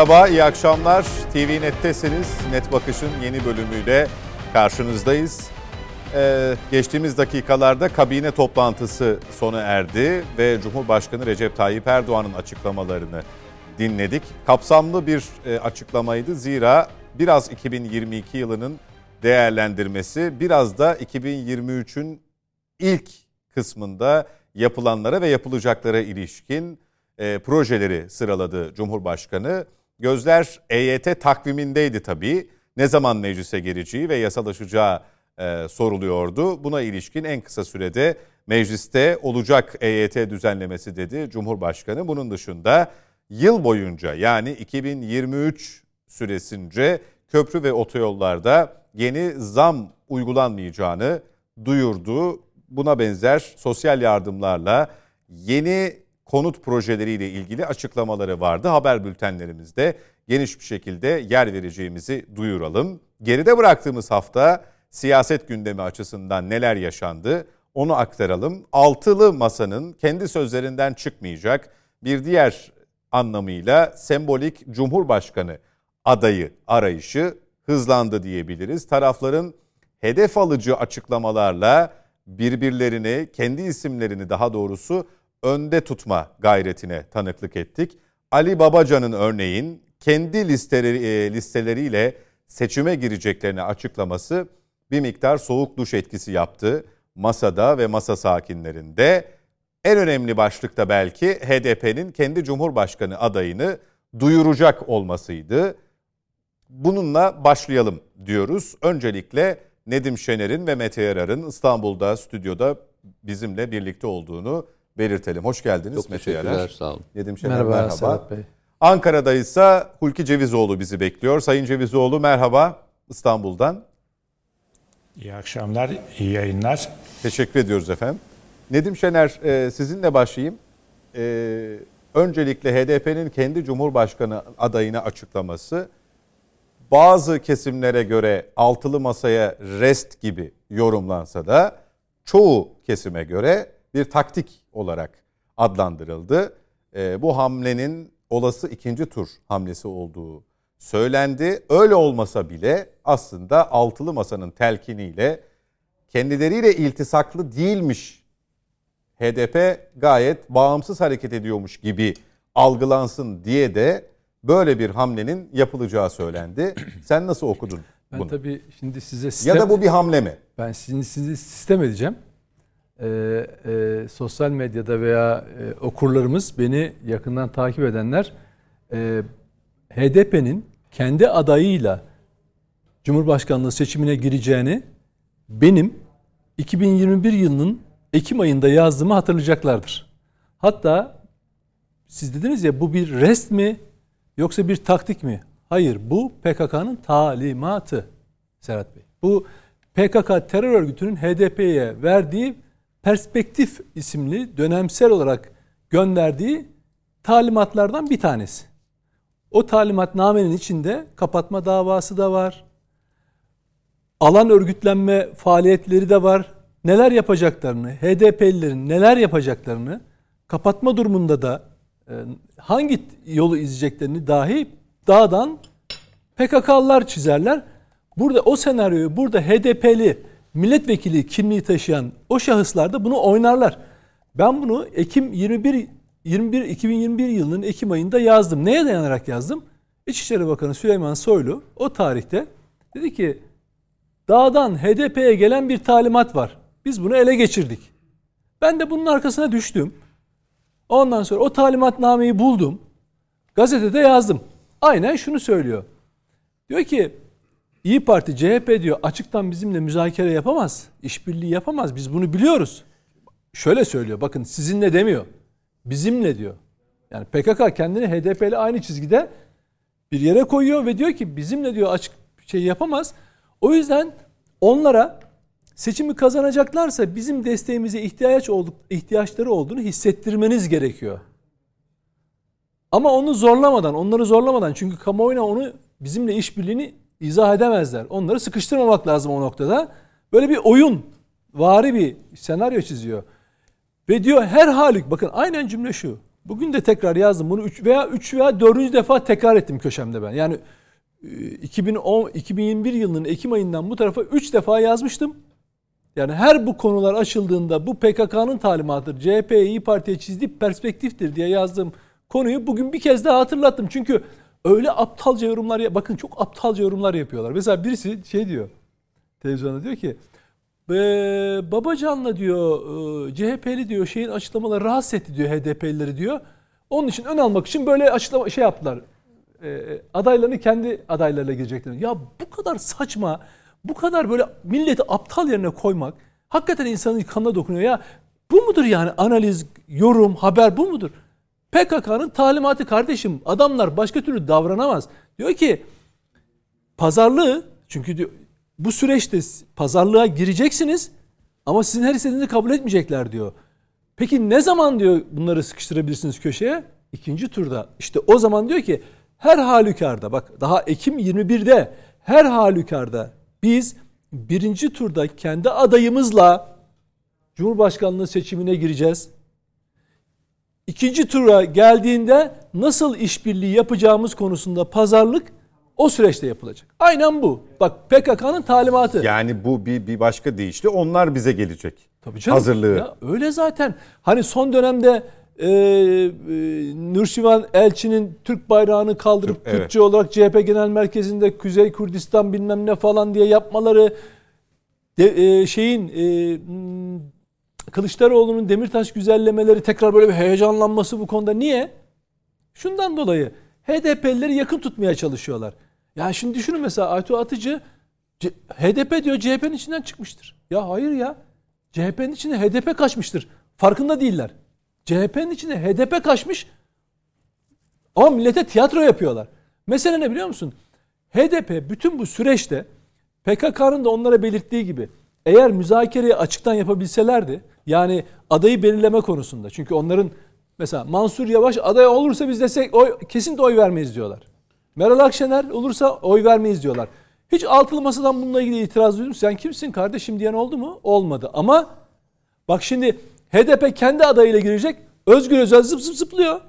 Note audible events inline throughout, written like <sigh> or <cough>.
Merhaba, iyi akşamlar. TV Net'tesiniz. Net Bakış'ın yeni bölümüyle karşınızdayız. Ee, geçtiğimiz dakikalarda kabine toplantısı sona erdi ve Cumhurbaşkanı Recep Tayyip Erdoğan'ın açıklamalarını dinledik. Kapsamlı bir e, açıklamaydı zira biraz 2022 yılının değerlendirmesi, biraz da 2023'ün ilk kısmında yapılanlara ve yapılacaklara ilişkin e, projeleri sıraladı Cumhurbaşkanı. Gözler EYT takvimindeydi tabii. Ne zaman meclise geleceği ve yasalaşacağı e, soruluyordu. Buna ilişkin en kısa sürede mecliste olacak EYT düzenlemesi dedi Cumhurbaşkanı. Bunun dışında yıl boyunca yani 2023 süresince köprü ve otoyollarda yeni zam uygulanmayacağını duyurdu. Buna benzer sosyal yardımlarla yeni konut projeleriyle ilgili açıklamaları vardı. Haber bültenlerimizde geniş bir şekilde yer vereceğimizi duyuralım. Geride bıraktığımız hafta siyaset gündemi açısından neler yaşandı onu aktaralım. Altılı masanın kendi sözlerinden çıkmayacak bir diğer anlamıyla sembolik Cumhurbaşkanı adayı arayışı hızlandı diyebiliriz. Tarafların hedef alıcı açıklamalarla birbirlerini, kendi isimlerini daha doğrusu önde tutma gayretine tanıklık ettik. Ali Babacan'ın örneğin kendi listeleri, e, listeleriyle seçime gireceklerini açıklaması bir miktar soğuk duş etkisi yaptı masada ve masa sakinlerinde. En önemli başlıkta belki HDP'nin kendi Cumhurbaşkanı adayını duyuracak olmasıydı. Bununla başlayalım diyoruz. Öncelikle Nedim Şener'in ve Mete Yarar'ın İstanbul'da stüdyoda bizimle birlikte olduğunu belirtelim. Hoş geldiniz Çok Mete Yarar. sağ olun. Nedim Şener Merhaba, merhaba. Serhat Bey. Ankara'da ise Hulki Cevizoğlu bizi bekliyor. Sayın Cevizoğlu merhaba İstanbul'dan. İyi akşamlar, iyi yayınlar. Teşekkür ediyoruz efendim. Nedim Şener e, sizinle başlayayım. E, öncelikle HDP'nin kendi Cumhurbaşkanı adayını açıklaması bazı kesimlere göre altılı masaya rest gibi yorumlansa da çoğu kesime göre bir taktik olarak adlandırıldı. E, bu hamlenin olası ikinci tur hamlesi olduğu söylendi. Öyle olmasa bile aslında altılı masanın telkiniyle kendileriyle iltisaklı değilmiş. HDP gayet bağımsız hareket ediyormuş gibi algılansın diye de böyle bir hamlenin yapılacağı söylendi. <clears throat> Sen nasıl okudun Ben bunu? tabii şimdi size sistem, Ya da bu bir hamle mi? ben şimdi sizi sistem edeceğim. Ee, e, sosyal medyada veya e, okurlarımız beni yakından takip edenler e, HDP'nin kendi adayıyla Cumhurbaşkanlığı seçimine gireceğini benim 2021 yılının Ekim ayında yazdığımı hatırlayacaklardır. Hatta siz dediniz ya bu bir rest mi yoksa bir taktik mi? Hayır bu PKK'nın talimatı Serhat Bey. Bu PKK terör örgütünün HDP'ye verdiği Perspektif isimli dönemsel olarak gönderdiği talimatlardan bir tanesi. O talimatnamenin içinde kapatma davası da var. Alan örgütlenme faaliyetleri de var. Neler yapacaklarını, HDP'lilerin neler yapacaklarını kapatma durumunda da e, hangi yolu izleyeceklerini dahi dağdan PKK'lılar çizerler. Burada o senaryoyu burada HDP'li milletvekili kimliği taşıyan o şahıslar da bunu oynarlar. Ben bunu Ekim 21 21 2021 yılının Ekim ayında yazdım. Neye dayanarak yazdım? İçişleri Bakanı Süleyman Soylu o tarihte dedi ki dağdan HDP'ye gelen bir talimat var. Biz bunu ele geçirdik. Ben de bunun arkasına düştüm. Ondan sonra o talimatnameyi buldum. Gazetede yazdım. Aynen şunu söylüyor. Diyor ki İyi Parti CHP diyor açıktan bizimle müzakere yapamaz. işbirliği yapamaz. Biz bunu biliyoruz. Şöyle söylüyor. Bakın sizinle demiyor. Bizimle diyor. Yani PKK kendini HDP ile aynı çizgide bir yere koyuyor ve diyor ki bizimle diyor açık şey yapamaz. O yüzden onlara seçimi kazanacaklarsa bizim desteğimize ihtiyaç olduk ihtiyaçları olduğunu hissettirmeniz gerekiyor. Ama onu zorlamadan, onları zorlamadan çünkü kamuoyuna onu bizimle işbirliğini izah edemezler. Onları sıkıştırmamak lazım o noktada. Böyle bir oyun vari bir senaryo çiziyor. Ve diyor her halük bakın aynen cümle şu. Bugün de tekrar yazdım. Bunu 3 veya 3 veya 4. defa tekrar ettim köşemde ben. Yani 2010 2021 yılının Ekim ayından bu tarafa 3 defa yazmıştım. Yani her bu konular açıldığında bu PKK'nın talimatıdır. CHP İyi Parti'ye çizdiği perspektiftir diye yazdığım konuyu bugün bir kez daha hatırlattım. Çünkü öyle aptalca yorumlar bakın çok aptalca yorumlar yapıyorlar. Mesela birisi şey diyor. Televizyonda diyor ki Babacan'la diyor e, CHP'li diyor şeyin açıklamaları rahatsız etti diyor HDP'lileri diyor. Onun için ön almak için böyle açıklama şey yaptılar. E, adaylarını kendi adaylarıyla girecekler. Ya bu kadar saçma, bu kadar böyle milleti aptal yerine koymak hakikaten insanın kanına dokunuyor. Ya bu mudur yani analiz, yorum, haber bu mudur? PKK'nın talimatı kardeşim. Adamlar başka türlü davranamaz. Diyor ki pazarlığı çünkü diyor bu süreçte pazarlığa gireceksiniz ama sizin her istediğinizi kabul etmeyecekler diyor. Peki ne zaman diyor bunları sıkıştırabilirsiniz köşeye? İkinci turda. İşte o zaman diyor ki her halükarda bak daha Ekim 21'de her halükarda biz birinci turda kendi adayımızla Cumhurbaşkanlığı seçimine gireceğiz. İkinci tura geldiğinde nasıl işbirliği yapacağımız konusunda pazarlık o süreçte yapılacak. Aynen bu. Bak PKK'nın talimatı. Yani bu bir, bir başka deyişle onlar bize gelecek. Tabii canım. Hazırlığı. Ya öyle zaten. Hani son dönemde e, e, Nurşivan Elçi'nin Türk bayrağını kaldırıp Türk, evet. olarak CHP Genel Merkezi'nde Kuzey Kürdistan bilmem ne falan diye yapmaları de, e, şeyin e, Kılıçdaroğlu'nun Demirtaş güzellemeleri tekrar böyle bir heyecanlanması bu konuda. Niye? Şundan dolayı HDP'lileri yakın tutmaya çalışıyorlar. Ya şimdi düşünün mesela Aytu Atıcı HDP diyor CHP'nin içinden çıkmıştır. Ya hayır ya. CHP'nin içine HDP kaçmıştır. Farkında değiller. CHP'nin içine HDP kaçmış ama millete tiyatro yapıyorlar. Mesele ne biliyor musun? HDP bütün bu süreçte PKK'nın da onlara belirttiği gibi eğer müzakereyi açıktan yapabilselerdi yani adayı belirleme konusunda çünkü onların mesela Mansur Yavaş aday olursa biz desek oy, kesin de oy vermeyiz diyorlar. Meral Akşener olursa oy vermeyiz diyorlar. Hiç altılı masadan bununla ilgili itiraz duydum. Sen kimsin kardeşim diyen oldu mu? Olmadı. Ama bak şimdi HDP kendi adayıyla girecek. Özgür Özel zıp zıp zıplıyor.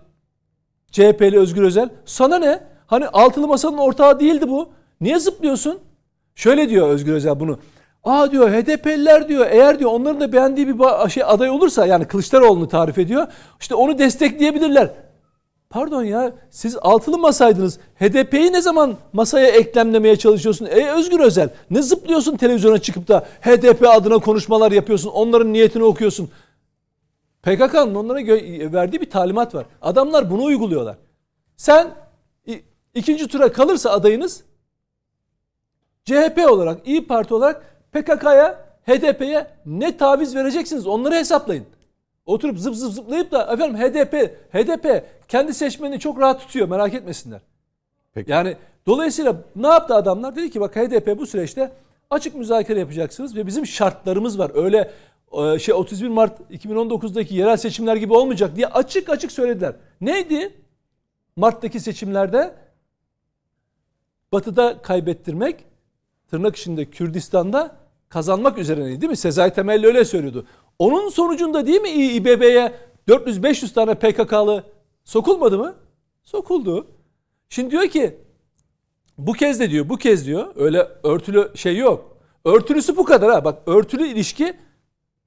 CHP'li Özgür Özel. Sana ne? Hani altılı masanın ortağı değildi bu. Niye zıplıyorsun? Şöyle diyor Özgür Özel bunu. Aa diyor HDP'liler diyor eğer diyor onların da beğendiği bir şey aday olursa yani Kılıçdaroğlu'nu tarif ediyor. İşte onu destekleyebilirler. Pardon ya siz altılı masaydınız. HDP'yi ne zaman masaya eklemlemeye çalışıyorsun? Ey Özgür Özel ne zıplıyorsun televizyona çıkıp da HDP adına konuşmalar yapıyorsun. Onların niyetini okuyorsun. PKK'nın onlara verdiği bir talimat var. Adamlar bunu uyguluyorlar. Sen ikinci tura kalırsa adayınız CHP olarak, İyi Parti olarak PKK'ya, HDP'ye ne taviz vereceksiniz? Onları hesaplayın. Oturup zıp zıp zıplayıp da efendim HDP, HDP kendi seçmenini çok rahat tutuyor merak etmesinler. Peki. Yani dolayısıyla ne yaptı adamlar? Dedi ki bak HDP bu süreçte açık müzakere yapacaksınız ve bizim şartlarımız var. Öyle e, şey 31 Mart 2019'daki yerel seçimler gibi olmayacak diye açık açık söylediler. Neydi? Mart'taki seçimlerde Batı'da kaybettirmek, tırnak içinde Kürdistan'da kazanmak üzerineydi değil mi? Sezai Temelli öyle söylüyordu. Onun sonucunda değil mi İBB'ye 400-500 tane PKK'lı sokulmadı mı? Sokuldu. Şimdi diyor ki bu kez de diyor bu kez diyor öyle örtülü şey yok. Örtülüsü bu kadar ha. Bak örtülü ilişki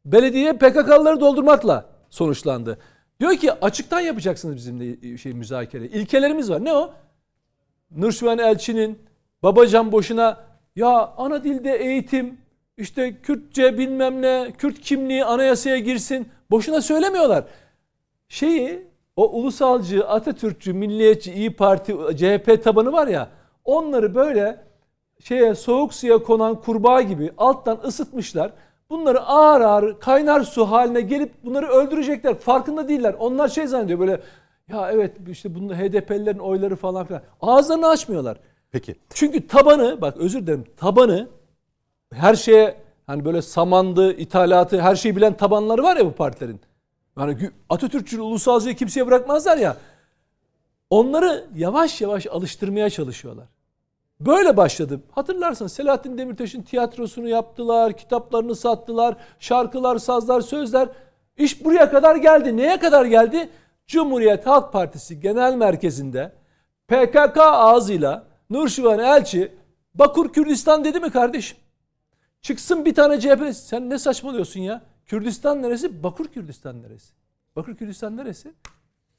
belediye PKK'lıları doldurmakla sonuçlandı. Diyor ki açıktan yapacaksınız bizimle şey müzakere. İlkelerimiz var. Ne o? Nurşivan Elçi'nin Babacan boşuna ya ana dilde eğitim, işte Kürtçe bilmem ne, Kürt kimliği anayasaya girsin. Boşuna söylemiyorlar. Şeyi o ulusalcı, Atatürkçü, milliyetçi, İyi Parti, CHP tabanı var ya onları böyle şeye soğuk suya konan kurbağa gibi alttan ısıtmışlar. Bunları ağır ağır kaynar su haline gelip bunları öldürecekler. Farkında değiller. Onlar şey zannediyor böyle ya evet işte bunun HDP'lilerin oyları falan filan. Ağızlarını açmıyorlar. Peki. Çünkü tabanı bak özür dilerim tabanı her şeye hani böyle samandı, ithalatı her şeyi bilen tabanları var ya bu partilerin. Yani Atatürkçü ulusalcıyı kimseye bırakmazlar ya. Onları yavaş yavaş alıştırmaya çalışıyorlar. Böyle başladı. Hatırlarsın Selahattin Demirtaş'ın tiyatrosunu yaptılar, kitaplarını sattılar, şarkılar, sazlar, sözler. İş buraya kadar geldi. Neye kadar geldi? Cumhuriyet Halk Partisi Genel Merkezi'nde PKK ağzıyla Nurşivan Elçi Bakur Kürdistan dedi mi kardeşim? Çıksın bir tane CHP. Sen ne saçmalıyorsun ya? Kürdistan neresi? Bakur Kürdistan neresi? Bakur Kürdistan neresi?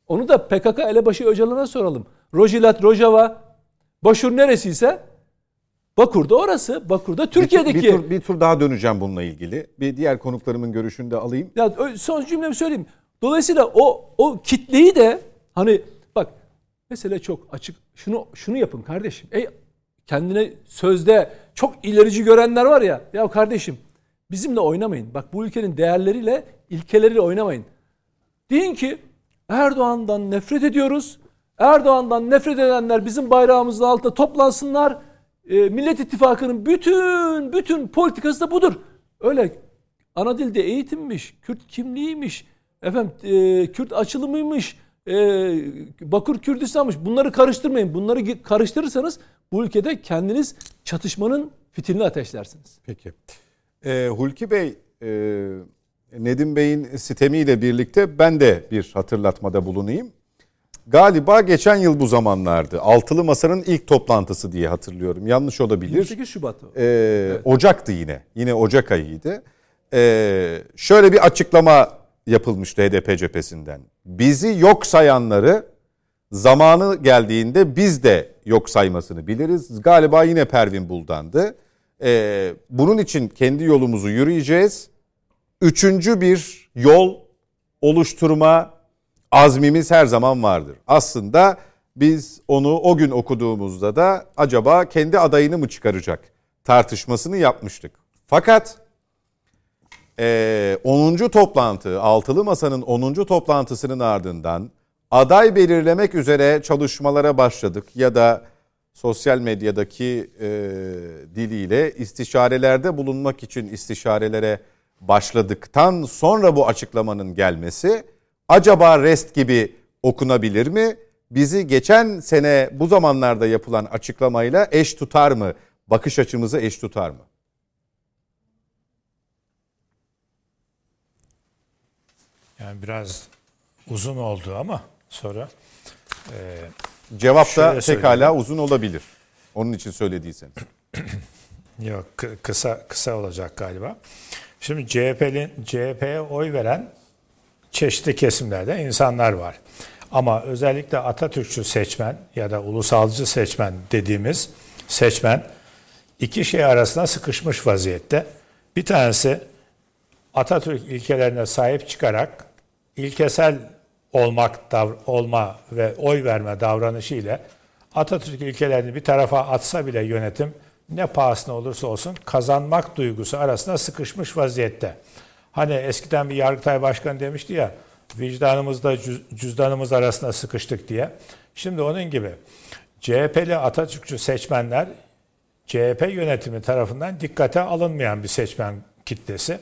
Onu da PKK elebaşı Öcalan'a soralım. Rojilat Rojava, Başur neresiyse Bakur'da orası. Bakur'da Türkiye'deki. Bir, bir, tur, bir tur daha döneceğim bununla ilgili. Bir diğer konuklarımın görüşünü de alayım. Ya son cümlemi söyleyeyim. Dolayısıyla o o kitleyi de hani bak mesele çok açık. Şunu şunu yapın kardeşim. Ey kendine sözde çok ilerici görenler var ya. Ya kardeşim bizimle oynamayın. Bak bu ülkenin değerleriyle, ilkeleriyle oynamayın. Deyin ki Erdoğan'dan nefret ediyoruz. Erdoğan'dan nefret edenler bizim bayrağımızın altında toplansınlar. E, Millet İttifakı'nın bütün bütün politikası da budur. Öyle ana dilde eğitimmiş, Kürt kimliğiymiş, efendim e, Kürt açılımıymış, e, Bakur Kürdistan'mış. Bunları karıştırmayın. Bunları karıştırırsanız bu ülkede kendiniz çatışmanın fitilini ateşlersiniz. Peki. E, Hulki Bey, e, Nedim Bey'in sitemiyle birlikte ben de bir hatırlatmada bulunayım. Galiba geçen yıl bu zamanlardı. Altılı Masa'nın ilk toplantısı diye hatırlıyorum. Yanlış olabilir. 28 Şubat. Ee, evet. Ocak'tı yine. Yine Ocak ayıydı. Ee, şöyle bir açıklama yapılmıştı HDP cephesinden. Bizi yok sayanları zamanı geldiğinde biz de yok saymasını biliriz. Galiba yine Pervin Buldan'dı. Ee, bunun için kendi yolumuzu yürüyeceğiz. Üçüncü bir yol oluşturma azmimiz her zaman vardır. Aslında biz onu o gün okuduğumuzda da acaba kendi adayını mı çıkaracak tartışmasını yapmıştık. Fakat e, 10. toplantı, Altılı Masa'nın 10. toplantısının ardından aday belirlemek üzere çalışmalara başladık ya da sosyal medyadaki e, diliyle istişarelerde bulunmak için istişarelere başladıktan sonra bu açıklamanın gelmesi acaba rest gibi okunabilir mi? Bizi geçen sene bu zamanlarda yapılan açıklamayla eş tutar mı? Bakış açımızı eş tutar mı? Yani biraz uzun oldu ama sonra e, cevap da pekala uzun olabilir. Onun için söylediyseniz. <clears throat> Yok kısa kısa olacak galiba. Şimdi CHP'nin CHP'ye oy veren çeşitli kesimlerde insanlar var. Ama özellikle Atatürkçü seçmen ya da ulusalcı seçmen dediğimiz seçmen iki şey arasında sıkışmış vaziyette. Bir tanesi Atatürk ilkelerine sahip çıkarak ilkesel olmak olma ve oy verme davranışı ile Atatürk ilkelerini bir tarafa atsa bile yönetim ne pahasına olursa olsun kazanmak duygusu arasında sıkışmış vaziyette. Hani eskiden bir Yargıtay Başkanı demişti ya vicdanımızda cüzdanımız arasında sıkıştık diye. Şimdi onun gibi CHP'li Atatürkçü seçmenler CHP yönetimi tarafından dikkate alınmayan bir seçmen kitlesi.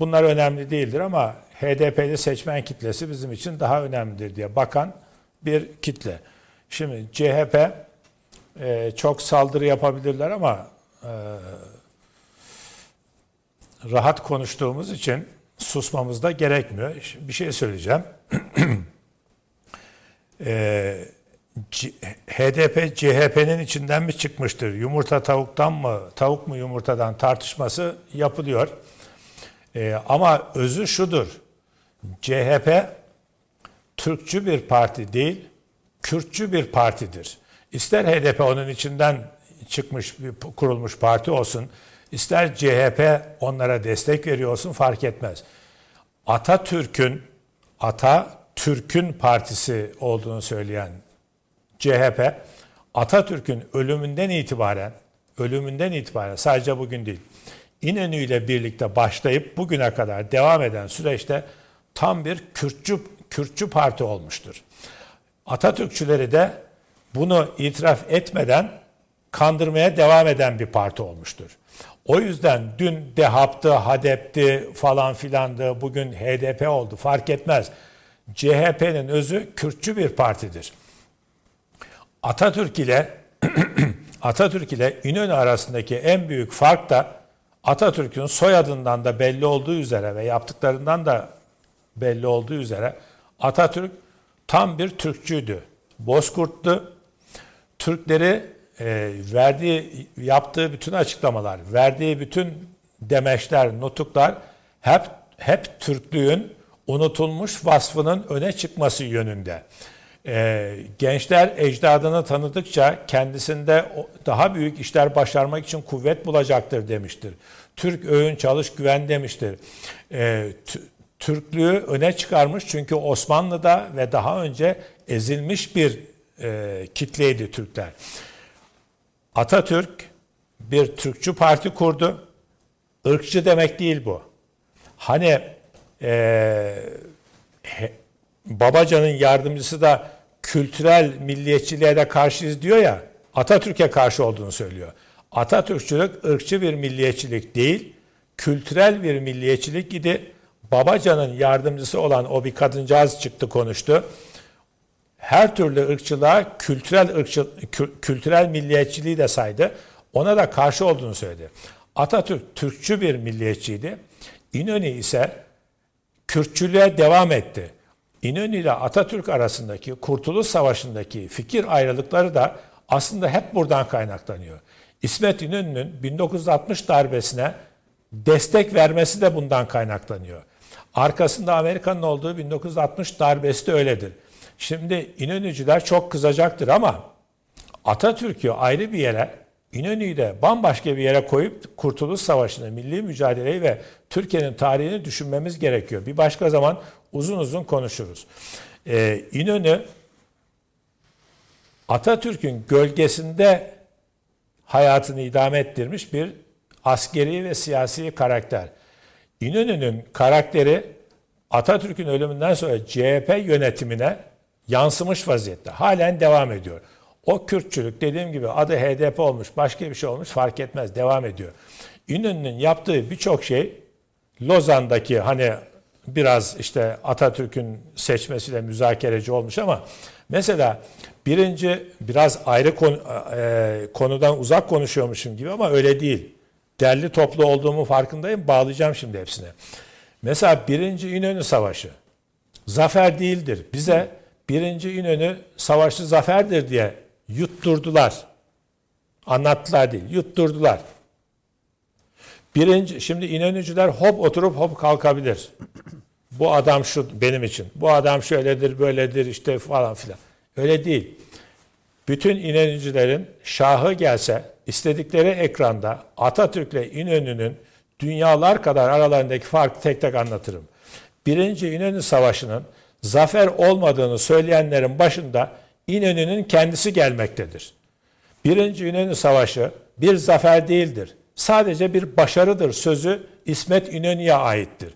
Bunlar önemli değildir ama HDP'li seçmen kitlesi bizim için daha önemlidir diye bakan bir kitle. Şimdi CHP e, çok saldırı yapabilirler ama e, rahat konuştuğumuz için susmamız da gerekmiyor. Bir şey söyleyeceğim. <clears throat> e, HDP CHP'nin içinden mi çıkmıştır? Yumurta tavuktan mı, tavuk mu yumurtadan tartışması yapılıyor. E, ama özü şudur. CHP Türkçü bir parti değil, Kürtçü bir partidir. İster HDP onun içinden çıkmış, kurulmuş parti olsun, ister CHP onlara destek veriyor olsun fark etmez. Atatürk'ün Atatürk'ün partisi olduğunu söyleyen CHP Atatürk'ün ölümünden itibaren ölümünden itibaren sadece bugün değil İnönü ile birlikte başlayıp bugüne kadar devam eden süreçte tam bir Kürtçü Kürtçü parti olmuştur. Atatürkçüleri de bunu itiraf etmeden kandırmaya devam eden bir parti olmuştur. O yüzden dün DEHAP'tı, HADEP'ti falan filandı, bugün HDP oldu fark etmez. CHP'nin özü Kürtçü bir partidir. Atatürk ile <clears throat> Atatürk ile İnönü arasındaki en büyük fark da Atatürk'ün soyadından da belli olduğu üzere ve yaptıklarından da belli olduğu üzere Atatürk tam bir Türkçüydü. Bozkurt'tu. Türkleri e, verdiği, yaptığı bütün açıklamalar, verdiği bütün demeçler, nutuklar hep hep Türklüğün unutulmuş vasfının öne çıkması yönünde. Ee, gençler ecdadını tanıdıkça kendisinde daha büyük işler başarmak için kuvvet bulacaktır demiştir. Türk öğün çalış güven demiştir. Ee, Türklüğü öne çıkarmış çünkü Osmanlı'da ve daha önce ezilmiş bir e, kitleydi Türkler. Atatürk bir Türkçü parti kurdu. Irkçı demek değil bu. Hani e, Babacan'ın yardımcısı da kültürel milliyetçiliğe de karşıyız diyor ya Atatürk'e karşı olduğunu söylüyor. Atatürkçülük ırkçı bir milliyetçilik değil, kültürel bir milliyetçilik idi. Babacan'ın yardımcısı olan o bir kadıncağız çıktı konuştu. Her türlü ırkçılığa kültürel ırkçı, kültürel milliyetçiliği de saydı. Ona da karşı olduğunu söyledi. Atatürk Türkçü bir milliyetçiydi. İnönü ise Kürtçülüğe devam etti. İnönü ile Atatürk arasındaki Kurtuluş Savaşı'ndaki fikir ayrılıkları da aslında hep buradan kaynaklanıyor. İsmet İnönü'nün 1960 darbesine destek vermesi de bundan kaynaklanıyor. Arkasında Amerika'nın olduğu 1960 darbesi de öyledir. Şimdi İnönücüler çok kızacaktır ama Atatürk'ü ayrı bir yere İnönü'yü de bambaşka bir yere koyup Kurtuluş Savaşı'nı, milli mücadeleyi ve Türkiye'nin tarihini düşünmemiz gerekiyor. Bir başka zaman uzun uzun konuşuruz. Ee, İnönü Atatürk'ün gölgesinde hayatını idame ettirmiş bir askeri ve siyasi karakter. İnönü'nün karakteri Atatürk'ün ölümünden sonra CHP yönetimine yansımış vaziyette. Halen devam ediyor. O Kürtçülük dediğim gibi adı HDP olmuş, başka bir şey olmuş fark etmez, devam ediyor. İnönü'nün yaptığı birçok şey Lozan'daki hani biraz işte Atatürk'ün seçmesiyle müzakereci olmuş ama mesela birinci biraz ayrı konu, e, konudan uzak konuşuyormuşum gibi ama öyle değil. Derli toplu olduğumu farkındayım. Bağlayacağım şimdi hepsine. Mesela birinci İnönü Savaşı zafer değildir. Bize birinci İnönü savaşı zaferdir diye yutturdular. Anlattılar değil, yutturdular. Birinci, şimdi İnönücüler hop oturup hop kalkabilir. Bu adam şu benim için. Bu adam şöyledir, böyledir işte falan filan. Öyle değil. Bütün İnönücülerin şahı gelse istedikleri ekranda Atatürk'le İnönü'nün dünyalar kadar aralarındaki farkı tek tek anlatırım. Birinci İnönü Savaşı'nın zafer olmadığını söyleyenlerin başında İnönü'nün kendisi gelmektedir. Birinci İnönü Savaşı bir zafer değildir. Sadece bir başarıdır sözü İsmet İnönü'ye aittir.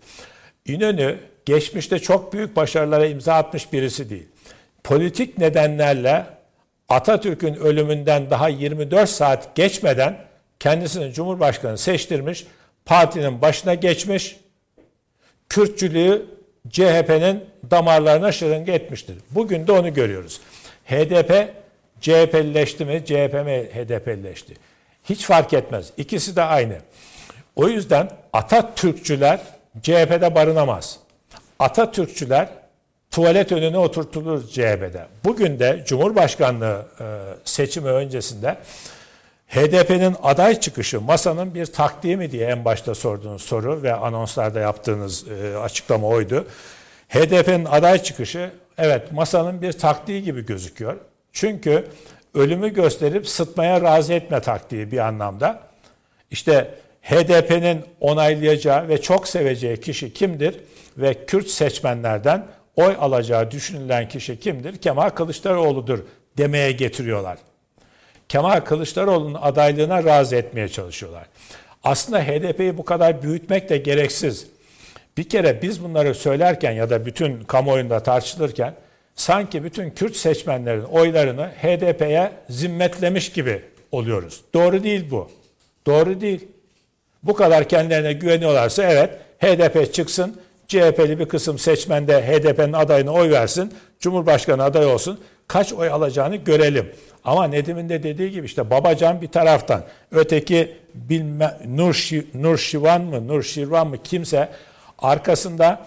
İnönü geçmişte çok büyük başarılara imza atmış birisi değil. Politik nedenlerle Atatürk'ün ölümünden daha 24 saat geçmeden kendisini Cumhurbaşkanı seçtirmiş, partinin başına geçmiş, Kürtçülüğü CHP'nin damarlarına şırınga etmiştir. Bugün de onu görüyoruz. HDP CHP'lileşti mi, CHP mi HDP'lileşti? Hiç fark etmez. İkisi de aynı. O yüzden Atatürkçüler CHP'de barınamaz. Atatürkçüler tuvalet önüne oturtulur CHP'de. Bugün de Cumhurbaşkanlığı e, seçimi öncesinde HDP'nin aday çıkışı masanın bir taktiği mi diye en başta sorduğunuz soru ve anonslarda yaptığınız e, açıklama oydu. HDP'nin aday çıkışı evet masanın bir taktiği gibi gözüküyor. Çünkü ölümü gösterip sıtmaya razı etme taktiği bir anlamda. İşte HDP'nin onaylayacağı ve çok seveceği kişi kimdir? Ve Kürt seçmenlerden oy alacağı düşünülen kişi kimdir? Kemal Kılıçdaroğlu'dur demeye getiriyorlar. Kemal Kılıçdaroğlu'nun adaylığına razı etmeye çalışıyorlar. Aslında HDP'yi bu kadar büyütmek de gereksiz. Bir kere biz bunları söylerken ya da bütün kamuoyunda tartışılırken sanki bütün Kürt seçmenlerin oylarını HDP'ye zimmetlemiş gibi oluyoruz. Doğru değil bu. Doğru değil. Bu kadar kendilerine güveniyorlarsa evet HDP çıksın, CHP'li bir kısım seçmen de HDP'nin adayına oy versin, Cumhurbaşkanı adayı olsun. Kaç oy alacağını görelim. Ama Nedim'in de dediği gibi işte Babacan bir taraftan, öteki bilme, Nur, Şi, Nur Şivan mı, Nur Şirvan mı kimse arkasında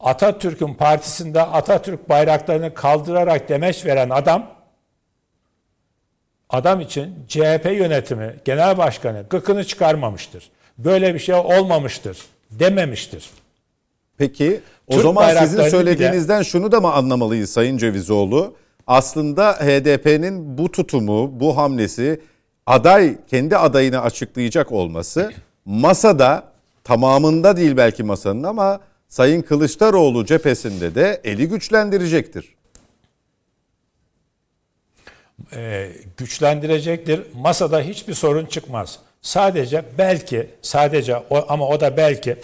Atatürk'ün partisinde Atatürk bayraklarını kaldırarak demeç veren adam adam için CHP yönetimi, genel başkanı gıkını çıkarmamıştır. Böyle bir şey olmamıştır dememiştir. Peki o Türk zaman sizin söylediğinizden şunu da mı anlamalıyız Sayın Cevizoğlu? Aslında HDP'nin bu tutumu, bu hamlesi aday kendi adayını açıklayacak olması masada tamamında değil belki masanın ama Sayın Kılıçdaroğlu cephesinde de eli güçlendirecektir. e, güçlendirecektir. Masada hiçbir sorun çıkmaz. Sadece belki, sadece o, ama o da belki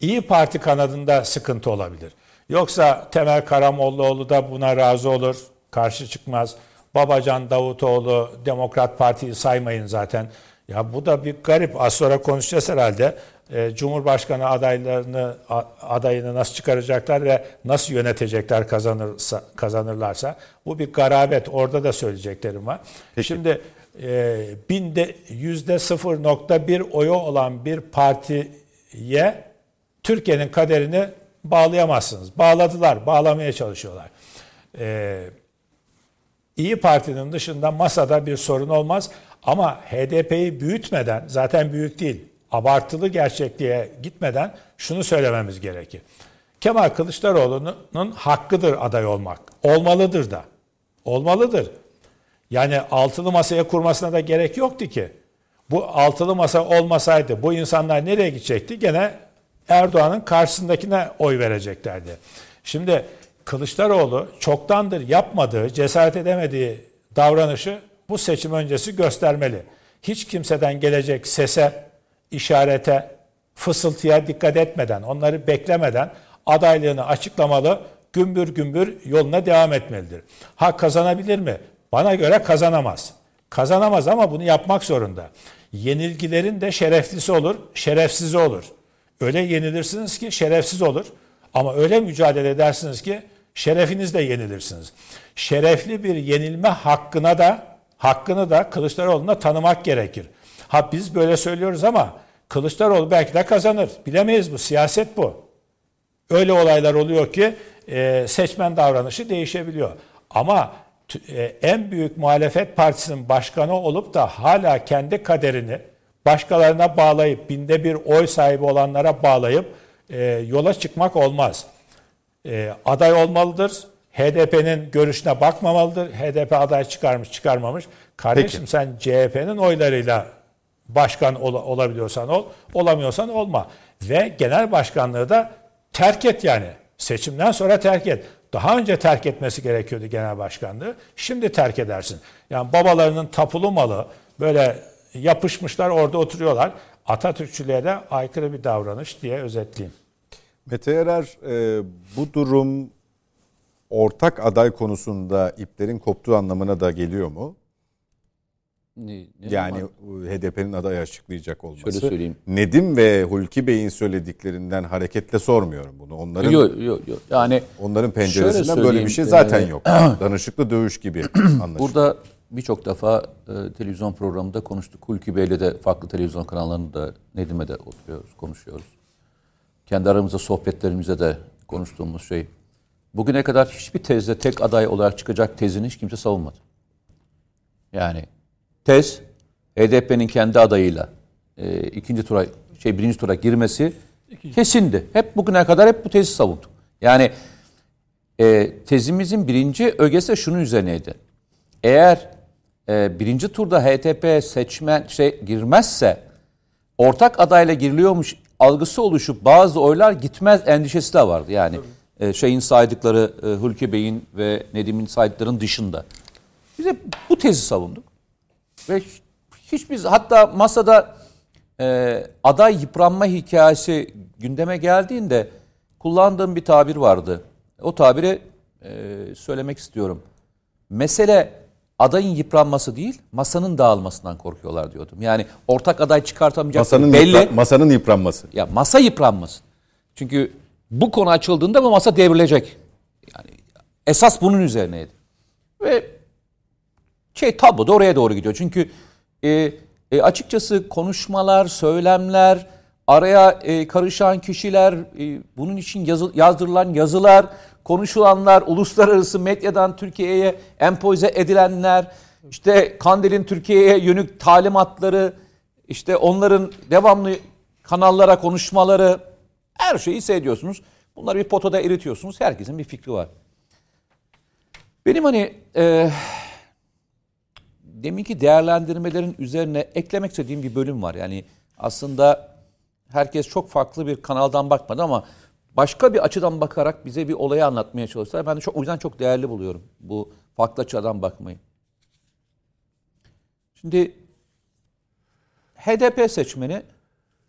İyi Parti kanadında sıkıntı olabilir. Yoksa Temel Karamollaoğlu da buna razı olur, karşı çıkmaz. Babacan Davutoğlu, Demokrat Parti'yi saymayın zaten. Ya bu da bir garip. Az sonra konuşacağız herhalde. E, Cumhurbaşkanı adaylarını adayını nasıl çıkaracaklar ve nasıl yönetecekler kazanırsa kazanırlarsa bu bir garabet. Orada da söyleyeceklerim var. Peki. Şimdi e, binde yüzde 0.1 oyu olan bir partiye Türkiye'nin kaderini bağlayamazsınız. Bağladılar, bağlamaya çalışıyorlar. Ee, İyi Parti'nin dışında masada bir sorun olmaz. Ama HDP'yi büyütmeden, zaten büyük değil, abartılı gerçekliğe gitmeden şunu söylememiz gerekir. Kemal Kılıçdaroğlu'nun hakkıdır aday olmak. Olmalıdır da. Olmalıdır. Yani altılı masaya kurmasına da gerek yoktu ki. Bu altılı masa olmasaydı bu insanlar nereye gidecekti? Gene Erdoğan'ın karşısındakine oy vereceklerdi. Şimdi Kılıçdaroğlu çoktandır yapmadığı, cesaret edemediği davranışı bu seçim öncesi göstermeli. Hiç kimseden gelecek sese, işarete, fısıltıya dikkat etmeden, onları beklemeden adaylığını açıklamalı, gümbür gümbür yoluna devam etmelidir. Ha kazanabilir mi? Bana göre kazanamaz. Kazanamaz ama bunu yapmak zorunda. Yenilgilerin de şereflisi olur, şerefsizi olur. Öyle yenilirsiniz ki şerefsiz olur. Ama öyle mücadele edersiniz ki şerefinizle yenilirsiniz. Şerefli bir yenilme hakkına da hakkını da Kılıçdaroğlu'na tanımak gerekir. Ha biz böyle söylüyoruz ama Kılıçdaroğlu belki de kazanır. Bilemeyiz bu. Siyaset bu. Öyle olaylar oluyor ki e, seçmen davranışı değişebiliyor. Ama e, en büyük muhalefet partisinin başkanı olup da hala kendi kaderini başkalarına bağlayıp binde bir oy sahibi olanlara bağlayıp e, yola çıkmak olmaz. E, aday olmalıdır. HDP'nin görüşüne bakmamalıdır. HDP aday çıkarmış çıkarmamış. Kardeşim Peki. sen CHP'nin oylarıyla başkan ol, olabiliyorsan ol, olamıyorsan olma. Ve genel başkanlığı da terk et yani. Seçimden sonra terk et. Daha önce terk etmesi gerekiyordu genel başkanlığı. Şimdi terk edersin. Yani babalarının tapulu malı böyle yapışmışlar orada oturuyorlar. Atatürkçülüğe de aykırı bir davranış diye özetleyeyim. Mete Erer e, bu durum ortak aday konusunda iplerin koptuğu anlamına da geliyor mu? Ne, ne yani HDP'nin aday açıklayacak olması. Şöyle söyleyeyim. Nedim ve Hulki Bey'in söylediklerinden hareketle sormuyorum bunu. Onların yok yok yok. Yani onların penceresinden böyle bir şey zaten yok. <clears throat> Danışıklı dövüş gibi <clears throat> anlaşılıyor. Burada birçok defa e, televizyon programında konuştuk. Hulki Bey'le de farklı televizyon kanallarında Nedim'e de oturuyoruz, konuşuyoruz. Kendi aramızda sohbetlerimizde de konuştuğumuz şey. Bugüne kadar hiçbir tezde tek aday olarak çıkacak tezini hiç kimse savunmadı. Yani tez HDP'nin kendi adayıyla e, ikinci tura şey birinci tura girmesi İkinci. kesindi. Hep bugüne kadar hep bu tezi savunduk. Yani e, tezimizin birinci ögesi şunun üzerineydi. Eğer e, birinci turda HTP seçmen şey girmezse ortak adayla giriliyormuş algısı oluşup bazı oylar gitmez endişesi de vardı. Yani e, şeyin saydıkları e, Hulki Bey'in ve Nedim'in saydıkların dışında. Biz hep bu tezi savunduk. Ve hiç biz hatta masada e, aday yıpranma hikayesi gündeme geldiğinde kullandığım bir tabir vardı. O tabiri e, söylemek istiyorum. Mesele adayın yıpranması değil, masanın dağılmasından korkuyorlar diyordum. Yani ortak aday çıkartamayacak masanın belli. Yıpra- masanın yıpranması. Ya masa yıpranması. Çünkü bu konu açıldığında bu masa devrilecek. Yani esas bunun üzerineydi. Ve şey tablo da oraya doğru gidiyor. Çünkü e, e, açıkçası konuşmalar, söylemler, araya e, karışan kişiler, e, bunun için yazı, yazdırılan yazılar, konuşulanlar, uluslararası medyadan Türkiye'ye empoze edilenler, işte Kandil'in Türkiye'ye yönük talimatları, işte onların devamlı kanallara konuşmaları, her şeyi seyrediyorsunuz. Bunları bir potoda eritiyorsunuz. Herkesin bir fikri var. Benim hani e, deminki değerlendirmelerin üzerine eklemek istediğim bir bölüm var. Yani aslında herkes çok farklı bir kanaldan bakmadı ama başka bir açıdan bakarak bize bir olayı anlatmaya çalıştılar. Ben de çok, o yüzden çok değerli buluyorum bu farklı açıdan bakmayı. Şimdi HDP seçmeni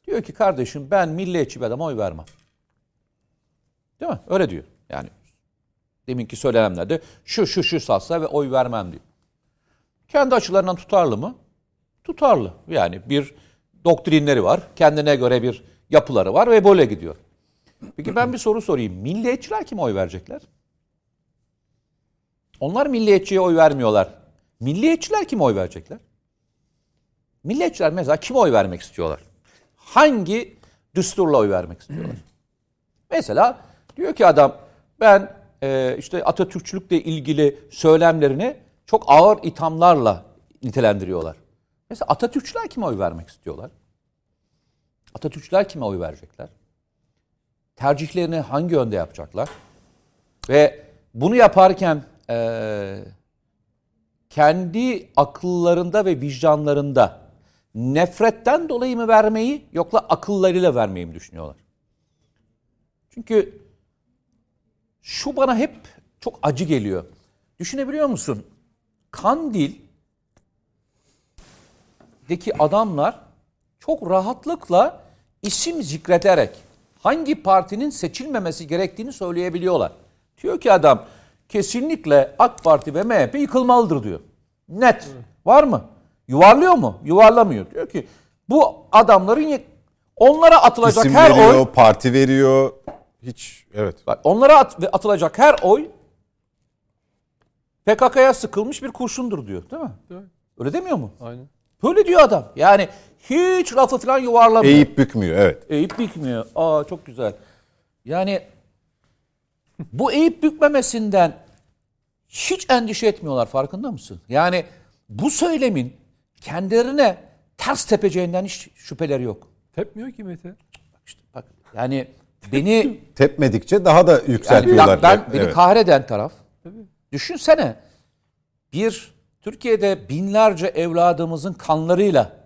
diyor ki kardeşim ben milliyetçi bir adama oy vermem. Değil mi? Öyle diyor. Yani deminki söylenenlerde şu şu şu satsa ve oy vermem diyor. Kendi açılarından tutarlı mı? Tutarlı. Yani bir doktrinleri var. Kendine göre bir yapıları var ve böyle gidiyor. Peki ben bir soru sorayım. Milliyetçiler kime oy verecekler? Onlar milliyetçiye oy vermiyorlar. Milliyetçiler kime oy verecekler? Milliyetçiler mesela kime oy vermek istiyorlar? Hangi düsturla oy vermek istiyorlar? mesela diyor ki adam ben e, işte Atatürkçülükle ilgili söylemlerini çok ağır ithamlarla nitelendiriyorlar. Mesela Atatürkçüler kime oy vermek istiyorlar? Atatürkçüler kime oy verecekler? Tercihlerini hangi yönde yapacaklar? Ve bunu yaparken e, kendi akıllarında ve vicdanlarında nefretten dolayı mı vermeyi yoksa akıllarıyla vermeyi mi düşünüyorlar? Çünkü şu bana hep çok acı geliyor. Düşünebiliyor musun? Kandil deki adamlar çok rahatlıkla isim zikrederek hangi partinin seçilmemesi gerektiğini söyleyebiliyorlar. Diyor ki adam kesinlikle AK Parti ve MHP yıkılmalıdır diyor. Net. Var mı? Yuvarlıyor mu? Yuvarlamıyor. Diyor ki bu adamların onlara atılacak İsim her veriyor, oy parti veriyor. Hiç evet. Bak onlara at, atılacak her oy PKK'ya sıkılmış bir kurşundur diyor değil mi? Evet. Öyle demiyor mu? Aynen. Böyle diyor adam. Yani hiç lafı falan yuvarlamıyor. Eğip bükmüyor evet. Eğip bükmüyor. Aa çok güzel. Yani bu eğip bükmemesinden hiç endişe etmiyorlar farkında mısın? Yani bu söylemin kendilerine ters tepeceğinden hiç şüpheleri yok. Tepmiyor ki Mete. Bak işte bak yani beni <laughs> Tepmedikçe daha da yani yükseltiyorlar. ben, beni Evet. kahreden taraf. Düşünsene bir Türkiye'de binlerce evladımızın kanlarıyla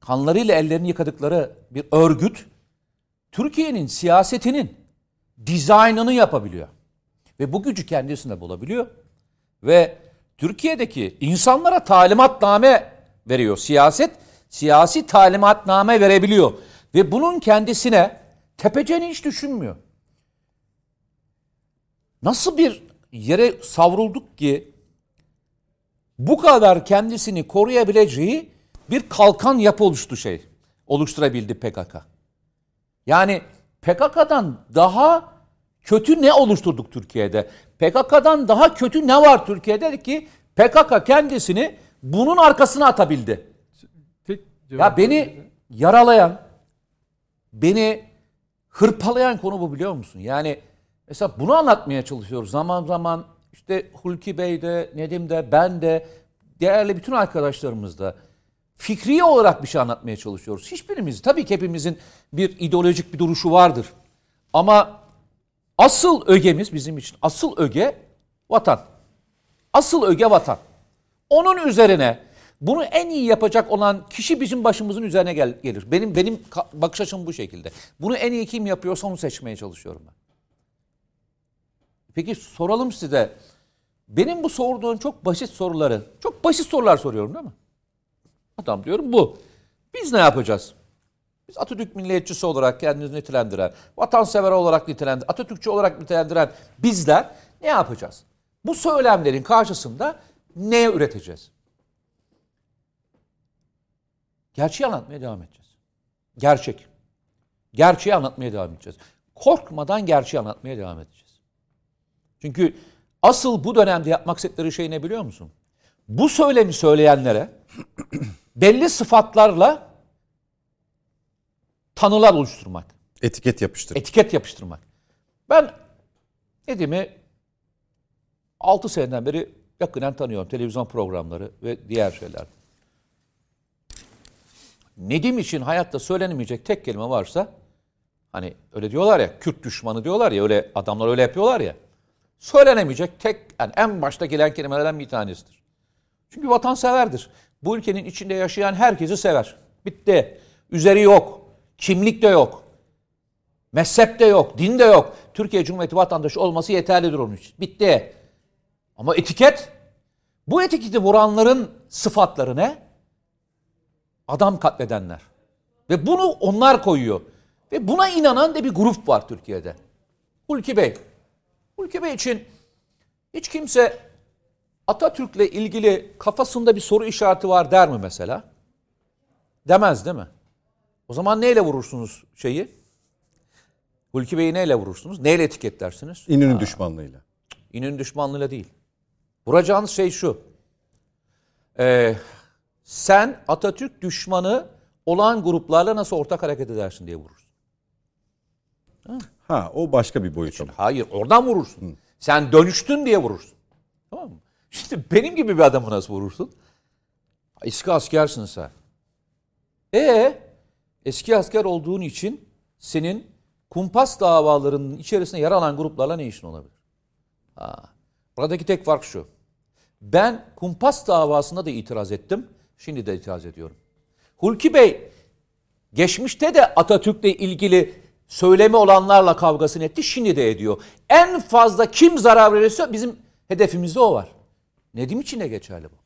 kanlarıyla ellerini yıkadıkları bir örgüt Türkiye'nin siyasetinin dizaynını yapabiliyor. Ve bu gücü kendisinde bulabiliyor. Ve Türkiye'deki insanlara talimatname veriyor. Siyaset siyasi talimatname verebiliyor. Ve bunun kendisine tepeceğini hiç düşünmüyor. Nasıl bir yere savrulduk ki bu kadar kendisini koruyabileceği bir kalkan yapı oluştu şey. Oluşturabildi PKK. Yani PKK'dan daha kötü ne oluşturduk Türkiye'de? PKK'dan daha kötü ne var Türkiye'de ki PKK kendisini bunun arkasına atabildi. Tek Ya beni yaralayan, beni hırpalayan konu bu biliyor musun? Yani mesela bunu anlatmaya çalışıyoruz. Zaman zaman işte Hulki Bey de, Nedim de, ben de, değerli bütün arkadaşlarımız da fikri olarak bir şey anlatmaya çalışıyoruz. Hiçbirimiz, tabii ki hepimizin bir ideolojik bir duruşu vardır. Ama asıl ögemiz bizim için, asıl öge vatan. Asıl öge vatan. Onun üzerine bunu en iyi yapacak olan kişi bizim başımızın üzerine gel- gelir. Benim benim bakış açım bu şekilde. Bunu en iyi kim yapıyorsa onu seçmeye çalışıyorum ben. Peki soralım size. Benim bu sorduğum çok basit soruları, çok basit sorular soruyorum değil mi? Adam diyorum bu. Biz ne yapacağız? Biz Atatürk milliyetçisi olarak kendimizi nitelendiren, vatansever olarak nitelendiren, Atatürkçü olarak nitelendiren bizler ne yapacağız? Bu söylemlerin karşısında ne üreteceğiz? Gerçeği anlatmaya devam edeceğiz. Gerçek. Gerçeği anlatmaya devam edeceğiz. Korkmadan gerçeği anlatmaya devam edeceğiz. Çünkü asıl bu dönemde yapmak istedikleri şey ne biliyor musun? Bu söylemi söyleyenlere <clears throat> belli sıfatlarla tanılar oluşturmak. Etiket yapıştır. Etiket yapıştırmak. Ben Nedim'i 6 seneden beri yakından tanıyorum. Televizyon programları ve diğer şeyler. Nedim için hayatta söylenemeyecek tek kelime varsa hani öyle diyorlar ya Kürt düşmanı diyorlar ya öyle adamlar öyle yapıyorlar ya. Söylenemeyecek tek yani en başta gelen kelimelerden bir tanesidir. Çünkü vatanseverdir. Bu ülkenin içinde yaşayan herkesi sever. Bitti. Üzeri yok. Kimlik de yok. Mezhep de yok. Din de yok. Türkiye Cumhuriyeti vatandaşı olması yeterlidir onun için. Bitti. Ama etiket bu etiketi vuranların sıfatları ne? Adam katledenler. Ve bunu onlar koyuyor. Ve buna inanan da bir grup var Türkiye'de. Hulki Bey. Bey için hiç kimse Atatürk'le ilgili kafasında bir soru işareti var der mi mesela? Demez değil mi? O zaman neyle vurursunuz şeyi? Hulki Bey'i neyle vurursunuz? Neyle etiketlersiniz? İnönü düşmanlığıyla. İnönü düşmanlığıyla değil. Vuracağınız şey şu. Ee, sen Atatürk düşmanı olan gruplarla nasıl ortak hareket edersin diye vurursun. Ha o başka bir boyut ama. Hayır oradan vurursun. Sen dönüştün diye vurursun. Tamam mı? Şimdi benim gibi bir adamı nasıl vurursun? Eski askersin sen. E eski asker olduğun için senin kumpas davalarının içerisinde yer alan gruplarla ne işin olabilir? Ha. Buradaki tek fark şu. Ben kumpas davasında da itiraz ettim. Şimdi de itiraz ediyorum. Hulki Bey geçmişte de Atatürk'le ilgili söylemi olanlarla kavgasını etti. Şimdi de ediyor. En fazla kim zarar verirse bizim hedefimizde o var. Nedim için de geçerli bu.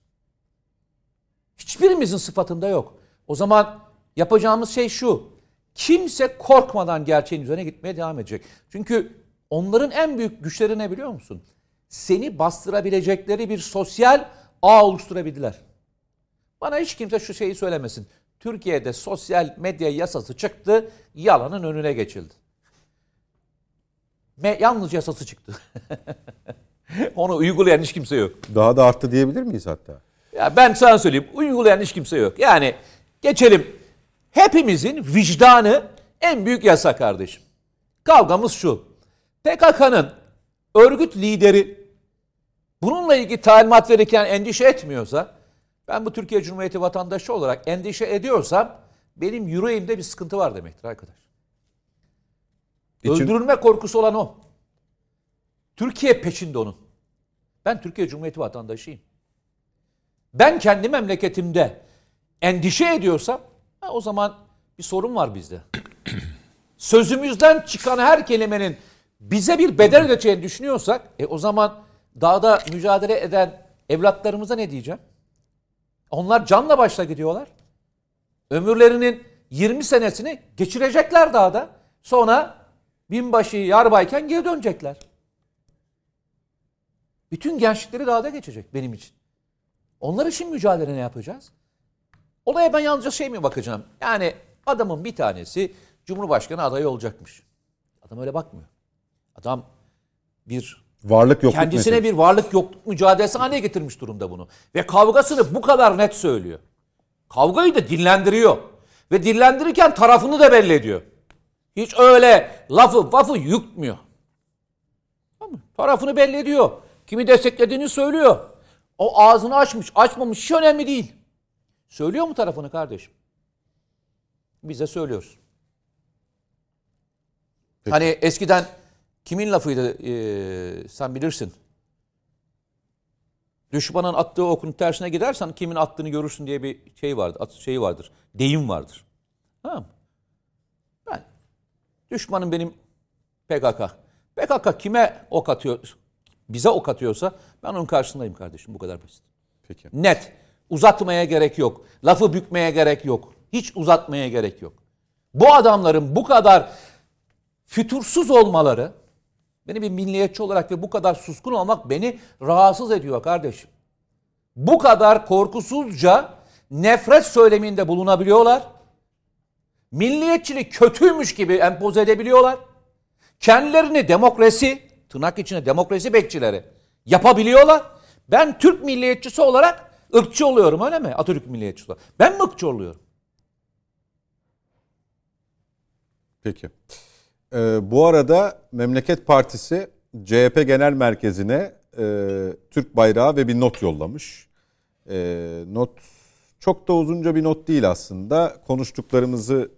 Hiçbirimizin sıfatında yok. O zaman yapacağımız şey şu. Kimse korkmadan gerçeğin üzerine gitmeye devam edecek. Çünkü onların en büyük güçleri ne biliyor musun? Seni bastırabilecekleri bir sosyal ağ oluşturabildiler. Bana hiç kimse şu şeyi söylemesin. Türkiye'de sosyal medya yasası çıktı, yalanın önüne geçildi. Me yalnız yasası çıktı. <laughs> Onu uygulayan hiç kimse yok. Daha da arttı diyebilir miyiz hatta? Ya ben sana söyleyeyim, uygulayan hiç kimse yok. Yani geçelim. Hepimizin vicdanı en büyük yasa kardeşim. Kavgamız şu. PKK'nın örgüt lideri bununla ilgili talimat verirken endişe etmiyorsa, ben bu Türkiye Cumhuriyeti vatandaşı olarak endişe ediyorsam benim yüreğimde bir sıkıntı var demektir arkadaş. İçin- Öldürülme korkusu olan o. Türkiye peşinde onun. Ben Türkiye Cumhuriyeti vatandaşıyım. Ben kendi memleketimde endişe ediyorsam ha, o zaman bir sorun var bizde. <clears throat> Sözümüzden çıkan her kelimenin bize bir bedel ödeyeceğini düşünüyorsak e, o zaman dağda mücadele eden evlatlarımıza ne diyeceğim? Onlar canla başla gidiyorlar. Ömürlerinin 20 senesini geçirecekler dağda. Sonra binbaşı yarbayken geri dönecekler. Bütün gençlikleri dağda geçecek benim için. Onlar için mücadele ne yapacağız? Olaya ben yalnızca şey mi bakacağım? Yani adamın bir tanesi Cumhurbaşkanı adayı olacakmış. Adam öyle bakmıyor. Adam bir Varlık yokluk kendisine meselesi. bir varlık yokluk mücadelesi haline getirmiş durumda bunu. Ve kavgasını bu kadar net söylüyor. Kavgayı da dillendiriyor. Ve dillendirirken tarafını da belli ediyor. Hiç öyle lafı vafı yutmuyor. Tamam? Tarafını belli ediyor. Kimi desteklediğini söylüyor. O ağzını açmış, açmamış hiç önemli değil. Söylüyor mu tarafını kardeşim? Biz de söylüyoruz. Hani eskiden kimin lafıydı ee, sen bilirsin. Düşmanın attığı okun tersine gidersen kimin attığını görürsün diye bir şey vardır. At, şey vardır. Deyim vardır. Tamam mı? Ben düşmanım benim PKK. PKK kime ok atıyor? Bize ok atıyorsa ben onun karşısındayım kardeşim. Bu kadar basit. Peki. Net. Uzatmaya gerek yok. Lafı bükmeye gerek yok. Hiç uzatmaya gerek yok. Bu adamların bu kadar fütursuz olmaları, beni bir milliyetçi olarak ve bu kadar suskun olmak beni rahatsız ediyor kardeşim. Bu kadar korkusuzca nefret söyleminde bulunabiliyorlar. Milliyetçilik kötüymüş gibi empoze edebiliyorlar. Kendilerini demokrasi, tırnak içinde demokrasi bekçileri yapabiliyorlar. Ben Türk milliyetçisi olarak ırkçı oluyorum öyle mi? Atatürk milliyetçisi olarak. Ben mi ırkçı oluyorum? Peki. Ee, bu arada Memleket Partisi CHP Genel Merkezi'ne e, Türk bayrağı ve bir not yollamış. E, not çok da uzunca bir not değil aslında. Konuştuklarımızı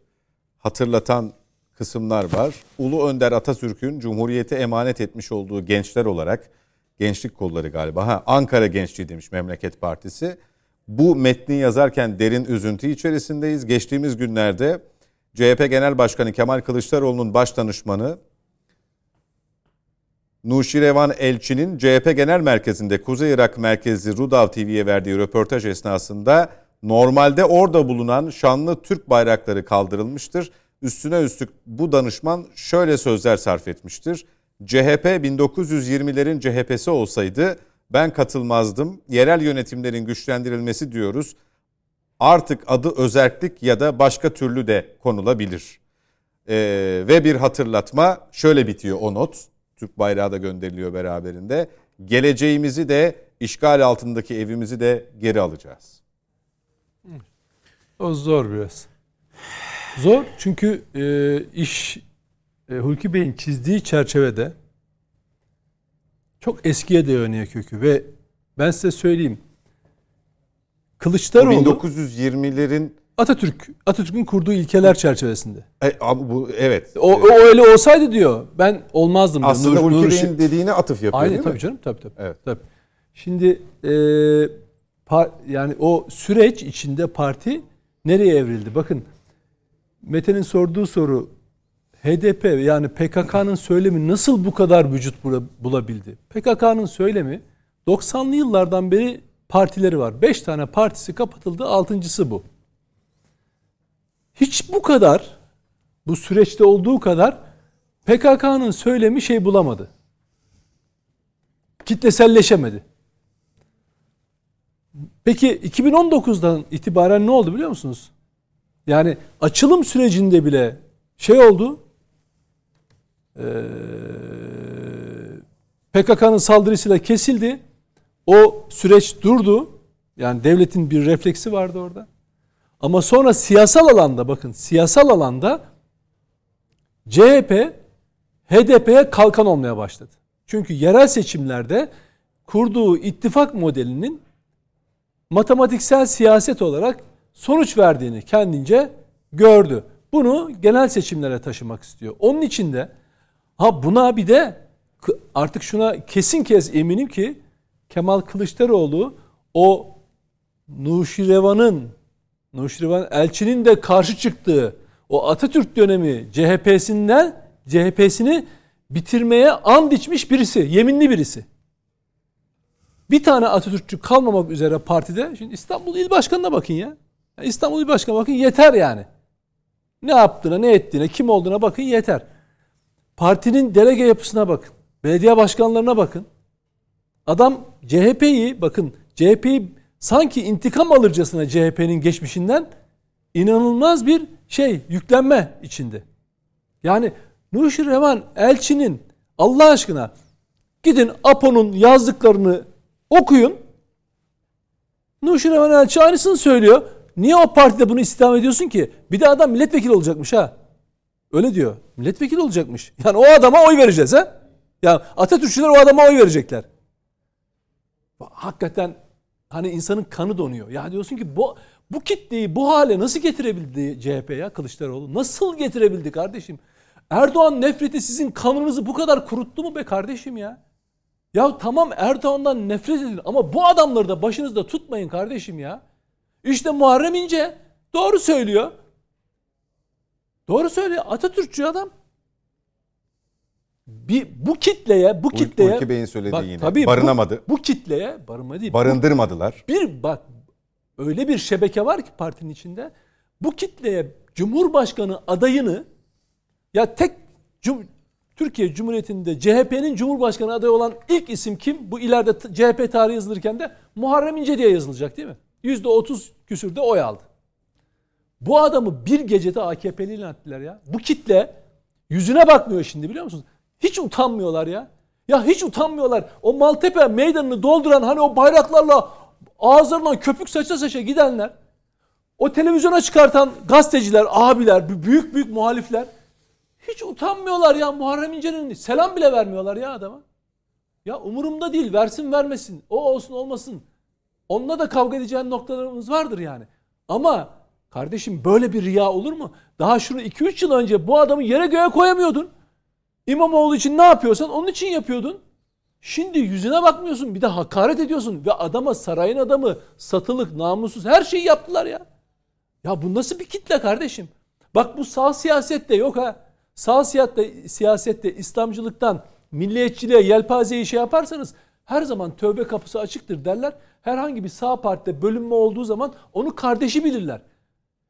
hatırlatan kısımlar var. Ulu Önder Atatürk'ün Cumhuriyete emanet etmiş olduğu gençler olarak gençlik kolları galiba. Ha Ankara Gençliği demiş Memleket Partisi. Bu metni yazarken derin üzüntü içerisindeyiz. Geçtiğimiz günlerde CHP Genel Başkanı Kemal Kılıçdaroğlu'nun baş danışmanı Nuşirevan Elçi'nin CHP Genel Merkezi'nde Kuzey Irak merkezli Rudav TV'ye verdiği röportaj esnasında normalde orada bulunan şanlı Türk bayrakları kaldırılmıştır. Üstüne üstlük bu danışman şöyle sözler sarf etmiştir. CHP 1920'lerin CHP'si olsaydı ben katılmazdım. Yerel yönetimlerin güçlendirilmesi diyoruz. Artık adı özerklik ya da başka türlü de konulabilir. Ee, ve bir hatırlatma şöyle bitiyor o not. Türk bayrağı da gönderiliyor beraberinde. Geleceğimizi de işgal altındaki evimizi de geri alacağız. O zor biraz. Zor çünkü e, iş e, Hulki Bey'in çizdiği çerçevede çok eskiye dayanıyor kökü ve ben size söyleyeyim. Kılıçdaroğlu 1920'lerin Atatürk Atatürk'ün kurduğu ilkeler çerçevesinde. e, ama bu evet. O, o öyle olsaydı diyor. Ben olmazdım. Aslında Nur- Nuri Bey'in dediğine atıf yapıyor Aynen değil tabii mi? canım tabii tabii. Evet. tabii. Şimdi e, par- yani o süreç içinde parti nereye evrildi? Bakın Mete'nin sorduğu soru HDP yani PKK'nın söylemi nasıl bu kadar vücut bula- bulabildi? PKK'nın söylemi 90'lı yıllardan beri partileri var. 5 tane partisi kapatıldı. Altıncısı bu. Hiç bu kadar bu süreçte olduğu kadar PKK'nın söylemi şey bulamadı kitleselleşemedi. Peki 2019'dan itibaren ne oldu biliyor musunuz? Yani açılım sürecinde bile şey oldu. Ee, PKK'nın saldırısıyla kesildi. O süreç durdu. Yani devletin bir refleksi vardı orada. Ama sonra siyasal alanda bakın siyasal alanda CHP HDP'ye kalkan olmaya başladı. Çünkü yerel seçimlerde kurduğu ittifak modelinin matematiksel siyaset olarak sonuç verdiğini kendince gördü. Bunu genel seçimlere taşımak istiyor. Onun için de ha buna bir de artık şuna kesin kez eminim ki Kemal Kılıçdaroğlu o Nuşirevan'ın Nuşirevan elçinin de karşı çıktığı o Atatürk dönemi CHP'sinden CHP'sini bitirmeye and içmiş birisi, yeminli birisi. Bir tane Atatürkçü kalmamak üzere partide. Şimdi İstanbul İl Başkanı'na bakın ya. İstanbul İl Başkanı'na bakın yeter yani. Ne yaptığına, ne ettiğine, kim olduğuna bakın yeter. Partinin delege yapısına bakın. Belediye başkanlarına bakın. Adam CHP'yi bakın CHP'yi sanki intikam alırcasına CHP'nin geçmişinden inanılmaz bir şey yüklenme içinde. Yani Nuşi Revan Elçi'nin Allah aşkına gidin Apo'nun yazdıklarını okuyun. Nuşi Revan Elçi aynısını söylüyor. Niye o partide bunu istihdam ediyorsun ki? Bir de adam milletvekili olacakmış ha. Öyle diyor. Milletvekili olacakmış. Yani o adama oy vereceğiz ha. Ya Atatürkçüler o adama oy verecekler. Hakikaten hani insanın kanı donuyor. Ya diyorsun ki bu bu kitleyi bu hale nasıl getirebildi CHP ya Kılıçdaroğlu? Nasıl getirebildi kardeşim? Erdoğan nefreti sizin kanınızı bu kadar kuruttu mu be kardeşim ya? Ya tamam Erdoğan'dan nefret edin ama bu adamları da başınızda tutmayın kardeşim ya. İşte Muharrem İnce doğru söylüyor. Doğru söylüyor. Atatürkçü adam. Bir bu kitleye, bu kitleye Ulki Bey'in söylediği Bak, yine. tabii bu- Barınamadı. Bu, kitleye barınma değil. bu- Barındırmadılar. bir bak öyle bir şebeke var ki partinin içinde. Bu kitleye Cumhurbaşkanı adayını ya tek Cum- Türkiye Cumhuriyeti'nde CHP'nin Cumhurbaşkanı adayı olan ilk isim kim? Bu ileride CHP tarihi yazılırken de Muharrem İnce diye yazılacak değil mi? %30 küsürde oy aldı. Bu adamı bir gecede AKP'li ilan ettiler ya. Bu kitle yüzüne bakmıyor şimdi biliyor musunuz? Hiç utanmıyorlar ya. Ya hiç utanmıyorlar. O Maltepe meydanını dolduran hani o bayraklarla ağızlarından köpük saça saça gidenler. O televizyona çıkartan gazeteciler, abiler, büyük büyük muhalifler. Hiç utanmıyorlar ya Muharrem İnce'nin selam bile vermiyorlar ya adama. Ya umurumda değil versin vermesin. O olsun olmasın. Onunla da kavga edeceğin noktalarımız vardır yani. Ama kardeşim böyle bir riya olur mu? Daha şunu 2-3 yıl önce bu adamı yere göğe koyamıyordun. İmamoğlu için ne yapıyorsan onun için yapıyordun. Şimdi yüzüne bakmıyorsun bir de hakaret ediyorsun ve adama sarayın adamı satılık namussuz her şeyi yaptılar ya. Ya bu nasıl bir kitle kardeşim? Bak bu sağ siyasette yok ha. Sağ siyasette, siyasette İslamcılıktan milliyetçiliğe yelpazeyi şey yaparsanız her zaman tövbe kapısı açıktır derler. Herhangi bir sağ partide bölünme olduğu zaman onu kardeşi bilirler.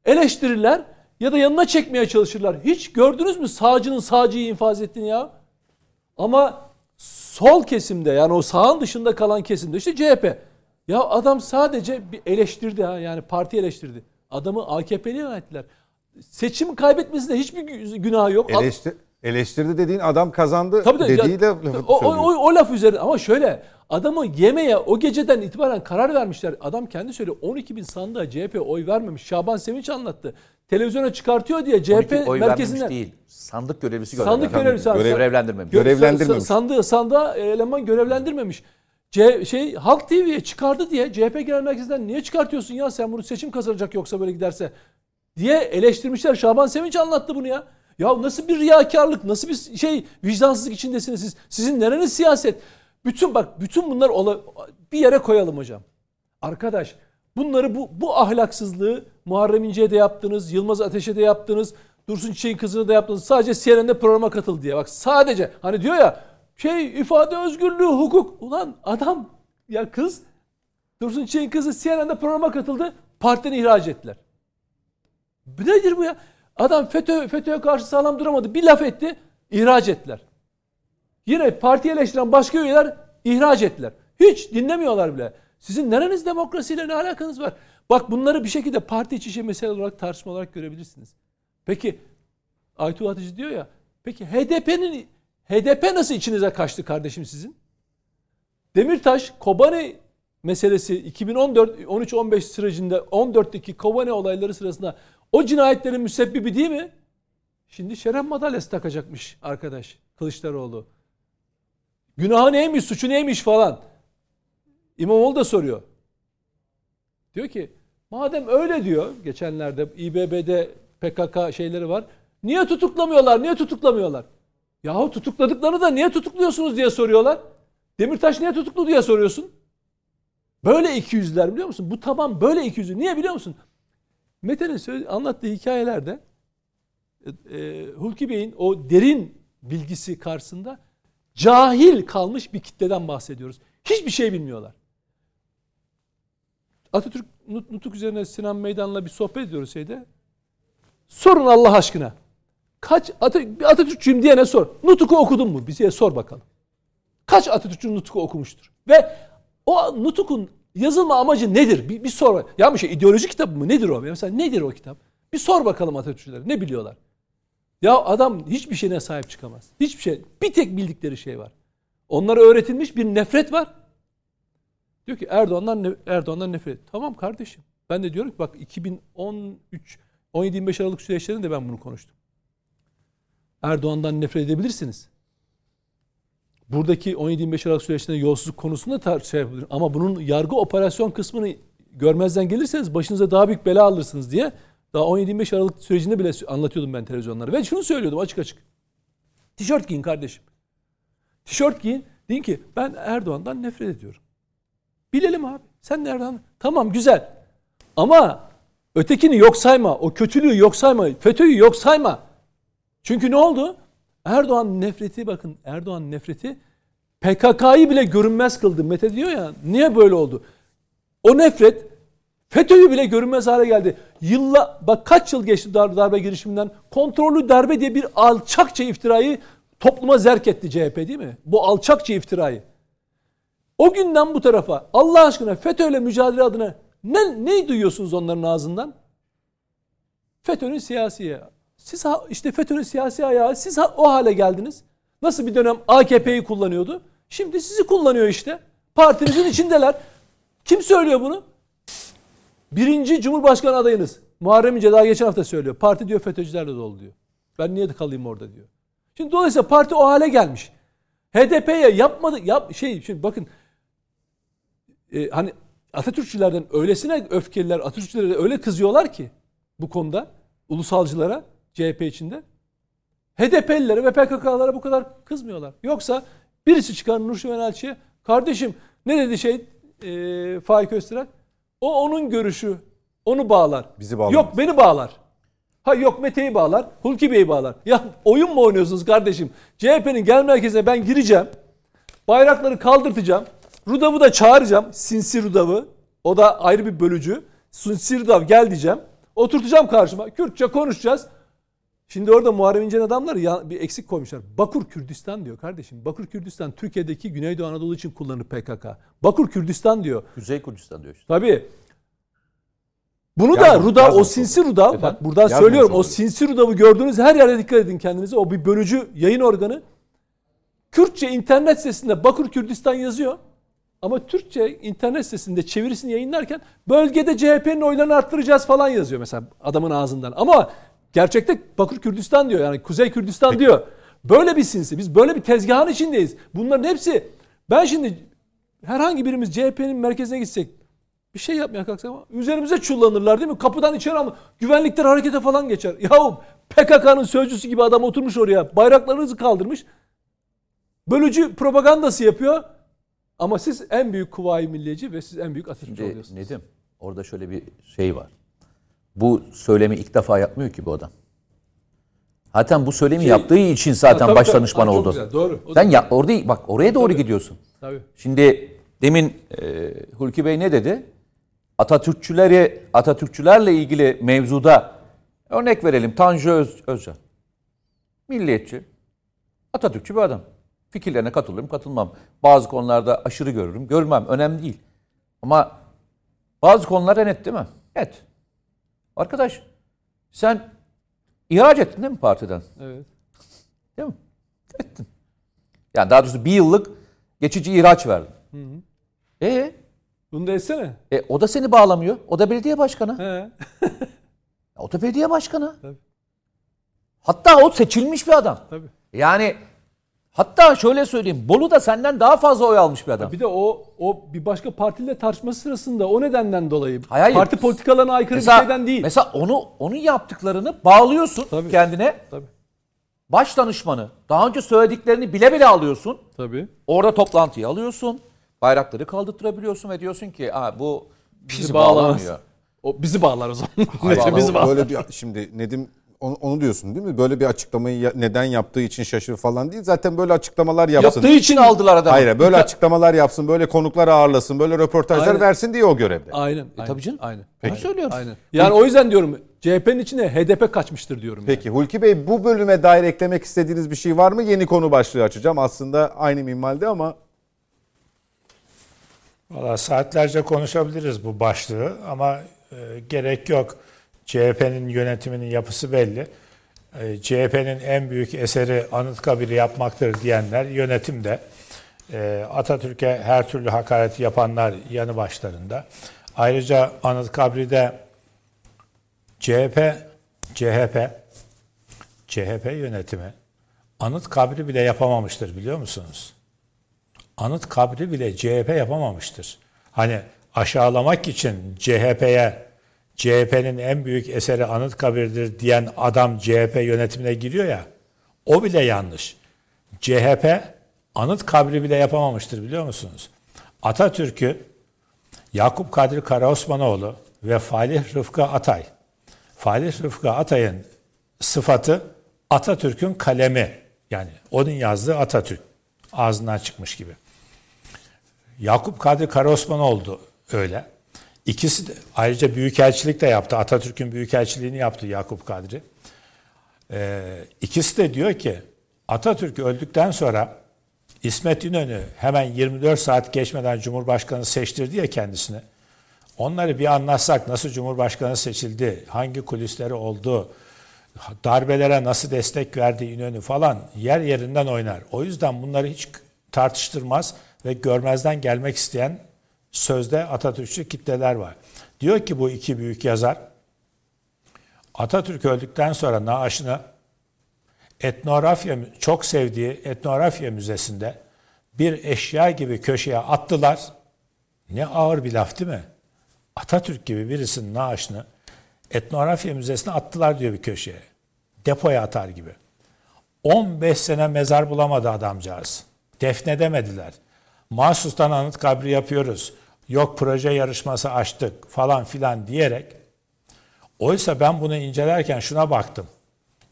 Eleştirirler ya da yanına çekmeye çalışırlar. Hiç gördünüz mü sağcının sağcıyı infaz ettiğini ya? Ama sol kesimde yani o sağın dışında kalan kesimde işte CHP. Ya adam sadece bir eleştirdi ha yani parti eleştirdi. Adamı AKP'li ilan ettiler. Seçim kaybetmesinde hiçbir günah yok. Eleştir, eleştirdi dediğin adam kazandı Tabii de, dediği ya, de lafı o, o, o, o laf üzerine ama şöyle adamı yemeye o geceden itibaren karar vermişler. Adam kendi söylüyor 12 bin sandığa CHP oy vermemiş. Şaban Sevinç anlattı. Televizyona çıkartıyor diye CHP 12 oy merkezinde değil. Sandık görevlisi Sandık görevlendirmemiş. görevlisi- Görevlendirmemiş. Gö- Görevlendirmemiş. sa- Sandığı sandığa eleman görevlendirmemiş. C şey Halk TV'ye çıkardı diye CHP Genel Merkezi'nden niye çıkartıyorsun ya sen bunu seçim kazanacak yoksa böyle giderse diye eleştirmişler. Şaban Sevinç anlattı bunu ya. Ya nasıl bir riyakarlık, nasıl bir şey vicdansızlık içindesiniz siz? Sizin nereniz siyaset? Bütün bak bütün bunlar ola, bir yere koyalım hocam. Arkadaş bunları bu bu ahlaksızlığı Muharrem İnce'ye de yaptınız, Yılmaz Ateş'e de yaptınız, Dursun Çiçek'in kızına da yaptınız. Sadece CNN'de programa katıl diye. Bak sadece hani diyor ya şey ifade özgürlüğü, hukuk. Ulan adam ya kız Dursun Çiçek'in kızı CNN'de programa katıldı. Partiden ihraç ettiler. Nedir bu ya? Adam FETÖ, FETÖ'ye karşı sağlam duramadı. Bir laf etti. ihraç ettiler. Yine parti eleştiren başka üyeler ihraç ettiler. Hiç dinlemiyorlar bile. Sizin nereniz demokrasiyle ne alakanız var? Bak bunları bir şekilde parti içi şey mesele olarak tartışma olarak görebilirsiniz. Peki Aytuğ Atıcı diyor ya. Peki HDP'nin HDP nasıl içinize kaçtı kardeşim sizin? Demirtaş Kobani meselesi 2014 13-15 sürecinde 14'teki Kobani olayları sırasında o cinayetlerin müsebbibi değil mi? Şimdi şeref madalyası takacakmış arkadaş Kılıçdaroğlu. Günahı neymiş, suçu neymiş falan. İmamoğlu da soruyor. Diyor ki madem öyle diyor geçenlerde İBB'de PKK şeyleri var. Niye tutuklamıyorlar? Niye tutuklamıyorlar? Yahu tutukladıklarını da niye tutukluyorsunuz diye soruyorlar. Demirtaş niye tutuklu diye soruyorsun. Böyle iki yüzler biliyor musun? Bu taban böyle iki yüzlü. Niye biliyor musun? Mete'nin anlattığı hikayelerde e, e, Hulki Bey'in o derin bilgisi karşısında cahil kalmış bir kitleden bahsediyoruz. Hiçbir şey bilmiyorlar. Atatürk Nut- Nutuk üzerine Sinan Meydan'la bir sohbet ediyoruz şeyde. Sorun Allah aşkına. Kaç Atatürk, Atatürkçüyüm diyene sor. Nutuk'u okudun mu? Bize sor bakalım. Kaç Atatürkçü Nutuk'u okumuştur? Ve o Nutuk'un yazılma amacı nedir? Bir, bir sor. Ya bir şey ideoloji kitabı mı? Nedir o? Mesela nedir o kitap? Bir sor bakalım Atatürkçülere. Ne biliyorlar? Ya adam hiçbir şeyine sahip çıkamaz. Hiçbir şey. Bir tek bildikleri şey var. Onlara öğretilmiş bir nefret var. Diyor ki Erdoğan'dan Erdoğan'dan nefret. Tamam kardeşim. Ben de diyorum ki bak 2013 17-25 Aralık süreçlerinde ben bunu konuştum. Erdoğan'dan nefret edebilirsiniz. Buradaki 17-25 Aralık süreçlerinde yolsuzluk konusunda tartışma yapılır. Ama bunun yargı operasyon kısmını görmezden gelirseniz başınıza daha büyük bela alırsınız diye daha 17-25 Aralık sürecinde bile anlatıyordum ben televizyonlara. Ve şunu söylüyordum açık açık. Tişört giyin kardeşim. Tişört giyin. Deyin ki ben Erdoğan'dan nefret ediyorum. Bilelim abi. Sen de Erdoğan. Tamam güzel. Ama ötekini yok sayma. O kötülüğü yok sayma. FETÖ'yü yok sayma. Çünkü ne oldu? Erdoğan nefreti bakın Erdoğan nefreti PKK'yı bile görünmez kıldı. Mete diyor ya niye böyle oldu? O nefret FETÖ'yü bile görünmez hale geldi. Yılla bak kaç yıl geçti dar, darbe girişiminden kontrollü darbe diye bir alçakça iftirayı topluma zerk etti CHP değil mi? Bu alçakça iftirayı. O günden bu tarafa Allah aşkına FETÖ'yle mücadele adına ne, ne duyuyorsunuz onların ağzından? FETÖ'nün siyasi. Siz işte FETÖ'nün siyasi ayağı siz o hale geldiniz. Nasıl bir dönem AKP'yi kullanıyordu? Şimdi sizi kullanıyor işte. Partinizin içindeler. Kim söylüyor bunu? Birinci Cumhurbaşkanı adayınız. Muharrem İnce daha geçen hafta söylüyor. Parti diyor FETÖ'cülerle dolu diyor. Ben niye kalayım orada diyor. Şimdi dolayısıyla parti o hale gelmiş. HDP'ye yapmadı yap şey şimdi bakın e, hani Atatürkçülerden öylesine öfkeliler, Atatürkçülere öyle kızıyorlar ki bu konuda ulusalcılara CHP içinde. HDP'lilere ve PKK'lara bu kadar kızmıyorlar. Yoksa birisi çıkar Nurşiven Elçi'ye kardeşim ne dedi şey e, Faik Öztürk? O onun görüşü. Onu bağlar. Bizi bağlamaz. Yok beni bağlar. Ha yok Mete'yi bağlar. Hulki Bey'i bağlar. Ya oyun mu oynuyorsunuz kardeşim? CHP'nin gel merkezine ben gireceğim. Bayrakları kaldırtacağım. Rudav'ı da çağıracağım. Sinsi Rudav'ı. O da ayrı bir bölücü. Sinsi Rudav gel diyeceğim. Oturtacağım karşıma. Kürtçe konuşacağız. Şimdi orada Muharrem İnce'nin adamları ya, bir eksik koymuşlar. Bakur Kürdistan diyor kardeşim. Bakur Kürdistan Türkiye'deki Güneydoğu Anadolu için kullanır PKK. Bakur Kürdistan diyor. Kuzey Kurdistan diyor işte. Tabii. Bunu da Yazmamış, Rudav, o sinsi Rudav, Efendim? bak buradan söylüyorum o sinsi Rudav'ı gördüğünüz her yerde dikkat edin kendinize. O bir bölücü yayın organı. Kürtçe internet sitesinde Bakur Kürdistan yazıyor. Ama Türkçe internet sitesinde çevirisini yayınlarken bölgede CHP'nin oylarını arttıracağız falan yazıyor mesela adamın ağzından. Ama gerçekte Bakur Kürdistan diyor yani Kuzey Kürdistan diyor. Böyle bir sinsi. Biz böyle bir tezgahın içindeyiz. Bunların hepsi ben şimdi herhangi birimiz CHP'nin merkezine gitsek bir şey yapmaya kalksak ama üzerimize çullanırlar değil mi? Kapıdan içeri ama güvenlikler harekete falan geçer. Yahu PKK'nın sözcüsü gibi adam oturmuş oraya. Bayraklarınızı kaldırmış. Bölücü propagandası yapıyor. Ama siz en büyük kuvayi milliyeci ve siz en büyük Atatürkçü oluyorsunuz. Nedim orada şöyle bir şey var. Bu söylemi ilk defa yapmıyor ki bu adam. Zaten bu söylemi Şey- yaptığı için zaten tabii, baş tabii. danışman çok oldu. güzel, doğru. O Sen ya orada bak oraya doğru gidiyorsun. Tabii. Şimdi demin e, Hulki Bey ne dedi? Atatürkçüleri Atatürkçülerle ilgili mevzuda örnek verelim Tanju Öz, Özcan. Milliyetçi. Atatürkçü bir adam. Fikirlerine katılırım, katılmam. Bazı konularda aşırı görürüm, görmem. Önemli değil. Ama bazı konularda net değil mi? Net. Arkadaş sen ihraç ettin değil mi partiden? Evet. Değil mi? Ettin. Yani daha doğrusu bir yıllık geçici ihraç verdin. E, Bunu da etsene. e o da seni bağlamıyor. O da belediye başkanı. He. <laughs> O da belediye başkanı. Tabii. Hatta o seçilmiş bir adam. Tabii. Yani hatta şöyle söyleyeyim. Bolu da senden daha fazla oy almış bir adam. Bir de o o bir başka partiyle tartışması sırasında o nedenden dolayı Hayır, hayır. parti politikalarına aykırı Mesela, bir şeyden değil. mesela onu onun yaptıklarını bağlıyorsun Tabii. kendine. Tabii. Baş danışmanı. Daha önce söylediklerini bile bile alıyorsun. Tabii. Orada toplantıyı alıyorsun. Bayrakları kaldırtırabiliyorsun ve diyorsun ki Aa, bu bizi, Bizi bağlamıyor. O bizi bağlar o zaman. Hayır, bizi bağlar. böyle bir şimdi Nedim onu, onu diyorsun değil mi? Böyle bir açıklamayı ya- neden yaptığı için şaşır falan değil. Zaten böyle açıklamalar yapsın. Yaptığı için aldılar adamı. Hayır böyle açıklamalar yapsın, böyle konuklar ağırlasın, böyle röportajlar Aynen. versin diye o görevde. Aynen. aynen tabii canım. Aynen. Onu söylüyorum. Aynen. Yani o yüzden diyorum CHP'nin içine HDP kaçmıştır diyorum. yani. Peki Hulki Bey bu bölüme dair eklemek istediğiniz bir şey var mı? Yeni konu başlığı açacağım. Aslında aynı minvalde ama Valla saatlerce konuşabiliriz bu başlığı ama e, gerek yok. CHP'nin yönetiminin yapısı belli. E, CHP'nin en büyük eseri Anıtkabir'i yapmaktır diyenler yönetimde. E, Atatürk'e her türlü hakareti yapanlar yanı başlarında. Ayrıca Anıtkabir'de CHP, CHP, CHP yönetimi Anıtkabir'i bile yapamamıştır biliyor musunuz? anıt kabri bile CHP yapamamıştır. Hani aşağılamak için CHP'ye CHP'nin en büyük eseri anıt kabirdir diyen adam CHP yönetimine giriyor ya. O bile yanlış. CHP anıt kabri bile yapamamıştır biliyor musunuz? Atatürk'ü Yakup Kadri Karaosmanoğlu ve Falih Rıfkı Atay. Falih Rıfkı Atay'ın sıfatı Atatürk'ün kalemi. Yani onun yazdığı Atatürk. Ağzından çıkmış gibi. Yakup Kadri Karaosmanoğlu öyle. İkisi de ayrıca büyükelçilik de yaptı. Atatürk'ün büyükelçiliğini yaptı Yakup Kadri. Ee, ikisi de diyor ki Atatürk öldükten sonra İsmet İnönü hemen 24 saat geçmeden Cumhurbaşkanı seçtirdi ya kendisini. Onları bir anlatsak nasıl Cumhurbaşkanı seçildi, hangi kulisleri oldu, darbelere nasıl destek verdi İnönü falan yer yerinden oynar. O yüzden bunları hiç tartıştırmaz ve görmezden gelmek isteyen sözde Atatürkçü kitleler var. Diyor ki bu iki büyük yazar, Atatürk öldükten sonra naaşını etnografya çok sevdiği etnografya müzesinde bir eşya gibi köşeye attılar. Ne ağır bir laf değil mi? Atatürk gibi birisinin naaşını etnografya müzesine attılar diyor bir köşeye. Depoya atar gibi. 15 sene mezar bulamadı adamcağız. Defnedemediler. Mahsustan anıt kabri yapıyoruz. Yok proje yarışması açtık falan filan diyerek. Oysa ben bunu incelerken şuna baktım.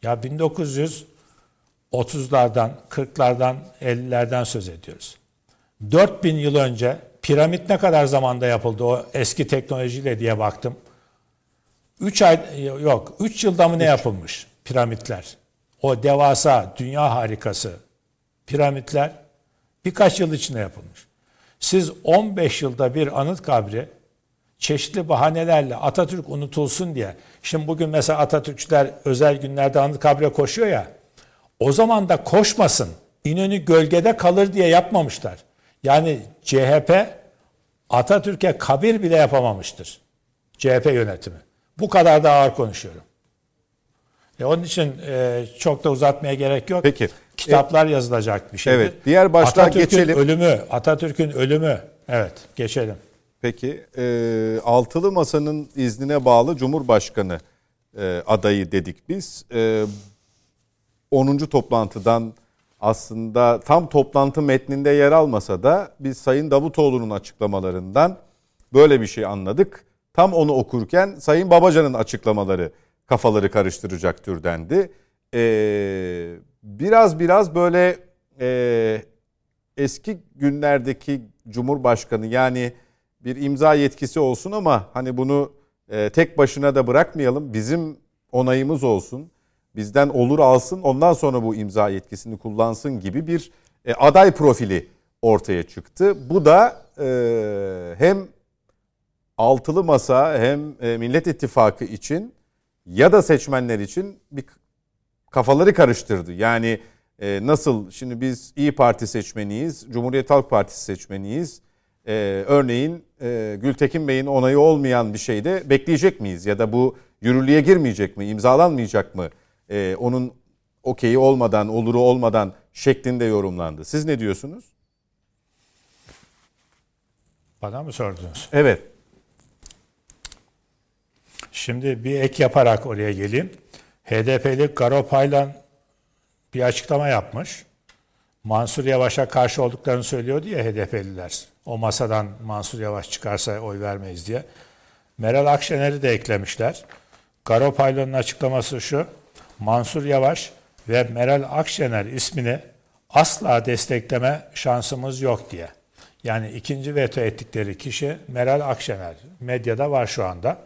Ya 1930'lardan, 40'lardan, 50'lerden söz ediyoruz. 4000 yıl önce piramit ne kadar zamanda yapıldı o eski teknolojiyle diye baktım. 3 ay yok 3 yılda mı ne yapılmış piramitler? O devasa dünya harikası piramitler birkaç yıl içinde yapılmış. Siz 15 yılda bir anıt kabri çeşitli bahanelerle Atatürk unutulsun diye. Şimdi bugün mesela Atatürkçüler özel günlerde anıt kabre koşuyor ya. O zaman da koşmasın. İnönü gölgede kalır diye yapmamışlar. Yani CHP Atatürk'e kabir bile yapamamıştır. CHP yönetimi. Bu kadar da ağır konuşuyorum. E onun için e, çok da uzatmaya gerek yok. Peki. Kitaplar e, yazılacak bir şey. Evet. Diğer başlığa Atatürk'ün geçelim. ölümü, Atatürk'ün ölümü. Evet, geçelim. Peki. E, altılı Masa'nın iznine bağlı Cumhurbaşkanı e, adayı dedik biz. E, 10. toplantıdan aslında tam toplantı metninde yer almasa da biz Sayın Davutoğlu'nun açıklamalarından böyle bir şey anladık. Tam onu okurken Sayın Babacan'ın açıklamaları kafaları karıştıracak türdendi. Ee, biraz biraz böyle e, eski günlerdeki Cumhurbaşkanı yani bir imza yetkisi olsun ama hani bunu e, tek başına da bırakmayalım. Bizim onayımız olsun. Bizden olur alsın ondan sonra bu imza yetkisini kullansın gibi bir e, aday profili ortaya çıktı. Bu da e, hem altılı masa hem e, Millet İttifakı için ya da seçmenler için bir kafaları karıştırdı. Yani e, nasıl şimdi biz İyi Parti seçmeniyiz, Cumhuriyet Halk Partisi seçmeniyiz. E, örneğin e, Gültekin Bey'in onayı olmayan bir şeyde bekleyecek miyiz? Ya da bu yürürlüğe girmeyecek mi, imzalanmayacak mı? E, onun okeyi olmadan, oluru olmadan şeklinde yorumlandı. Siz ne diyorsunuz? Bana mı sordunuz? Evet. Şimdi bir ek yaparak oraya geleyim. HDP'li Garo Paylan bir açıklama yapmış. Mansur Yavaş'a karşı olduklarını söylüyordu ya HDP'liler. O masadan Mansur Yavaş çıkarsa oy vermeyiz diye. Meral Akşener'i de eklemişler. Garo Paylan'ın açıklaması şu. Mansur Yavaş ve Meral Akşener ismini asla destekleme şansımız yok diye. Yani ikinci veto ettikleri kişi Meral Akşener. Medyada var şu anda.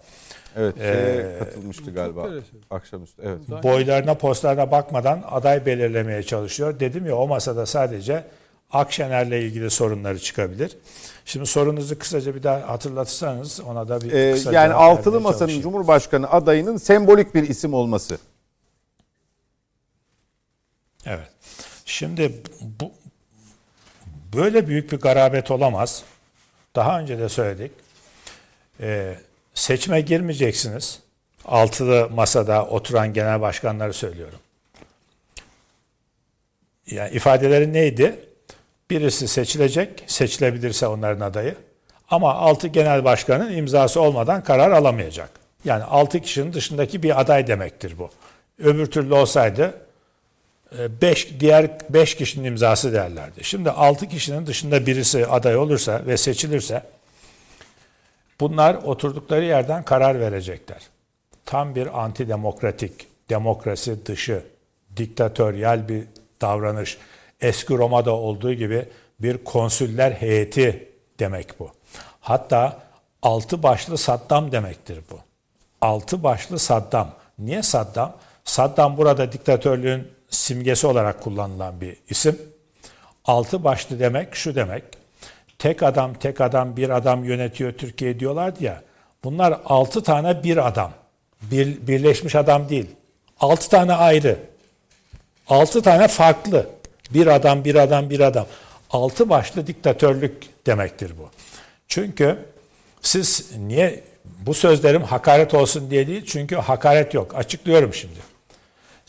Evet, ee, katılmıştı galiba akşamüstü. Evet. Boylarına, postlarına bakmadan aday belirlemeye çalışıyor. Dedim ya o masada sadece Akşener'le ilgili sorunları çıkabilir. Şimdi sorunuzu kısaca bir daha hatırlatırsanız ona da bir ee, kısaca Yani altılı masanın Cumhurbaşkanı adayının sembolik bir isim olması. Evet. Şimdi bu böyle büyük bir garabet olamaz. Daha önce de söyledik. Ee, seçime girmeyeceksiniz. Altılı masada oturan genel başkanları söylüyorum. Yani ifadeleri neydi? Birisi seçilecek, seçilebilirse onların adayı. Ama altı genel başkanın imzası olmadan karar alamayacak. Yani altı kişinin dışındaki bir aday demektir bu. Öbür türlü olsaydı e, beş, diğer beş kişinin imzası derlerdi. Şimdi altı kişinin dışında birisi aday olursa ve seçilirse Bunlar oturdukları yerden karar verecekler. Tam bir antidemokratik, demokrasi dışı, diktatöryel bir davranış. Eski Roma'da olduğu gibi bir konsüller heyeti demek bu. Hatta altı başlı Saddam demektir bu. Altı başlı Saddam. Niye Saddam? Saddam burada diktatörlüğün simgesi olarak kullanılan bir isim. Altı başlı demek şu demek tek adam tek adam bir adam yönetiyor Türkiye diyorlardı ya. Bunlar altı tane bir adam. Bir, birleşmiş adam değil. Altı tane ayrı. Altı tane farklı. Bir adam, bir adam, bir adam. Altı başlı diktatörlük demektir bu. Çünkü siz niye bu sözlerim hakaret olsun diye değil çünkü hakaret yok. Açıklıyorum şimdi.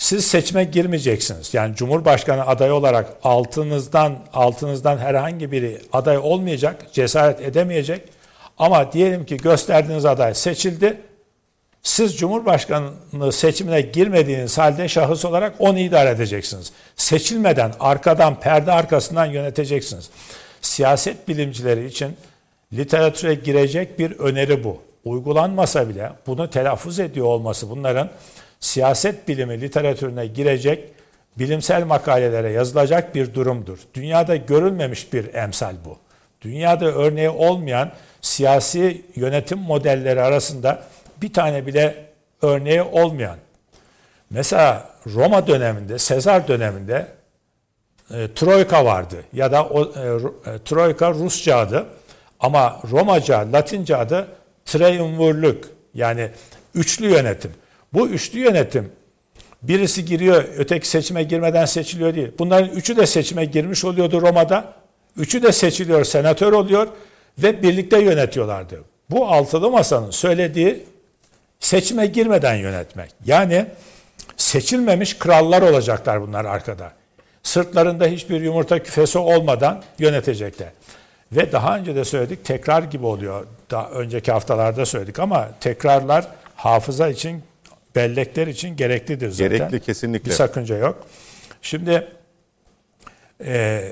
Siz seçime girmeyeceksiniz. Yani Cumhurbaşkanı adayı olarak altınızdan altınızdan herhangi biri aday olmayacak, cesaret edemeyecek. Ama diyelim ki gösterdiğiniz aday seçildi. Siz Cumhurbaşkanlığı seçimine girmediğiniz halde şahıs olarak onu idare edeceksiniz. Seçilmeden arkadan, perde arkasından yöneteceksiniz. Siyaset bilimcileri için literatüre girecek bir öneri bu. Uygulanmasa bile bunu telaffuz ediyor olması bunların siyaset bilimi literatürüne girecek, bilimsel makalelere yazılacak bir durumdur. Dünyada görülmemiş bir emsal bu. Dünyada örneği olmayan siyasi yönetim modelleri arasında bir tane bile örneği olmayan. Mesela Roma döneminde, Sezar döneminde e, Troika vardı ya da o, e, e, Troika Rusça adı ama Romaca, Latince adı Triumvirlük yani üçlü yönetim. Bu üçlü yönetim birisi giriyor öteki seçime girmeden seçiliyor değil. Bunların üçü de seçime girmiş oluyordu Roma'da. Üçü de seçiliyor, senatör oluyor ve birlikte yönetiyorlardı. Bu altılı masanın söylediği seçime girmeden yönetmek. Yani seçilmemiş krallar olacaklar bunlar arkada. Sırtlarında hiçbir yumurta küfesi olmadan yönetecekler. Ve daha önce de söyledik tekrar gibi oluyor. Daha önceki haftalarda söyledik ama tekrarlar hafıza için bellekler için gereklidir zaten. Gerekli kesinlikle. Bir sakınca yok. Şimdi e,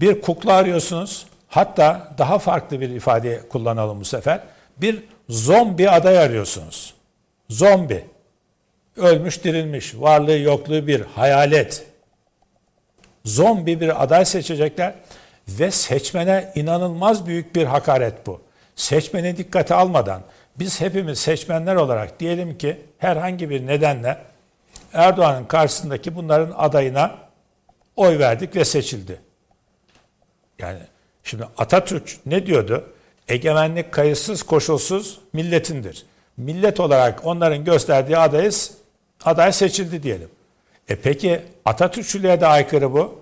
bir kukla arıyorsunuz. Hatta daha farklı bir ifade kullanalım bu sefer. Bir zombi aday arıyorsunuz. Zombi. Ölmüş dirilmiş, varlığı yokluğu bir hayalet. Zombi bir aday seçecekler ve seçmene inanılmaz büyük bir hakaret bu. Seçmeni dikkate almadan biz hepimiz seçmenler olarak diyelim ki herhangi bir nedenle Erdoğan'ın karşısındaki bunların adayına oy verdik ve seçildi. Yani şimdi Atatürk ne diyordu? Egemenlik kayıtsız koşulsuz milletindir. Millet olarak onların gösterdiği adayız, aday seçildi diyelim. E peki Atatürkçülüğe de aykırı bu.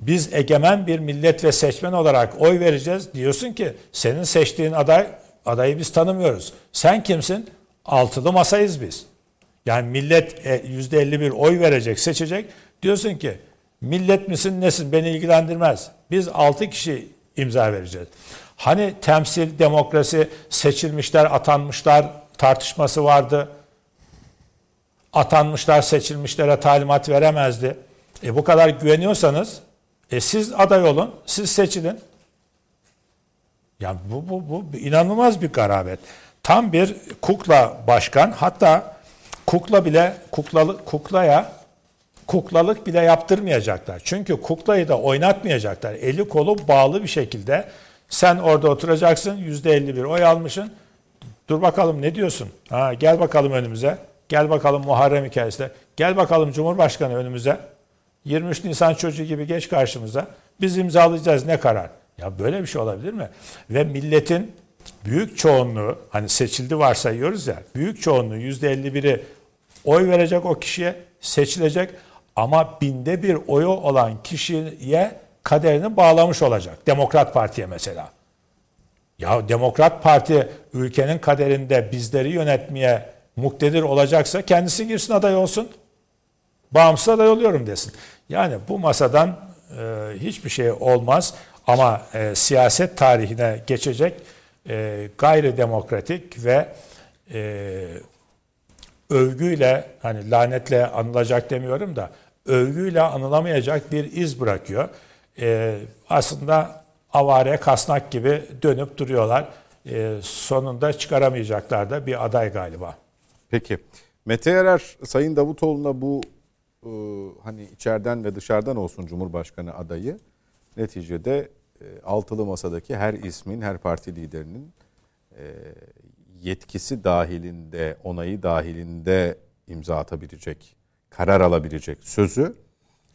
Biz egemen bir millet ve seçmen olarak oy vereceğiz. Diyorsun ki senin seçtiğin aday adayı biz tanımıyoruz. Sen kimsin? Altılı masayız biz. Yani millet %51 e, oy verecek, seçecek. Diyorsun ki millet misin nesin beni ilgilendirmez. Biz 6 kişi imza vereceğiz. Hani temsil, demokrasi, seçilmişler, atanmışlar tartışması vardı. Atanmışlar, seçilmişlere talimat veremezdi. E bu kadar güveniyorsanız e siz aday olun, siz seçilin. Yani bu, bu, bu inanılmaz bir garabet. Tam bir kukla başkan hatta kukla bile kuklalı, kuklaya kuklalık bile yaptırmayacaklar. Çünkü kuklayı da oynatmayacaklar. Eli kolu bağlı bir şekilde sen orada oturacaksın %51 oy almışsın. Dur bakalım ne diyorsun? Ha, gel bakalım önümüze. Gel bakalım Muharrem hikayesine. Gel bakalım Cumhurbaşkanı önümüze. 23 Nisan çocuğu gibi geç karşımıza. Biz imzalayacağız ne karar? Ya böyle bir şey olabilir mi? Ve milletin büyük çoğunluğu hani seçildi varsayıyoruz ya büyük çoğunluğu %51'i oy verecek o kişiye seçilecek ama binde bir oyu olan kişiye kaderini bağlamış olacak. Demokrat Parti'ye mesela. Ya Demokrat Parti ülkenin kaderinde bizleri yönetmeye muktedir olacaksa kendisi girsin aday olsun. Bağımsız aday oluyorum desin. Yani bu masadan e, hiçbir şey olmaz. Ama e, siyaset tarihine geçecek e, gayri demokratik ve e, övgüyle hani lanetle anılacak demiyorum da övgüyle anılamayacak bir iz bırakıyor. E, aslında avare kasnak gibi dönüp duruyorlar. E, sonunda çıkaramayacaklar da bir aday galiba. Peki. Mete Yarar Sayın Davutoğlu'na bu e, hani içeriden ve dışarıdan olsun Cumhurbaşkanı adayı neticede e, altılı masadaki her ismin, her parti liderinin e, yetkisi dahilinde, onayı dahilinde imza atabilecek, karar alabilecek sözü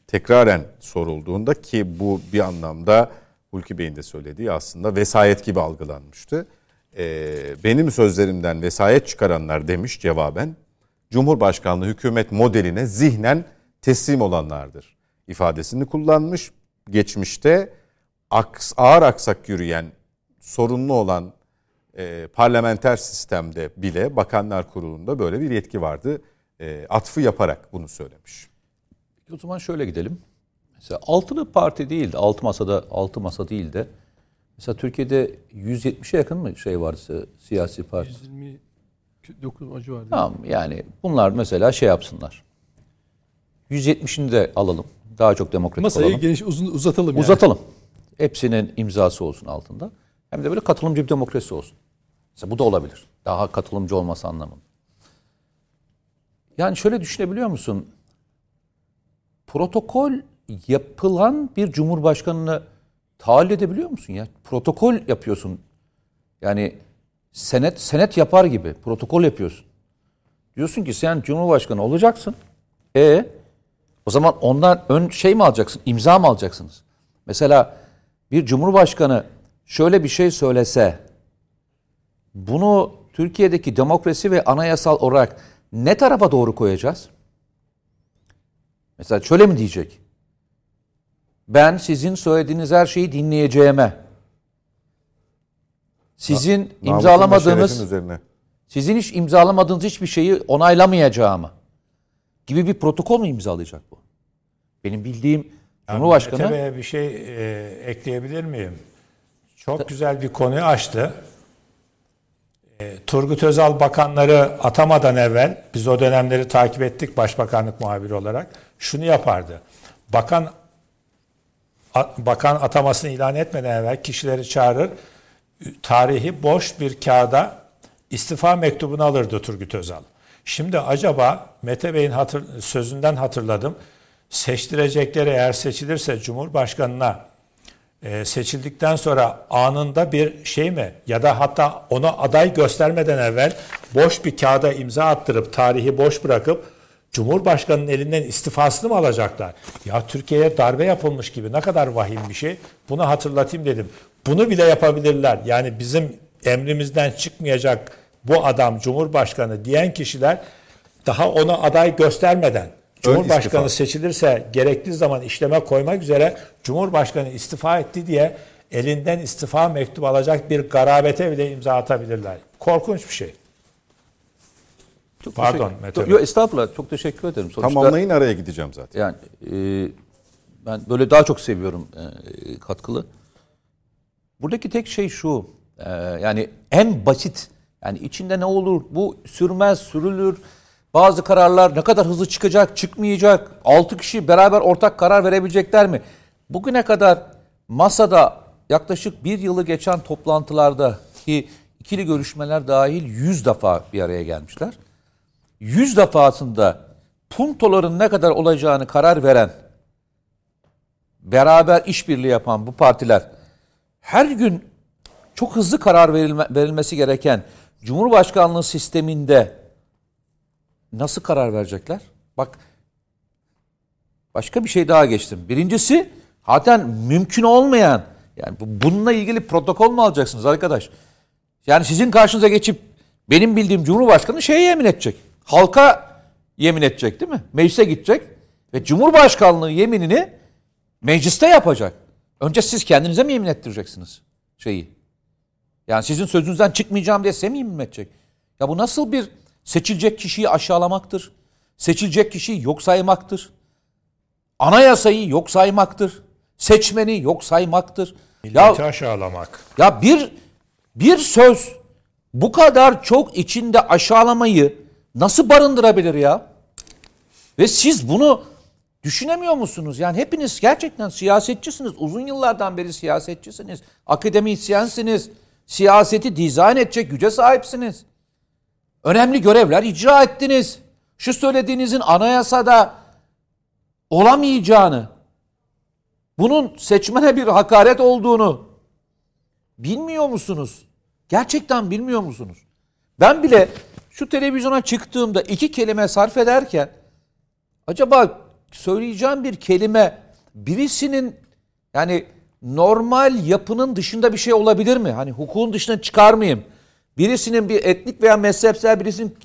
tekraren sorulduğunda ki bu bir anlamda Hulki Bey'in de söylediği aslında vesayet gibi algılanmıştı. E, benim sözlerimden vesayet çıkaranlar demiş cevaben Cumhurbaşkanlığı hükümet modeline zihnen teslim olanlardır ifadesini kullanmış. Geçmişte aks, ağır aksak yürüyen, sorunlu olan e, parlamenter sistemde bile Bakanlar Kurulu'nda böyle bir yetki vardı. E, atfı yaparak bunu söylemiş. O zaman şöyle gidelim. Mesela altılı parti değil de altı masada altı masa değil de mesela Türkiye'de 170'e yakın mı şey varsa siyasi parti? 129 acı var. Tamam yani bunlar mesela şey yapsınlar. 170'ini de alalım. Daha çok demokratik Masayı olalım. geniş uzun uzatalım yani. Uzatalım. Hepsinin imzası olsun altında. Hem de böyle katılımcı bir demokrasi olsun. Mesela bu da olabilir. Daha katılımcı olması anlamında. Yani şöyle düşünebiliyor musun? Protokol yapılan bir cumhurbaşkanını tahayyül edebiliyor musun ya? Protokol yapıyorsun. Yani senet senet yapar gibi protokol yapıyorsun. Diyorsun ki sen cumhurbaşkanı olacaksın. E o zaman ondan ön şey mi alacaksın? İmza mı alacaksınız? Mesela bir cumhurbaşkanı şöyle bir şey söylese bunu Türkiye'deki demokrasi ve anayasal olarak ne tarafa doğru koyacağız? Mesela şöyle mi diyecek? Ben sizin söylediğiniz her şeyi dinleyeceğime, sizin imzalamadığınız sizin hiç imzalamadığınız hiçbir şeyi onaylamayacağımı gibi bir protokol mu imzalayacak bu? Benim bildiğim Cumhurbaşkanı Bey'e bir şey e, ekleyebilir miyim? Çok güzel bir konuyu açtı. E, Turgut Özal bakanları atamadan evvel, biz o dönemleri takip ettik başbakanlık muhabiri olarak, şunu yapardı. Bakan bakan atamasını ilan etmeden evvel kişileri çağırır, tarihi boş bir kağıda istifa mektubunu alırdı Turgut Özal. Şimdi acaba Mete Bey'in hatır, sözünden hatırladım. Seçtirecekleri eğer seçilirse Cumhurbaşkanına e, seçildikten sonra anında bir şey mi ya da hatta ona aday göstermeden evvel boş bir kağıda imza attırıp tarihi boş bırakıp Cumhurbaşkanının elinden istifasını mı alacaklar? Ya Türkiye'ye darbe yapılmış gibi ne kadar vahim bir şey. Bunu hatırlatayım dedim. Bunu bile yapabilirler. Yani bizim emrimizden çıkmayacak bu adam Cumhurbaşkanı diyen kişiler daha ona aday göstermeden Cumhurbaşkanı seçilirse gerektiği zaman işleme koymak üzere Cumhurbaşkanı istifa etti diye elinden istifa mektubu alacak bir garabete bile imza atabilirler. Korkunç bir şey. Çok Pardon, Mete. Yok estağfurullah çok teşekkür ederim. Sonuçta Tamamlayın araya gideceğim zaten. yani e, ben böyle daha çok seviyorum e, katkılı. Buradaki tek şey şu. e, yani en basit yani içinde ne olur bu sürmez sürülür. Bazı kararlar ne kadar hızlı çıkacak çıkmayacak. Altı kişi beraber ortak karar verebilecekler mi? Bugüne kadar masada yaklaşık bir yılı geçen toplantılarda ki ikili görüşmeler dahil yüz defa bir araya gelmişler. Yüz defasında puntoların ne kadar olacağını karar veren, beraber işbirliği yapan bu partiler her gün çok hızlı karar verilme, verilmesi gereken Cumhurbaşkanlığı sisteminde nasıl karar verecekler? Bak başka bir şey daha geçtim. Birincisi zaten mümkün olmayan yani bu- bununla ilgili protokol mu alacaksınız arkadaş? Yani sizin karşınıza geçip benim bildiğim Cumhurbaşkanı şeye yemin edecek. Halka yemin edecek değil mi? Meclise gidecek ve Cumhurbaşkanlığı yeminini mecliste yapacak. Önce siz kendinize mi yemin ettireceksiniz şeyi? Yani sizin sözünüzden çıkmayacağım diye size mi edecek? Ya bu nasıl bir seçilecek kişiyi aşağılamaktır? Seçilecek kişiyi yok saymaktır. Anayasayı yok saymaktır. Seçmeni yok saymaktır. Ya Milleti aşağılamak. ya bir bir söz bu kadar çok içinde aşağılamayı nasıl barındırabilir ya? Ve siz bunu düşünemiyor musunuz? Yani hepiniz gerçekten siyasetçisiniz. Uzun yıllardan beri siyasetçisiniz. Akademisyensiniz. Siyaseti dizayn edecek güce sahipsiniz. Önemli görevler icra ettiniz. Şu söylediğinizin anayasada olamayacağını, bunun seçmene bir hakaret olduğunu bilmiyor musunuz? Gerçekten bilmiyor musunuz? Ben bile şu televizyona çıktığımda iki kelime sarf ederken acaba söyleyeceğim bir kelime birisinin yani normal yapının dışında bir şey olabilir mi? Hani hukukun dışına çıkar mıyım? Birisinin bir etnik veya mezhepsel birisinin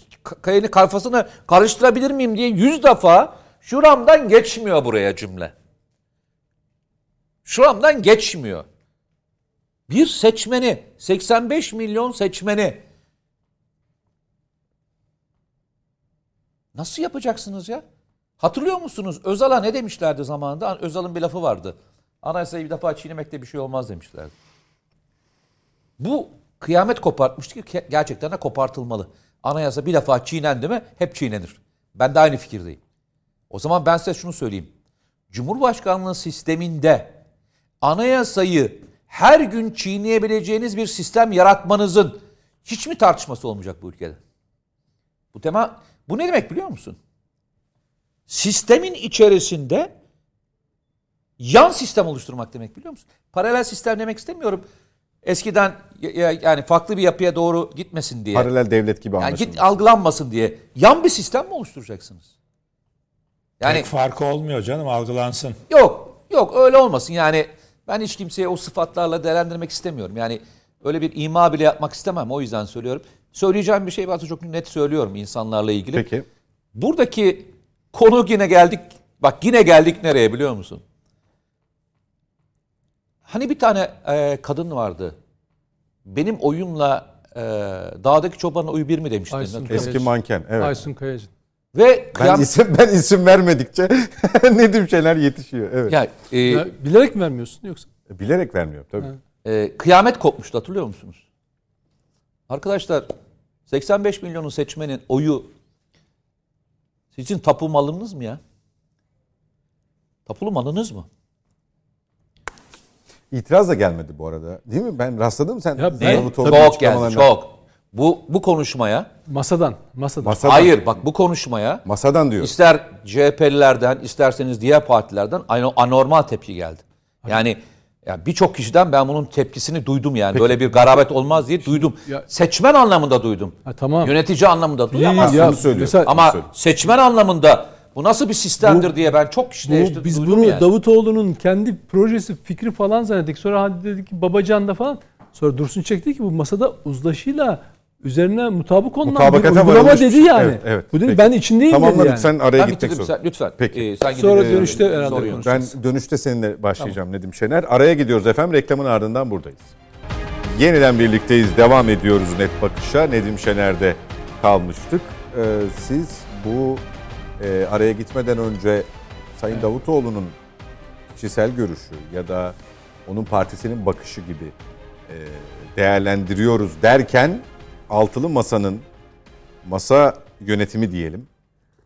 kayını kafasını karıştırabilir miyim diye yüz defa şuramdan geçmiyor buraya cümle. Şuramdan geçmiyor. bir seçmeni, 85 milyon seçmeni nasıl yapacaksınız ya? Hatırlıyor musunuz? Özal'a ne demişlerdi zamanında? Özal'ın bir lafı vardı. Anayasayı bir defa çiğnemekte bir şey olmaz demişlerdi. Bu kıyamet kopartmıştı ki gerçekten de kopartılmalı. Anayasa bir defa çiğnendi mi hep çiğnenir. Ben de aynı fikirdeyim. O zaman ben size şunu söyleyeyim. Cumhurbaşkanlığı sisteminde anayasayı her gün çiğneyebileceğiniz bir sistem yaratmanızın hiç mi tartışması olmayacak bu ülkede? Bu tema bu ne demek biliyor musun? Sistemin içerisinde yan sistem oluşturmak demek biliyor musun? Paralel sistem demek istemiyorum. Eskiden yani farklı bir yapıya doğru gitmesin diye. Paralel devlet gibi yani git algılanmasın diye. Yan bir sistem mi oluşturacaksınız? Yani Pek farkı olmuyor canım algılansın. Yok. Yok öyle olmasın. Yani ben hiç kimseye o sıfatlarla değerlendirmek istemiyorum. Yani öyle bir ima bile yapmak istemem. O yüzden söylüyorum. Söyleyeceğim bir şey varsa çok net söylüyorum insanlarla ilgili. Peki. Buradaki konu yine geldik. Bak yine geldik nereye biliyor musun? Hani bir tane e, kadın vardı. Benim oyunla e, dağdaki çobanın oyu bir mi demiştin? Aysun Eski manken. Evet. Aysun Kayacı. Ve kıyam... ben isim ben isim vermedikçe <laughs> Nedim Şener yetişiyor. Evet. Yani, e, ya, bilerek mi vermiyorsun yoksa? Bilerek vermiyor tabii. E, kıyamet kopmuştu hatırlıyor musunuz? Arkadaşlar 85 milyonun seçmenin oyu sizin tapu malınız mı ya? Tapulu malınız mı? İtiraz da gelmedi bu arada. Değil mi? Ben rastladım sen. Ya ben, çok geldi. Çok. Bu bu konuşmaya masadan, masadan. Masadan. Hayır bak bu konuşmaya masadan diyor. İster CHP'lilerden, isterseniz diğer partilerden anormal tepki geldi. Yani ya birçok kişiden ben bunun tepkisini duydum yani. Peki. Böyle bir garabet olmaz diye duydum. Ya, Seçmen anlamında duydum. Ha, tamam. Yönetici anlamında duydum. Ama, ya, mesela, ama seçmen anlamında bu nasıl bir sistemdir bu, diye ben çok kişide Biz bunu yani. Davutoğlu'nun kendi projesi, fikri falan zannettik. Sonra hadi dedik ki Babacan'da falan. Sonra Dursun çekti ki bu masada uzlaşıyla üzerine mutabık olunan bir uygulama dedi yani. Evet, evet. Bu dedi Peki. ben içindeyim Tamamladık dedi yani. sen araya ben gitmek zorunda. Lütfen. Peki. Ee, sen Sonra gidip, dönüşte e, herhalde Ben dönüşte seninle başlayacağım tamam. Nedim Şener. Araya gidiyoruz efendim. Reklamın ardından buradayız. Yeniden birlikteyiz. Devam ediyoruz Net Bakış'a. Nedim Şener'de kalmıştık. Ee, siz bu e, araya gitmeden önce Sayın evet. Davutoğlu'nun kişisel görüşü ya da onun partisinin bakışı gibi e, değerlendiriyoruz derken altılı masanın masa yönetimi diyelim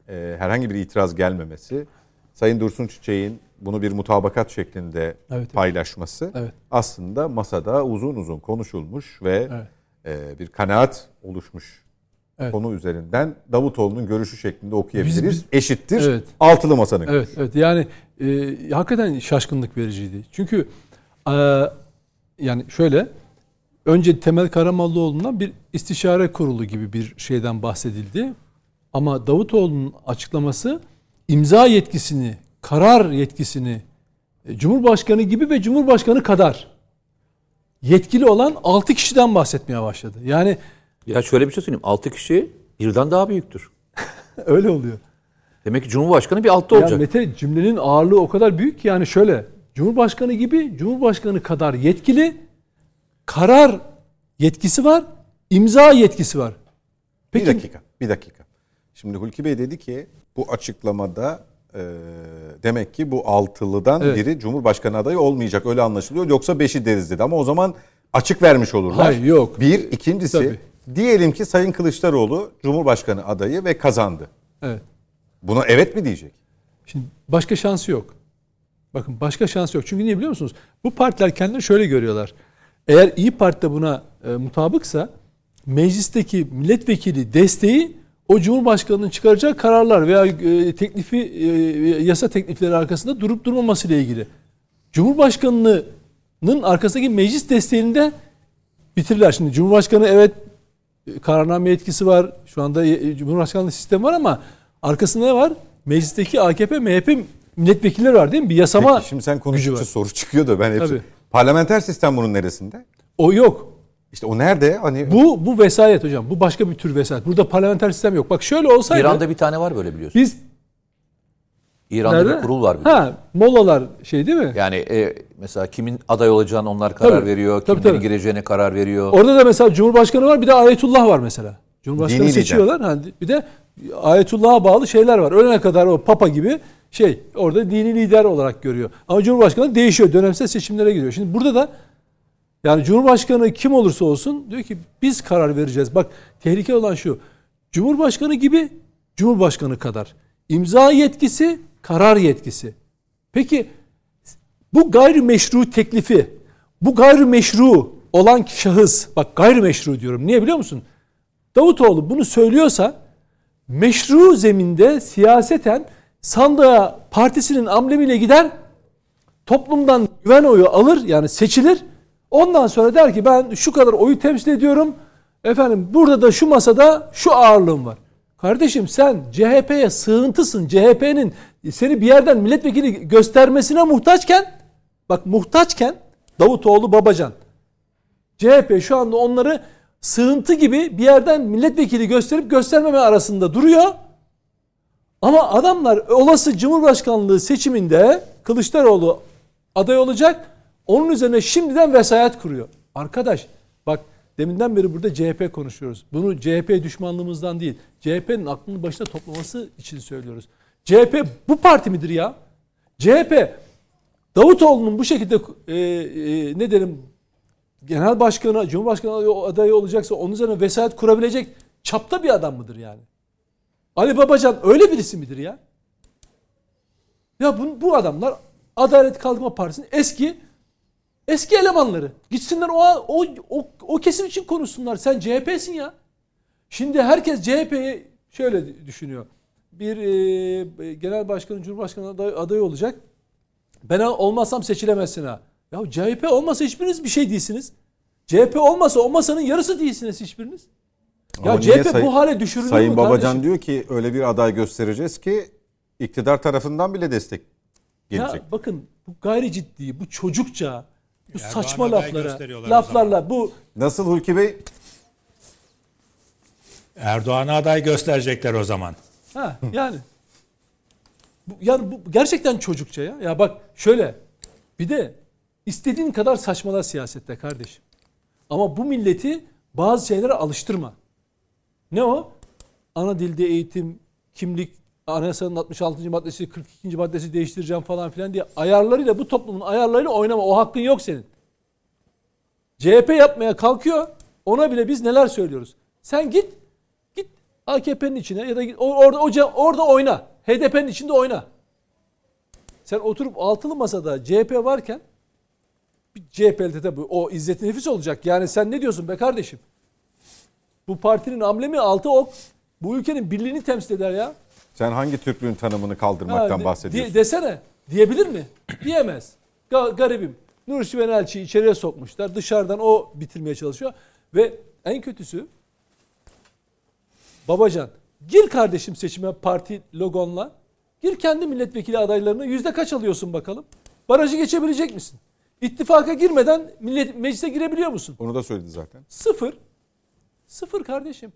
e, herhangi bir itiraz gelmemesi, Sayın Dursun Çiçek'in bunu bir mutabakat şeklinde evet, paylaşması evet. aslında masada uzun uzun konuşulmuş ve evet. e, bir kanaat oluşmuş evet. konu üzerinden Davutoğlu'nun görüşü şeklinde okuyabiliriz. Biz, biz, Eşittir evet. altılı masanın Evet, evet. yani e, hakikaten şaşkınlık vericiydi. Çünkü e, yani şöyle önce Temel Karamollaoğlu'ndan bir istişare kurulu gibi bir şeyden bahsedildi. Ama Davutoğlu'nun açıklaması imza yetkisini, karar yetkisini e, Cumhurbaşkanı gibi ve Cumhurbaşkanı kadar yetkili olan 6 kişiden bahsetmeye başladı. Yani ya şöyle bir şey söyleyeyim. 6 kişi birden daha büyüktür. <laughs> Öyle oluyor. Demek ki Cumhurbaşkanı bir altta olacak. Ya Mete cümlenin ağırlığı o kadar büyük ki yani şöyle. Cumhurbaşkanı gibi Cumhurbaşkanı kadar yetkili karar yetkisi var, imza yetkisi var. Peki, bir dakika, bir dakika. Şimdi Hulki Bey dedi ki bu açıklamada e, demek ki bu altılıdan evet. biri Cumhurbaşkanı adayı olmayacak öyle anlaşılıyor. Yoksa beşi deriz dedi ama o zaman açık vermiş olurlar. Hayır yok. Bir, ikincisi Tabii. Diyelim ki Sayın Kılıçdaroğlu Cumhurbaşkanı adayı ve kazandı. Evet. Buna evet mi diyecek? Şimdi başka şansı yok. Bakın başka şansı yok. Çünkü niye biliyor musunuz? Bu partiler kendileri şöyle görüyorlar. Eğer İyi Parti de buna e, mutabıksa meclisteki milletvekili desteği o Cumhurbaşkanı'nın çıkaracağı kararlar veya e, teklifi e, yasa teklifleri arkasında durup durmaması ile ilgili. Cumhurbaşkanı'nın arkasındaki meclis desteğini de bitirirler. Şimdi Cumhurbaşkanı evet kararname etkisi var. Şu anda e, Cumhurbaşkanlığı sistemi var ama arkasında ne var? Meclisteki AKP, MHP milletvekilleri var değil mi? Bir yasama Peki, şimdi sen konuştukça soru çıkıyor da ben hepsi. Tabii. Parlamenter sistem bunun neresinde? O yok. İşte o nerede? Hani bu bu vesayet hocam. Bu başka bir tür vesayet. Burada parlamenter sistem yok. Bak şöyle olsaydı İran'da bir tane var böyle biliyorsun. Biz İran'da Nerede? bir kurul var. biliyorsun. Ha, molalar şey değil mi? Yani e, mesela kimin aday olacağını onlar karar Tabii. veriyor. Tabii, Kimlerin tabii. gireceğine karar veriyor. Orada da mesela Cumhurbaşkanı var bir de Ayetullah var mesela. Cumhurbaşkanı Dini seçiyorlar. Ha, bir de Ayetullah'a bağlı şeyler var. Ölene kadar o papa gibi şey orada dini lider olarak görüyor. Ama Cumhurbaşkanı değişiyor. Dönemsel seçimlere giriyor. Şimdi burada da yani Cumhurbaşkanı kim olursa olsun diyor ki biz karar vereceğiz. Bak tehlike olan şu. Cumhurbaşkanı gibi Cumhurbaşkanı kadar. imza yetkisi, karar yetkisi. Peki bu gayrimeşru teklifi, bu gayrimeşru olan şahıs, bak gayrimeşru diyorum. Niye biliyor musun? Davutoğlu bunu söylüyorsa meşru zeminde siyaseten sandığa partisinin amblemiyle gider, toplumdan güven oyu alır yani seçilir. Ondan sonra der ki ben şu kadar oyu temsil ediyorum. Efendim burada da şu masada şu ağırlığım var. Kardeşim sen CHP'ye sığıntısın. CHP'nin seni bir yerden milletvekili göstermesine muhtaçken bak muhtaçken Davutoğlu Babacan CHP şu anda onları sığıntı gibi bir yerden milletvekili gösterip göstermeme arasında duruyor. Ama adamlar olası Cumhurbaşkanlığı seçiminde Kılıçdaroğlu aday olacak. Onun üzerine şimdiden vesayet kuruyor. Arkadaş bak deminden beri burada CHP konuşuyoruz. Bunu CHP düşmanlığımızdan değil. CHP'nin aklını başına toplaması için söylüyoruz. CHP bu parti midir ya? CHP Davutoğlu'nun bu şekilde e, e, ne derim genel başkanı, cumhurbaşkanı adayı olacaksa onun üzerine vesayet kurabilecek çapta bir adam mıdır yani? Ali Babacan öyle birisi midir ya? Ya bu, bu adamlar Adalet Kalkınma Partisi'nin eski eski elemanları. Gitsinler o, o, o, o kesim için konuşsunlar. Sen CHP'sin ya. Şimdi herkes CHP'yi şöyle düşünüyor. Bir e, genel başkanı, cumhurbaşkanı aday, adayı olacak. Ben olmazsam seçilemezsin ha. Ya CHP olmasa hiçbiriniz bir şey değilsiniz. CHP olmasa o masanın yarısı değilsiniz hiçbiriniz. Ya Ama CHP Say- bu hale düşürülür Sayın mü Babacan kardeşim? diyor ki öyle bir aday göstereceğiz ki iktidar tarafından bile destek gelecek. Ya bakın bu gayri ciddi, bu çocukça, bu Erdoğan saçma laflara, laflarla bu Nasıl Hulki Bey? Erdoğan'a aday gösterecekler o zaman. Ha yani bu, yani bu gerçekten çocukça ya. Ya bak şöyle bir de istediğin kadar saçmala siyasette kardeşim. Ama bu milleti bazı şeylere alıştırma. Ne o? Ana dilde eğitim, kimlik, anayasanın 66. maddesi, 42. maddesi değiştireceğim falan filan diye ayarlarıyla bu toplumun ayarlarıyla oynama. O hakkın yok senin. CHP yapmaya kalkıyor. Ona bile biz neler söylüyoruz. Sen git AKP'nin içine ya da orada oca- orada oyna. HDP'nin içinde oyna. Sen oturup altılı masada CHP varken bir CHP'li tabii o izzet nefis olacak. Yani sen ne diyorsun be kardeşim? Bu partinin amblemi altı ok. Bu ülkenin birliğini temsil eder ya. Sen hangi Türklüğün tanımını Ha, kaldırmaktan de- bahsediyorsun? de- desene. Diyebilir mi? Diyemez. Ga- garibim. Nurşi Venelçi'yi içeriye sokmuşlar. Dışarıdan o bitirmeye çalışıyor. Ve en kötüsü Babacan. Gir kardeşim seçime parti logonla. Gir kendi milletvekili adaylarına. Yüzde kaç alıyorsun bakalım? Barajı geçebilecek misin? İttifaka girmeden millet meclise girebiliyor musun? Onu da söyledi zaten. Sıfır. Sıfır kardeşim.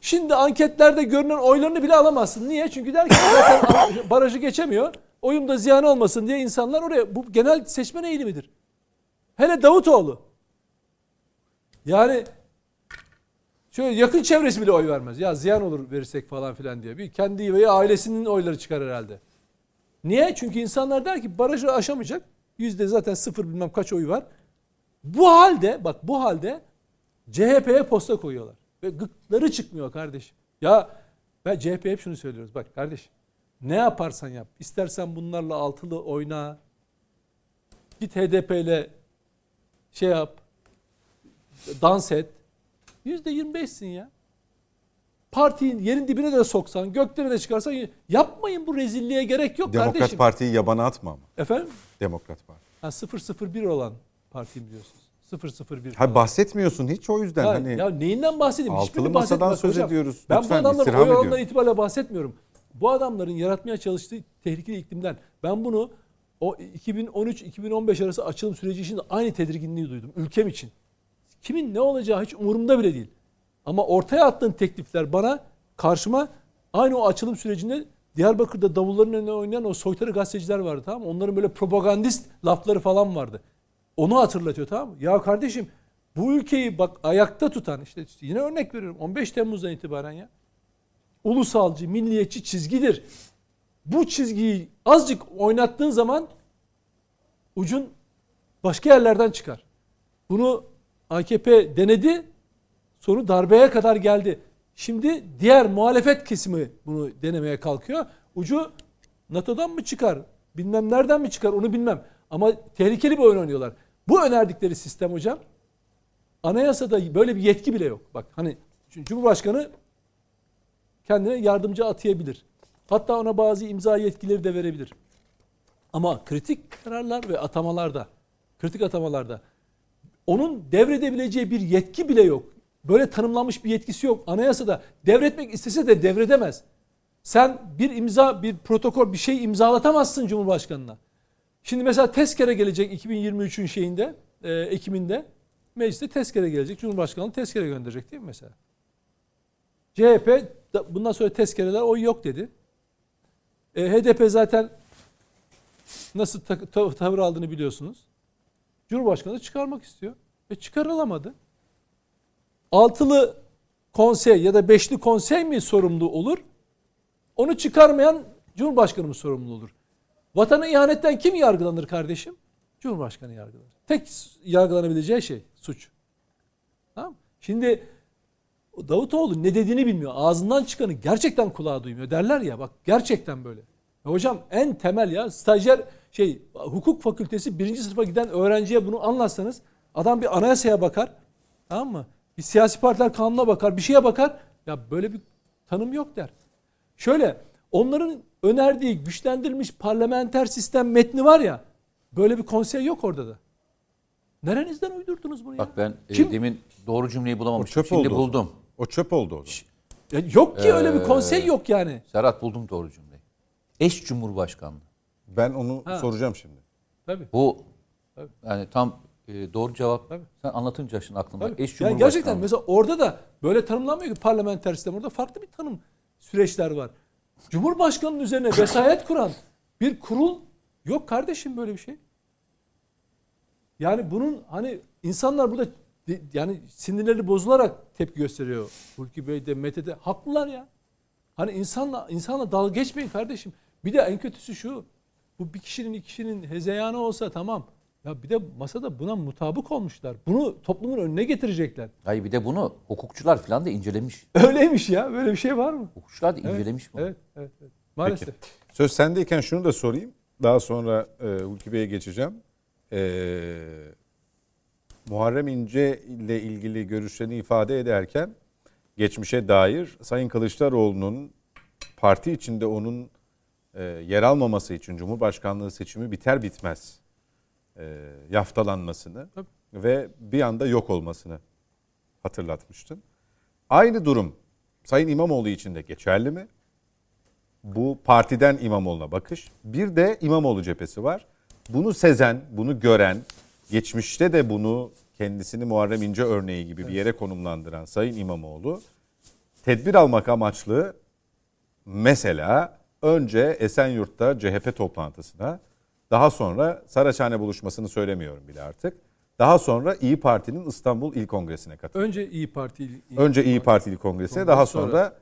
Şimdi anketlerde görünen oylarını bile alamazsın. Niye? Çünkü der ki zaten <laughs> barajı geçemiyor. Oyum da ziyan olmasın diye insanlar oraya. Bu genel seçmen eğilimidir. Hele Davutoğlu. Yani şöyle yakın çevresi bile oy vermez. Ya ziyan olur verirsek falan filan diye. Bir kendi veya ailesinin oyları çıkar herhalde. Niye? Çünkü insanlar der ki barajı aşamayacak. Yüzde zaten sıfır bilmem kaç oy var. Bu halde bak bu halde CHP'ye posta koyuyorlar. Ve gıkları çıkmıyor kardeşim. Ya ben CHP'ye hep şunu söylüyoruz. Bak kardeşim ne yaparsan yap. İstersen bunlarla altılı oyna. Git HDP ile şey yap. Dans et. Yüzde yirmi beşsin ya. Partiyin yerin dibine de soksan, göklere de çıkarsan yapmayın bu rezilliğe gerek yok Demokrat kardeşim. Parti'yi yabana atma ama. Efendim? Demokrat Parti. Ha 001 olan partiyim diyorsunuz. 001. Ha bahsetmiyorsun hiç o yüzden. Ya, hani ya neyinden bahsedeyim? altılı Hiçbirini masadan söz hocam. ediyoruz. Ben Lütfen, bu adamların oy ediyorum. itibariyle bahsetmiyorum. Bu adamların yaratmaya çalıştığı tehlikeli iklimden. Ben bunu o 2013-2015 arası açılım süreci için aynı tedirginliği duydum. Ülkem için. Kimin ne olacağı hiç umurumda bile değil. Ama ortaya attığın teklifler bana karşıma aynı o açılım sürecinde Diyarbakır'da davulların önüne oynayan o soytarı gazeteciler vardı tamam mı? Onların böyle propagandist lafları falan vardı. Onu hatırlatıyor tamam mı? Ya kardeşim bu ülkeyi bak ayakta tutan işte yine örnek veriyorum 15 Temmuz'dan itibaren ya. Ulusalcı, milliyetçi çizgidir. Bu çizgiyi azıcık oynattığın zaman ucun başka yerlerden çıkar. Bunu AKP denedi. Sonu darbeye kadar geldi. Şimdi diğer muhalefet kesimi bunu denemeye kalkıyor. Ucu NATO'dan mı çıkar? Bilmem nereden mi çıkar onu bilmem. Ama tehlikeli bir oyun oynuyorlar. Bu önerdikleri sistem hocam anayasada böyle bir yetki bile yok. Bak hani Cumhurbaşkanı kendine yardımcı atayabilir. Hatta ona bazı imza yetkileri de verebilir. Ama kritik kararlar ve atamalarda, kritik atamalarda onun devredebileceği bir yetki bile yok. Böyle tanımlanmış bir yetkisi yok. Anayasada devretmek istese de devredemez. Sen bir imza, bir protokol, bir şey imzalatamazsın Cumhurbaşkanı'na. Şimdi mesela tezkere gelecek 2023'ün şeyinde, e, Ekim'inde mecliste tezkere gelecek. Cumhurbaşkanı tezkere gönderecek değil mi mesela? CHP bundan sonra tezkereler oy yok dedi. E, HDP zaten nasıl ta- tavır aldığını biliyorsunuz. Cumhurbaşkanı çıkarmak istiyor. Ve çıkarılamadı. Altılı konsey ya da beşli konsey mi sorumlu olur? Onu çıkarmayan Cumhurbaşkanı mı sorumlu olur? Vatana ihanetten kim yargılanır kardeşim? Cumhurbaşkanı yargılanır. Tek yargılanabileceği şey suç. Tamam Şimdi Davutoğlu ne dediğini bilmiyor. Ağzından çıkanı gerçekten kulağa duymuyor derler ya. Bak gerçekten böyle. Hocam en temel ya stajyer şey hukuk fakültesi birinci sınıfa giden öğrenciye bunu anlatsanız adam bir anayasaya bakar. Tamam mı? Bir siyasi partiler kanuna bakar, bir şeye bakar. Ya böyle bir tanım yok der. Şöyle onların önerdiği güçlendirilmiş parlamenter sistem metni var ya. Böyle bir konsey yok orada da. Nerenizden uydurdunuz bunu Bak ya? ben e, Kim? demin doğru cümleyi O bulamamıştım. çöp Şimdi oldu. buldum. O çöp oldu o zaman. Ya yok ki öyle bir Ee, konsey yok yani. Serhat buldum doğru cümleyi. Eş Cumhurbaşkanlığı. Ben onu Ha. soracağım şimdi. Tabii. Bu Tabii. yani tam e, doğru cevap. Tabii. Sen anlatınca şimdi aklımda. Tabii. Eş Yani gerçekten mesela orada da böyle tanımlanmıyor ki parlamenter sistem. Orada farklı bir tanım süreçler var. Cumhurbaşkanının üzerine vesayet kuran bir kurul yok kardeşim böyle bir şey. Yani bunun hani insanlar burada yani sinirleri bozularak tepki gösteriyor. Hulki Bey de Mete de haklılar ya. Hani insanla insanla dalga geçmeyin kardeşim. Bir de en kötüsü şu. Bu bir kişinin iki kişinin hezeyanı olsa tamam. Ya bir de masada buna mutabık olmuşlar. Bunu toplumun önüne getirecekler. Hayır bir de bunu hukukçular falan da incelemiş. <laughs> Öyleymiş ya. Böyle bir şey var mı? Hukukçular da Evet, incelemiş bunu. Evet, evet, evet. Maalesef. Söz sendeyken şunu da sorayım. Daha sonra e, Hulki Bey'e geçeceğim. E, Muharrem İnce ile ilgili görüşlerini ifade ederken geçmişe dair Sayın Kılıçdaroğlu'nun parti içinde onun e, yer almaması için Cumhurbaşkanlığı seçimi biter bitmez e, yaftalanmasını Tabii. ve bir anda yok olmasını hatırlatmıştın. Aynı durum Sayın İmamoğlu için de geçerli mi? Bu partiden İmamoğlu'na bakış. Bir de İmamoğlu cephesi var. Bunu sezen, bunu gören, geçmişte de bunu kendisini Muharrem İnce örneği gibi bir yere konumlandıran Sayın İmamoğlu tedbir almak amaçlı mesela önce Esenyurt'ta CHP toplantısına daha sonra Saraçhane buluşmasını söylemiyorum bile artık. Daha sonra İyi Parti'nin İstanbul İl Kongresi'ne katıldı. Önce İyi Parti Önce İyi Parti İl Kongresi'ne daha Sonra sonra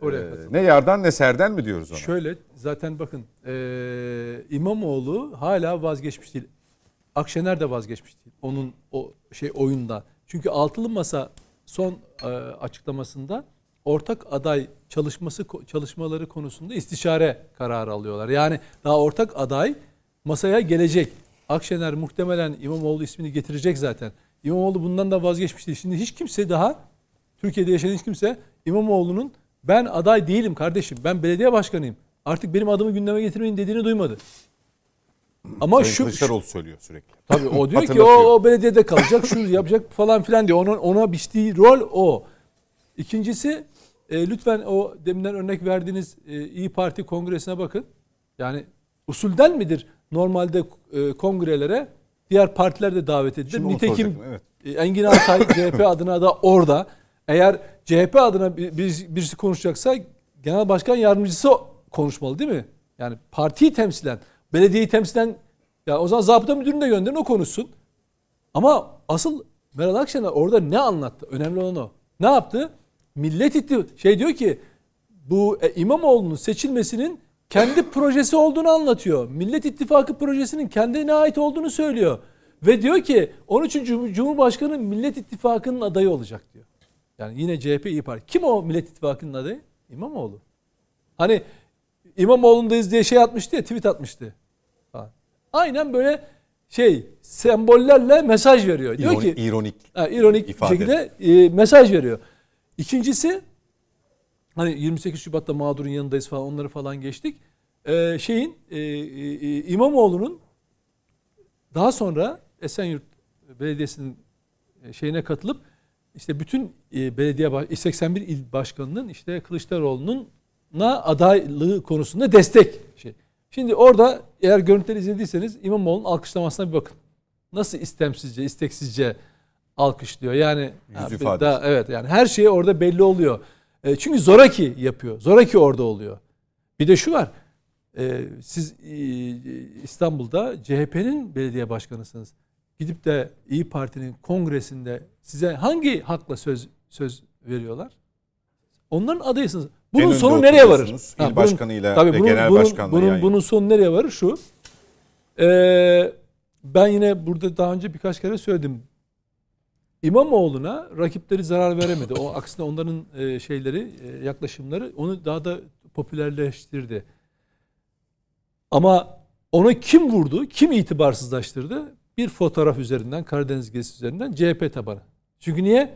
oraya e, ne yardan ne serden mi diyoruz ona? Şöyle zaten bakın eee İmamoğlu hala vazgeçmiş değil. Akşener de vazgeçmiş değil. Onun o şey oyunda. Çünkü altılı masa son eee, açıklamasında ortak aday çalışması çalışmaları konusunda istişare kararı alıyorlar. Yani daha ortak aday masaya gelecek. Akşener muhtemelen İmamoğlu ismini getirecek zaten. İmamoğlu bundan da vazgeçmiş değil. Şimdi hiç kimse daha Türkiye'de yaşayan hiç kimse İmamoğlu'nun ben aday değilim kardeşim. Ben belediye başkanıyım. Artık benim adımı gündeme getirmeyin dediğini duymadı. Ama Sayın şu, Kılıçdaroğlu söylüyor sürekli. tabii o diyor <laughs> ki o, o belediyede kalacak, şu yapacak falan filan diyor. Ona, ona biçtiği rol o. İkincisi e, lütfen o deminden örnek verdiğiniz e, İyi Parti kongresine bakın. Yani usulden midir normalde e, kongrelere diğer partiler de davet edilir. Şimdi Nitekim evet. e, Engin Altay <laughs> CHP adına da orada. Eğer CHP adına bir- birisi, birisi konuşacaksa genel başkan yardımcısı konuşmalı değil mi? Yani partiyi temsilen, belediyeyi temsilen ya o zaman zabıta müdürünü de gönderin o konuşsun. Ama asıl Meral Akşener orada ne anlattı? Önemli olan o. Ne yaptı? Millet İttifakı şey diyor ki bu e, İmamoğlu'nun seçilmesinin kendi <laughs> projesi olduğunu anlatıyor. Millet İttifakı projesinin kendine ait olduğunu söylüyor. Ve diyor ki 13. Cumhurbaşkanı Millet İttifakı'nın adayı olacak diyor. Yani yine CHP İyi Parti. Kim o Millet İttifakı'nın adayı? İmamoğlu. Hani İmamoğlu'ndayız diye şey atmıştı ya tweet atmıştı. Aynen böyle şey sembollerle mesaj veriyor. Diyor İronik, ki ironik, ha, ironik ifade. şekilde e, mesaj veriyor. İkincisi hani 28 Şubat'ta mağdurun yanındayız falan onları falan geçtik. Ee, şeyin e, e, İmamoğlu'nun daha sonra Esenyurt Belediyesi'nin e, şeyine katılıp işte bütün e, belediye 81 il başkanının işte Kılıçdaroğlu'nun na adaylığı konusunda destek şey. Şimdi orada eğer görüntüleri izlediyseniz İmamoğlu'nun alkışlamasına bir bakın. Nasıl istemsizce, isteksizce alkışlıyor. Yani Yüz ha, daha- evet yani her şey orada belli oluyor. E, çünkü zoraki yapıyor. Zoraki orada oluyor. Bir de şu var. E, siz e, İstanbul'da CHP'nin belediye başkanısınız. Gidip de İyi Parti'nin kongresinde size hangi hakla söz söz veriyorlar? Onların adayısınız. Bunun En sonu nereye varır? İl bunun- başkanıyla tabii ve bunun, genel bunun, başkanla bunun, yana. bunun sonu nereye varır? Şu. Ee, ben yine burada daha önce birkaç kere söyledim. İmamoğlu'na rakipleri zarar veremedi. O aksine onların e, şeyleri, e, yaklaşımları onu daha da popülerleştirdi. Ama onu kim vurdu, kim itibarsızlaştırdı? Bir fotoğraf üzerinden, Karadeniz gezisi üzerinden CHP tabanı. Çünkü niye?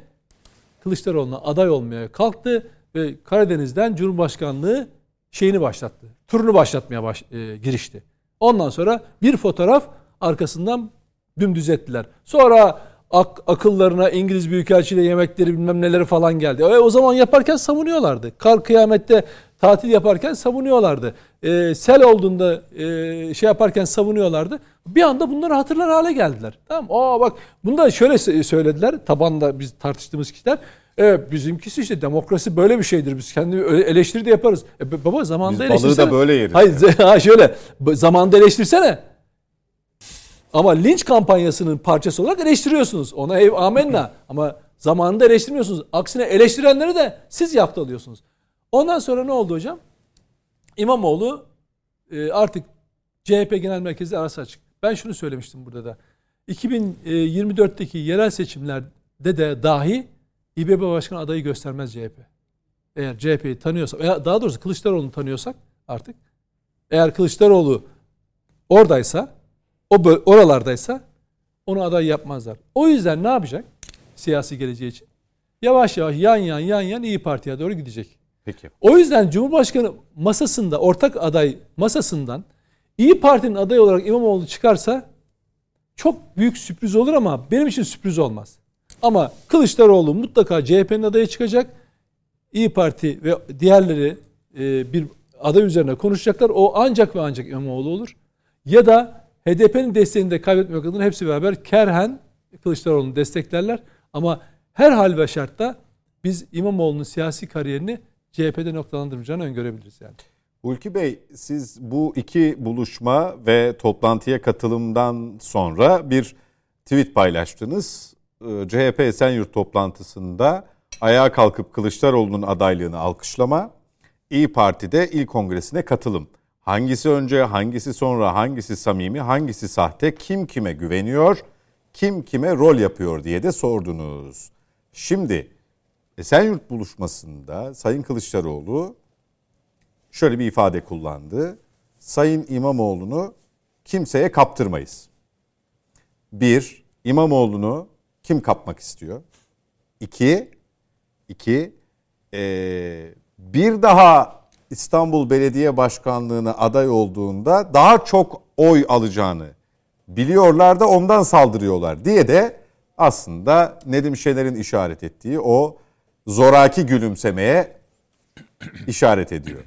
Kılıçdaroğlu'na aday olmaya kalktı ve Karadeniz'den Cumhurbaşkanlığı şeyini başlattı. Turunu başlatmaya baş, e, girişti. Ondan sonra bir fotoğraf arkasından dümdüz ettiler. Sonra ak- akıllarına İngiliz Büyükelçiliği yemekleri bilmem neleri falan geldi. E, o zaman yaparken savunuyorlardı. Kar kıyamette tatil yaparken savunuyorlardı. E, sel olduğunda e, şey yaparken savunuyorlardı. Bir anda bunları hatırlar hale geldiler. Tamam Aa bak bunu da şöyle sö- söylediler. Tabanda biz tartıştığımız kişiler. Evet bizimkisi işte demokrasi böyle bir şeydir. Biz kendi eleştiri de yaparız. E, baba zamanında Biz balığı da eleştirsene. böyle yeriz. Hayır <laughs> ha şöyle zamanında eleştirsene. Ama linç kampanyasının parçası olarak eleştiriyorsunuz. Ona ev amenna. Ama zamanında eleştirmiyorsunuz. Aksine eleştirenleri de siz yaftalıyorsunuz. Ondan sonra ne oldu hocam? İmamoğlu e, artık CHP Genel Merkezi arası açık. Ben şunu söylemiştim burada da. 2024'teki yerel seçimlerde de dahi İBB Başkanı adayı göstermez CHP. Eğer CHP'yi tanıyorsak, daha doğrusu Kılıçdaroğlu'nu tanıyorsak artık eğer Kılıçdaroğlu oradaysa, o oralardaysa onu aday yapmazlar. O yüzden ne yapacak siyasi geleceği için? Yavaş yavaş yan yan yan yan İyi Parti'ye doğru gidecek. Peki. O yüzden Cumhurbaşkanı masasında ortak aday masasından İyi Parti'nin adayı olarak İmamoğlu çıkarsa çok büyük sürpriz olur ama benim için sürpriz olmaz. Ama Kılıçdaroğlu mutlaka CHP'nin adayı çıkacak. İyi Parti ve diğerleri e, bir aday üzerine konuşacaklar. O ancak ve ancak İmamoğlu olur. Ya da HDP'nin desteğini de kaybetmek adına hepsi beraber kerhen Kılıçdaroğlu'nu desteklerler. Ama her hal ve şartta biz İmamoğlu'nun siyasi kariyerini CHP'de noktalandırmayacağını öngörebiliriz yani. Hulki Bey siz bu iki buluşma ve toplantıya katılımdan sonra bir tweet paylaştınız. Ee, CHP Esenyurt toplantısında ayağa kalkıp Kılıçdaroğlu'nun adaylığını alkışlama, İyi Parti'de il kongresine katılım. Hangisi önce, hangisi sonra, hangisi samimi, hangisi sahte, kim kime güveniyor, kim kime rol yapıyor diye de sordunuz. Şimdi Esenyurt buluşmasında Sayın Kılıçdaroğlu şöyle bir ifade kullandı. Sayın İmamoğlu'nu kimseye kaptırmayız. Bir, İmamoğlu'nu kim kapmak istiyor? İki, iki, eee, bir daha İstanbul Belediye Başkanlığı'na aday olduğunda daha çok oy alacağını biliyorlar da ondan saldırıyorlar diye de aslında Nedim Şener'in işaret ettiği o zoraki gülümsemeye işaret ediyor.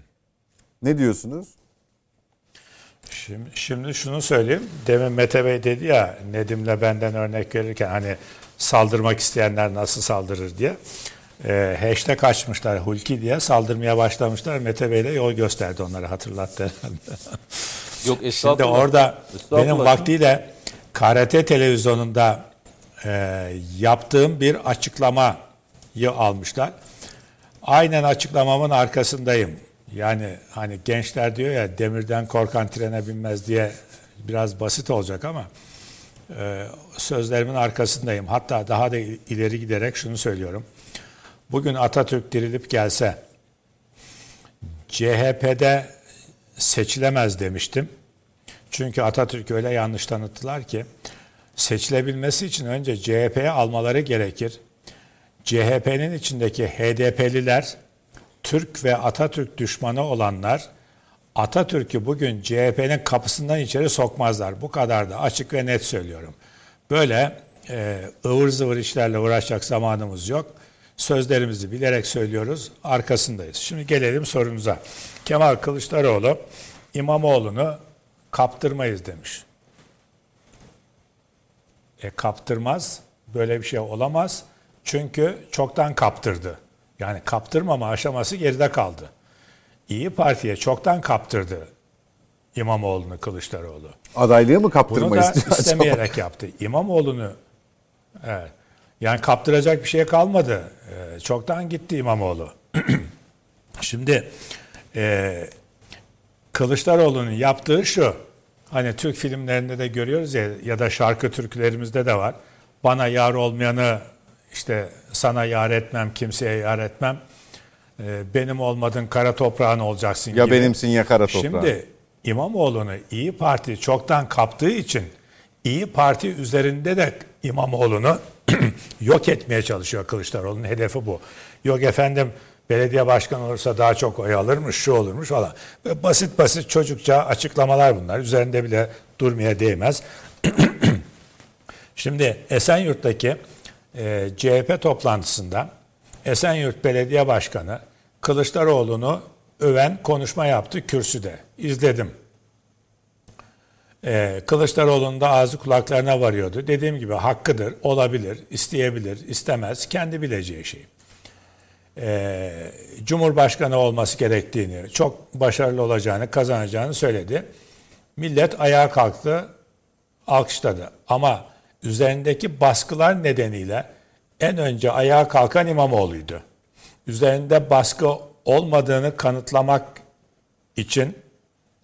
Ne diyorsunuz? Şimdi, şimdi şunu söyleyeyim. Demin Mete Bey dedi ya Nedim'le benden örnek verirken hani saldırmak isteyenler nasıl saldırır diye. E, hashtag açmışlar Hulki diye saldırmaya başlamışlar. Mete Bey de yol gösterdi onları hatırlattı herhalde. Yok <laughs> Şimdi estağfurullah. orada Estağfurullah. benim vaktiyle KRT televizyonunda e, yaptığım bir açıklamayı almışlar. Aynen açıklamamın arkasındayım. Yani hani gençler diyor ya demirden korkan trene binmez diye biraz basit olacak ama e, sözlerimin arkasındayım. Hatta daha da ileri giderek şunu söylüyorum. Bugün Atatürk dirilip gelse CHP'de seçilemez demiştim. Çünkü Atatürk öyle yanlış tanıttılar ki seçilebilmesi için önce CHP'ye almaları gerekir. CHP'nin içindeki HDP'liler, Türk ve Atatürk düşmanı olanlar Atatürk'ü bugün CHP'nin kapısından içeri sokmazlar. Bu kadar da açık ve net söylüyorum. Böyle e, ıvır zıvır işlerle uğraşacak zamanımız yok. Sözlerimizi bilerek söylüyoruz, arkasındayız. Şimdi gelelim sorunuza. Kemal Kılıçdaroğlu İmamoğlu'nu kaptırmayız demiş. E kaptırmaz, böyle bir şey olamaz. Çünkü çoktan kaptırdı. Yani kaptırmama aşaması geride kaldı. İyi Parti'ye çoktan kaptırdı İmamoğlu'nu Kılıçdaroğlu. Adaylığı mı Bunu kaptırma da istemeyerek yaptı. İmamoğlu'nu evet. Yani kaptıracak bir şey kalmadı. Ee, çoktan gitti İmamoğlu. <clears throat> Şimdi e, Kılıçdaroğlu'nun yaptığı şu. Hani Türk filmlerinde de görüyoruz ya ya da şarkı türkülerimizde de var. Bana yar olmayanı işte sana yar etmem, kimseye yar etmem. Ee, benim olmadın kara toprağın olacaksın Ya gibi. benimsin ya kara toprağın. Şimdi İmamoğlu'nu İyi Parti çoktan kaptığı için İyi Parti üzerinde de İmamoğlu'nu <clears throat> yok etmeye çalışıyor Kılıçdaroğlu'nun hedefi bu. Yok efendim belediye başkanı olursa daha çok oy alırmış, şu olurmuş falan. Böyle basit basit çocukça açıklamalar bunlar. Üzerinde bile durmaya değmez. <clears throat> Şimdi Esenyurt'taki e, CHP toplantısında Esenyurt Belediye Başkanı Kılıçdaroğlu'nu öven konuşma yaptı kürsüde. İzledim. Ee, Kılıçdaroğlu'nun da ağzı kulaklarına varıyordu. Dediğim gibi hakkıdır, olabilir, isteyebilir, istemez. Kendi bileceği şey. Ee, Cumhurbaşkanı olması gerektiğini, çok başarılı olacağını, kazanacağını söyledi. Millet ayağa kalktı, alkışladı. Ama üzerindeki baskılar nedeniyle en önce ayağa kalkan İmamoğlu'ydu. Üzerinde baskı olmadığını kanıtlamak için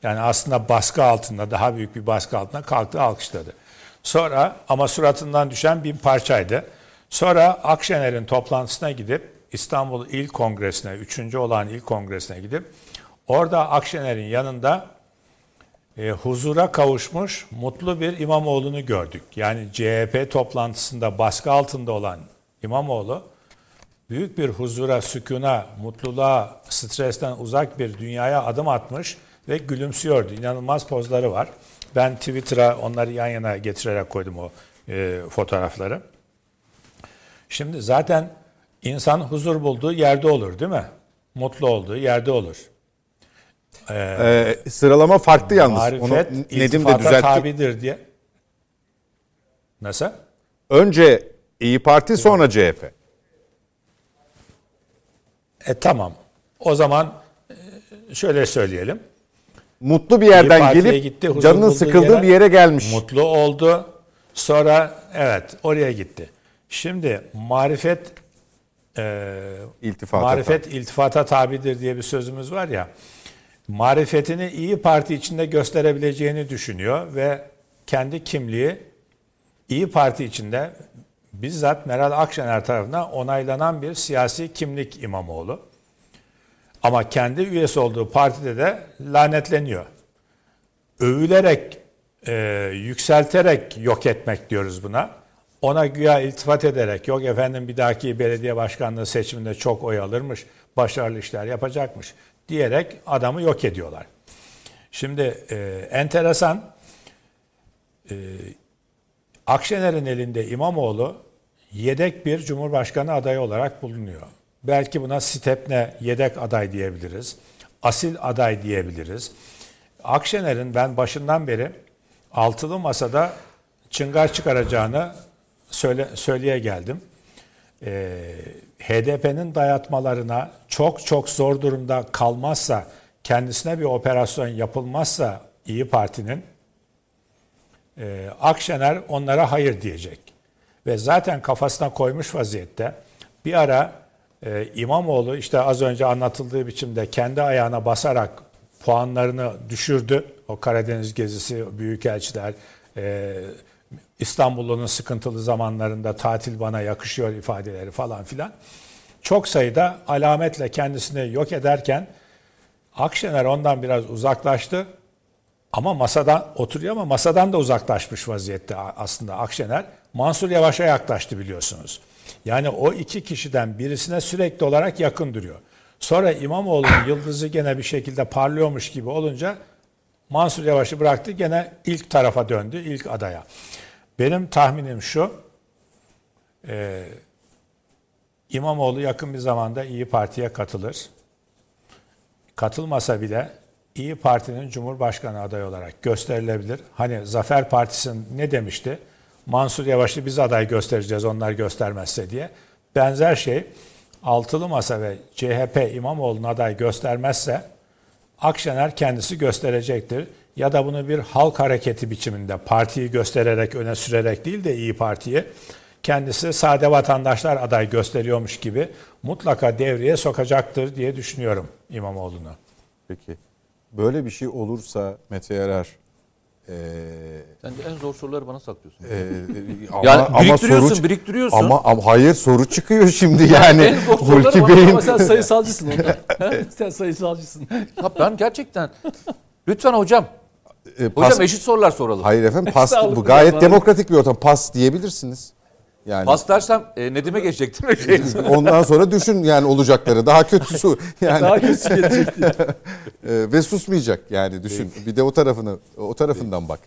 yani aslında baskı altında, daha büyük bir baskı altında kalktı alkışladı. Sonra ama suratından düşen bir parçaydı. Sonra Akşener'in toplantısına gidip İstanbul İl Kongresi'ne, üçüncü olan İl Kongresi'ne gidip orada Akşener'in yanında e, huzura kavuşmuş mutlu bir İmamoğlu'nu gördük. Yani CHP toplantısında baskı altında olan İmamoğlu büyük bir huzura, sükuna, mutluluğa, stresten uzak bir dünyaya adım atmış ve gülümsüyordu. İnanılmaz pozları var. Ben Twitter'a onları yan yana getirerek koydum o e, fotoğrafları. Şimdi zaten insan huzur bulduğu yerde olur değil mi? Mutlu olduğu yerde olur. Ee, sıralama farklı yalnız. Marifet Onu Nedim de düzeltti. tabidir diye. Nasıl? Önce İyi Parti sonra CHP. E tamam. O zaman e, şöyle söyleyelim. Mutlu bir yerden gelip gitti, canının sıkıldığı bir yere gelmiş. Mutlu oldu. Sonra evet oraya gitti. Şimdi marifet e, İltifata marifet iltifata tabidir diye bir sözümüz var ya. Marifetini iyi Parti içinde gösterebileceğini düşünüyor ve kendi kimliği İyi Parti içinde bizzat Meral Akşener tarafından onaylanan bir siyasi kimlik İmamoğlu. Ama kendi üyesi olduğu partide de lanetleniyor. Övülerek, e, yükselterek yok etmek diyoruz buna. Ona güya iltifat ederek, yok efendim bir dahaki belediye başkanlığı seçiminde çok oy alırmış, başarılı işler yapacakmış diyerek adamı yok ediyorlar. Şimdi e, enteresan, e, Akşener'in elinde İmamoğlu yedek bir cumhurbaşkanı adayı olarak bulunuyor. Belki buna Stepne yedek aday diyebiliriz. Asil aday diyebiliriz. Akşener'in ben başından beri altılı masada çıngar çıkaracağını söyle, söyleye geldim. e, HDP'nin dayatmalarına çok çok zor durumda kalmazsa, kendisine bir operasyon yapılmazsa İyi Parti'nin e, Akşener onlara hayır diyecek. Ve zaten kafasına koymuş vaziyette bir ara e, İmamoğlu işte az önce anlatıldığı biçimde kendi ayağına basarak puanlarını düşürdü. O Karadeniz gezisi, büyükelçiler, e, İstanbul'un sıkıntılı zamanlarında tatil bana yakışıyor ifadeleri falan filan. Çok sayıda alametle kendisini yok ederken Akşener ondan biraz uzaklaştı. Ama masadan oturuyor ama masadan da uzaklaşmış vaziyette aslında Akşener. Mansur Yavaş'a yaklaştı biliyorsunuz. Yani o iki kişiden birisine sürekli olarak yakın duruyor. Sonra İmamoğlu'nun yıldızı gene bir şekilde parlıyormuş gibi olunca Mansur Yavaş'ı bıraktı gene ilk tarafa döndü, ilk adaya. Benim tahminim şu, e, İmamoğlu yakın bir zamanda İyi Parti'ye katılır. Katılmasa bile İyi Parti'nin Cumhurbaşkanı adayı olarak gösterilebilir. Hani Zafer Partisi'nin ne demişti? Mansur Yavaş'ı biz aday göstereceğiz onlar göstermezse diye. Benzer şey Altılı Masa ve CHP İmamoğlu'nun aday göstermezse Akşener kendisi gösterecektir. Ya da bunu bir halk hareketi biçiminde partiyi göstererek öne sürerek değil de İyi Parti'yi kendisi sade vatandaşlar aday gösteriyormuş gibi mutlaka devreye sokacaktır diye düşünüyorum İmamoğlu'nu. Peki böyle bir şey olursa Mete Yarar ee, Sen de en zor soruları bana saklıyorsun. E, <laughs> ama, yani biriktiriyorsun, ama soru, biriktiriyorsun. Ama, ama hayır soru çıkıyor şimdi yani. en zor Hulki Bey'in... Ama sen sayısalcısın onda. <laughs> sen sayısalcısın. ya ben gerçekten... Lütfen hocam. E, pas, hocam eşit sorular soralım. Hayır efendim pas, <laughs> bu gayet demokratik bir ortam. Pas diyebilirsiniz. Yani Pas dersem e, Nedim'e geçecek değil mi? Ondan sonra düşün yani olacakları. Daha kötüsü <laughs> yani. Daha kötüsü gelecekti. <laughs> e, ve susmayacak yani düşün. Bir de o tarafını o tarafından bak.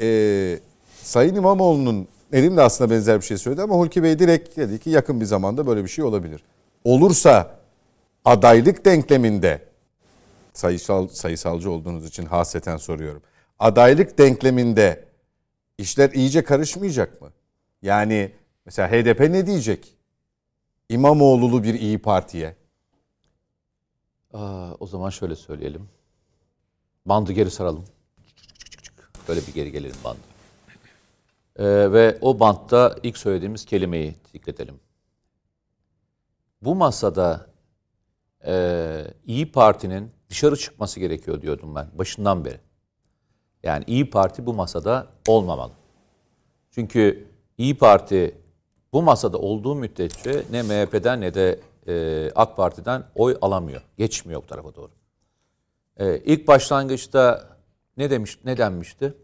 E, Sayın İmamoğlu'nun Nedim de aslında benzer bir şey söyledi ama Hulki Bey direkt dedi ki yakın bir zamanda böyle bir şey olabilir. Olursa adaylık denkleminde sayısal sayısalcı olduğunuz için haseten soruyorum. Adaylık denkleminde işler iyice karışmayacak mı? Yani Mesela HDP ne diyecek? İmamoğlu'lu bir iyi Parti'ye. Aa, o zaman şöyle söyleyelim. Bandı geri saralım. Böyle bir geri gelelim bandı. Ee, ve o bantta ilk söylediğimiz kelimeyi dikletelim. Bu masada e, İyi Parti'nin dışarı çıkması gerekiyor diyordum ben başından beri. Yani İyi Parti bu masada olmamalı. Çünkü İyi Parti bu masada olduğu müddetçe ne MHP'den ne de e, AK Parti'den oy alamıyor. Geçmiyor bu tarafa doğru. E, ilk başlangıçta ne demiş ne denmişti?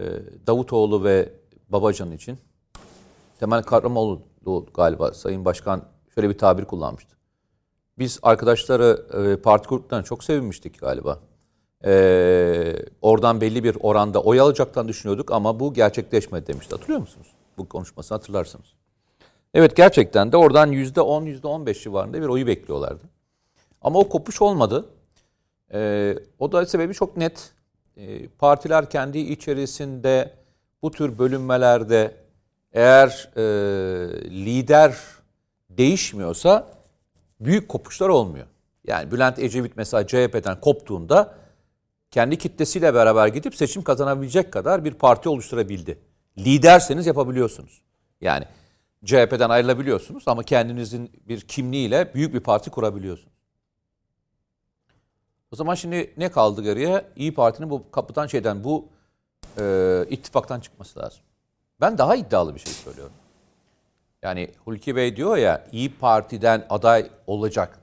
E, Davutoğlu ve Babacan için Temel Kahramoğlu galiba Sayın Başkan şöyle bir tabir kullanmıştı. Biz arkadaşları e, parti kurduklarına çok sevinmiştik galiba. E, oradan belli bir oranda oy alacaktan düşünüyorduk ama bu gerçekleşmedi demişti. Hatırlıyor musunuz? Bu konuşmasını hatırlarsınız. Evet gerçekten de oradan %10, %15 civarında bir oyu bekliyorlardı. Ama o kopuş olmadı. Ee, o da sebebi çok net. Ee, partiler kendi içerisinde bu tür bölünmelerde eğer e, lider değişmiyorsa büyük kopuşlar olmuyor. Yani Bülent Ecevit mesela CHP'den koptuğunda kendi kitlesiyle beraber gidip seçim kazanabilecek kadar bir parti oluşturabildi liderseniz yapabiliyorsunuz. Yani CHP'den ayrılabiliyorsunuz ama kendinizin bir kimliğiyle büyük bir parti kurabiliyorsunuz. O zaman şimdi ne kaldı geriye? İyi Parti'nin bu kapıdan şeyden bu e, ittifaktan çıkması lazım. Ben daha iddialı bir şey söylüyorum. Yani Hulki Bey diyor ya İyi Parti'den aday olacak.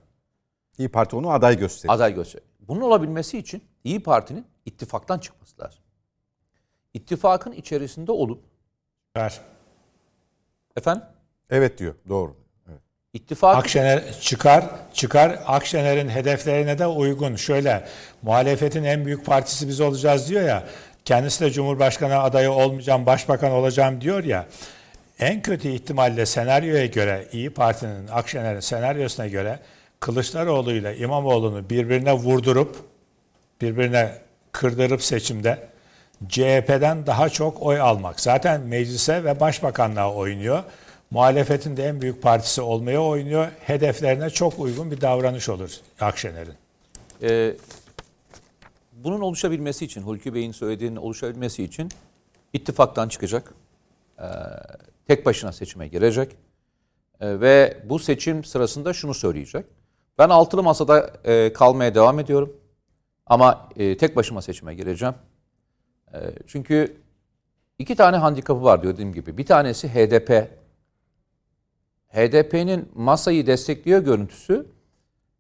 İyi Parti onu aday gösteriyor. Aday gösteriyor. Bunun olabilmesi için İyi Parti'nin ittifaktan çıkması lazım ittifakın içerisinde olup Ver. Efendim? Evet diyor. Doğru. Evet. İttifak Akşener çıkar, çıkar Akşener'in hedeflerine de uygun. Şöyle muhalefetin en büyük partisi biz olacağız diyor ya. Kendisi de Cumhurbaşkanı adayı olmayacağım, başbakan olacağım diyor ya. En kötü ihtimalle senaryoya göre İyi Parti'nin Akşener'in senaryosuna göre Kılıçdaroğlu ile İmamoğlu'nu birbirine vurdurup birbirine kırdırıp seçimde CHP'den daha çok oy almak. Zaten meclise ve başbakanlığa oynuyor. muhalefetin de en büyük partisi olmaya oynuyor. Hedeflerine çok uygun bir davranış olur Akşener'in. Ee, bunun oluşabilmesi için, Hulki Bey'in söylediğinin oluşabilmesi için ittifaktan çıkacak. Ee, tek başına seçime girecek. Ee, ve bu seçim sırasında şunu söyleyecek. Ben altılı masada e, kalmaya devam ediyorum. Ama e, tek başıma seçime gireceğim. E, çünkü iki tane handikapı var dediğim gibi. Bir tanesi HDP. HDP'nin masayı destekliyor görüntüsü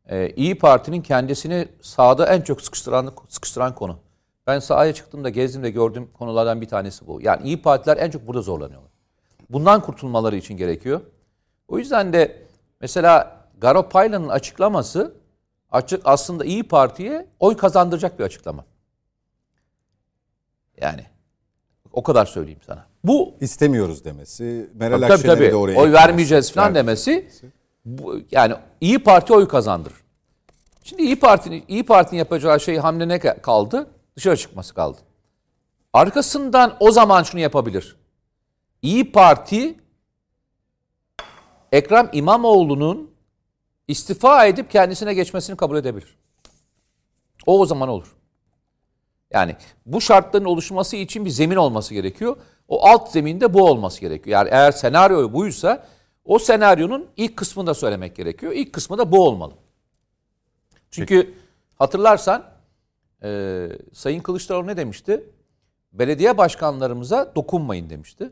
e, İyi Parti'nin kendisini sağda en çok sıkıştıran, sıkıştıran konu. Ben sahaya çıktığımda gezdiğimde gördüğüm konulardan bir tanesi bu. Yani İyi Partiler en çok burada zorlanıyorlar. Bundan kurtulmaları için gerekiyor. O yüzden de mesela Garo Paylan'ın açıklaması açık aslında İyi Parti'ye oy kazandıracak bir açıklama. Yani o kadar söyleyeyim sana. Bu istemiyoruz demesi, Meral tabii, Akşener'i tabii, de oraya oy vermeyeceğiz falan demesi bu, yani İyi Parti oy kazandırır. Şimdi İyi Parti'nin İyi Parti'nin yapacağı şey hamle ne kaldı? Dışarı çıkması kaldı. Arkasından o zaman şunu yapabilir. İyi Parti Ekrem İmamoğlu'nun istifa edip kendisine geçmesini kabul edebilir. O o zaman olur. Yani bu şartların oluşması için bir zemin olması gerekiyor. O alt zeminde bu olması gerekiyor. Yani eğer senaryo buysa o senaryonun ilk kısmını da söylemek gerekiyor. İlk kısmı da bu olmalı. Çünkü Peki. hatırlarsan e, Sayın Kılıçdaroğlu ne demişti? Belediye başkanlarımıza dokunmayın demişti.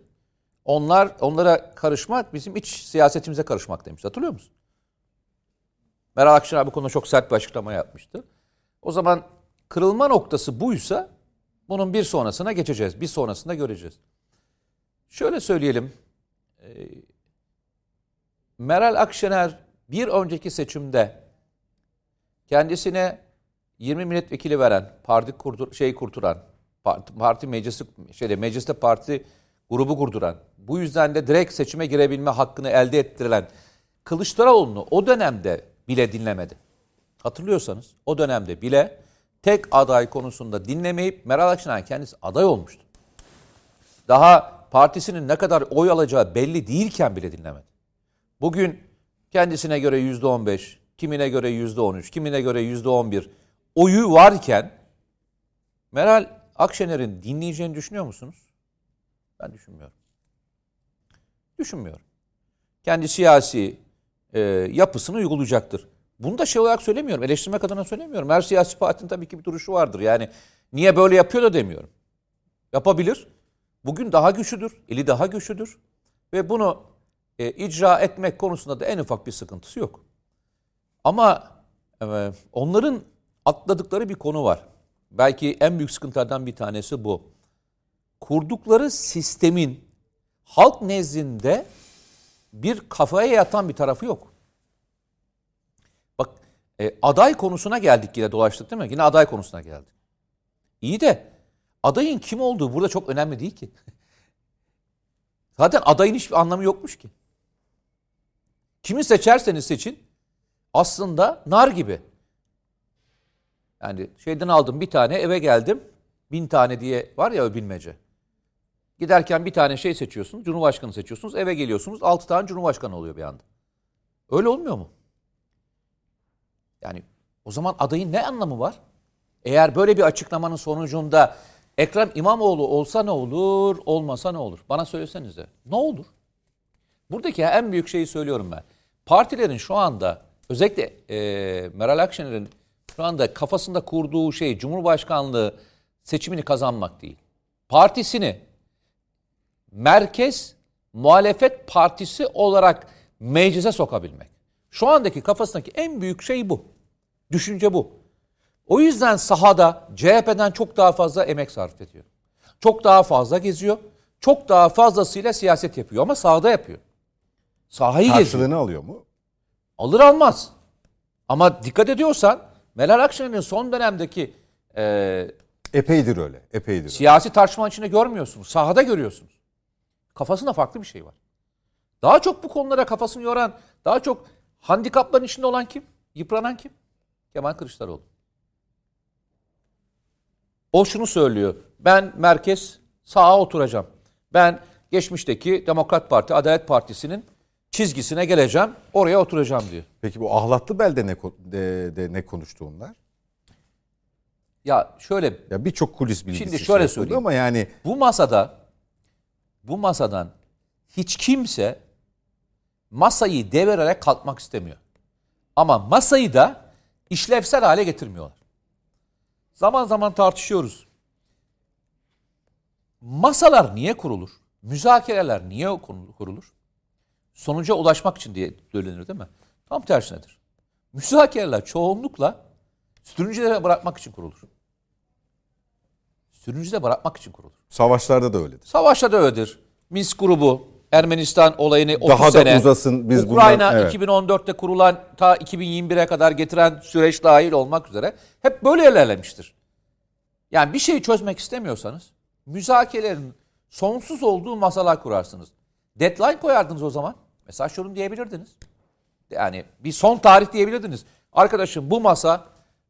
Onlar onlara karışmak bizim iç siyasetimize karışmak demişti. Hatırlıyor musun? Meral Akşener bu konuda çok sert bir açıklama yapmıştı. O zaman kırılma noktası buysa bunun bir sonrasına geçeceğiz. Bir sonrasında göreceğiz. Şöyle söyleyelim. E, Meral Akşener bir önceki seçimde kendisine 20 milletvekili veren, parti kurdur, şey kurturan, parti, parti meclisi şeyde mecliste parti grubu kurduran, bu yüzden de direkt seçime girebilme hakkını elde ettirilen Kılıçdaroğlu'nu o dönemde bile dinlemedi. Hatırlıyorsanız o dönemde bile tek aday konusunda dinlemeyip Meral Akşener kendisi aday olmuştu. Daha partisinin ne kadar oy alacağı belli değilken bile dinlemedi. Bugün kendisine göre yüzde on beş, kimine göre yüzde on üç, kimine göre yüzde on bir oyu varken Meral Akşener'in dinleyeceğini düşünüyor musunuz? Ben düşünmüyorum. Düşünmüyorum. Kendi siyasi e, yapısını uygulayacaktır. Bunu da şey olarak söylemiyorum. Eleştirmek adına söylemiyorum. Her siyasi partinin tabii ki bir duruşu vardır. Yani niye böyle yapıyor da demiyorum. Yapabilir. Bugün daha güçlüdür. Eli daha güçlüdür. Ve bunu e, icra etmek konusunda da en ufak bir sıkıntısı yok. Ama e, onların atladıkları bir konu var. Belki en büyük sıkıntılardan bir tanesi bu. Kurdukları sistemin halk nezdinde bir kafaya yatan bir tarafı yok. Bak e, aday konusuna geldik yine dolaştık değil mi? Yine aday konusuna geldik. İyi de adayın kim olduğu burada çok önemli değil ki. <laughs> Zaten adayın hiçbir anlamı yokmuş ki. Kimi seçerseniz seçin aslında nar gibi. Yani şeyden aldım bir tane eve geldim bin tane diye var ya o bilmece. Giderken bir tane şey seçiyorsunuz, Cumhurbaşkanı seçiyorsunuz, eve geliyorsunuz, altı tane Cumhurbaşkanı oluyor bir anda. Öyle olmuyor mu? Yani o zaman adayın ne anlamı var? Eğer böyle bir açıklamanın sonucunda Ekrem İmamoğlu olsa ne olur, olmasa ne olur? Bana söylesenize. Ne olur? Buradaki en büyük şeyi söylüyorum ben. Partilerin şu anda özellikle e, Meral Akşener'in şu anda kafasında kurduğu şey Cumhurbaşkanlığı seçimini kazanmak değil. Partisini merkez muhalefet partisi olarak meclise sokabilmek. Şu andaki kafasındaki en büyük şey bu. Düşünce bu. O yüzden sahada CHP'den çok daha fazla emek sarf ediyor. Çok daha fazla geziyor. Çok daha fazlasıyla siyaset yapıyor ama sahada yapıyor. Sahayı Karşılığını geziyor. alıyor mu? Alır almaz. Ama dikkat ediyorsan Meral Akşener'in son dönemdeki e, Epeydir öyle. Epeydir. siyasi tartışma içinde görmüyorsunuz. Sahada görüyorsunuz. Kafasında farklı bir şey var. Daha çok bu konulara kafasını yoran, daha çok handikapların içinde olan kim? Yıpranan kim? Kemal Kılıçdaroğlu. O şunu söylüyor. Ben merkez sağa oturacağım. Ben geçmişteki Demokrat Parti, Adalet Partisi'nin çizgisine geleceğim, oraya oturacağım diyor. Peki bu ahlatlı belde ne de, de ne konuştu onlar? Ya şöyle Ya birçok kulis bilgisi Şimdi şey şöyle yapıldı söyleyeyim. ama yani bu masada bu masadan hiç kimse masayı devirerek kalkmak istemiyor. Ama masayı da işlevsel hale getirmiyorlar. Zaman zaman tartışıyoruz. Masalar niye kurulur? Müzakereler niye kurulur? Sonuca ulaşmak için diye söylenir değil mi? Tam tersinedir. Müzakereler çoğunlukla sürüncülere bırakmak için kurulur. Sürüncüde bırakmak için kurulur. savaşlarda da öyledir. Savaşta da öyledir. Minsk grubu Ermenistan olayını 30 Daha da sene. uzasın, biz Ukrayna bundan- evet. 2014'te kurulan ta 2021'e kadar getiren süreç dahil olmak üzere hep böyle ilerlemiştir. Yani bir şeyi çözmek istemiyorsanız müzakerelerin sonsuz olduğu masalar kurarsınız. Deadline koyardınız o zaman. Mesela şunu diyebilirdiniz. Yani bir son tarih diyebilirdiniz. Arkadaşım bu masa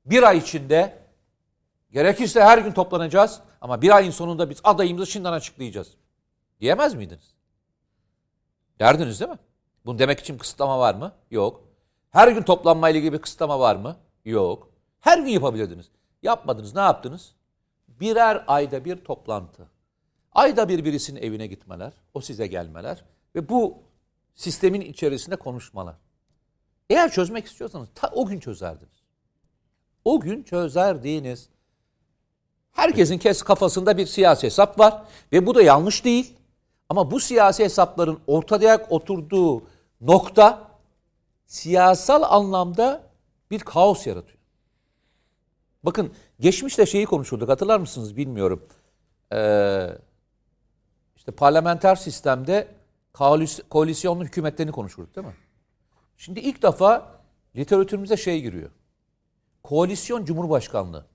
bir ay içinde gerekirse her gün toplanacağız ama bir ayın sonunda biz adayımızı şimdiden açıklayacağız. Diyemez miydiniz? Derdiniz değil mi? Bunu demek için kısıtlama var mı? Yok. Her gün toplanmayla ilgili bir kısıtlama var mı? Yok. Her gün yapabilirdiniz. Yapmadınız. Ne yaptınız? Birer ayda bir toplantı. Ayda bir birisinin evine gitmeler, o size gelmeler ve bu sistemin içerisinde konuşmalar. Eğer çözmek istiyorsanız ta o gün çözerdiniz. O gün çözerdiniz. Herkesin kes kafasında bir siyasi hesap var ve bu da yanlış değil. Ama bu siyasi hesapların ortaya oturduğu nokta siyasal anlamda bir kaos yaratıyor. Bakın geçmişte şeyi konuşurduk hatırlar mısınız bilmiyorum. Ee, işte parlamenter sistemde koalis- koalisyonlu hükümetlerini konuşurduk değil mi? Şimdi ilk defa literatürümüze şey giriyor. Koalisyon Cumhurbaşkanlığı.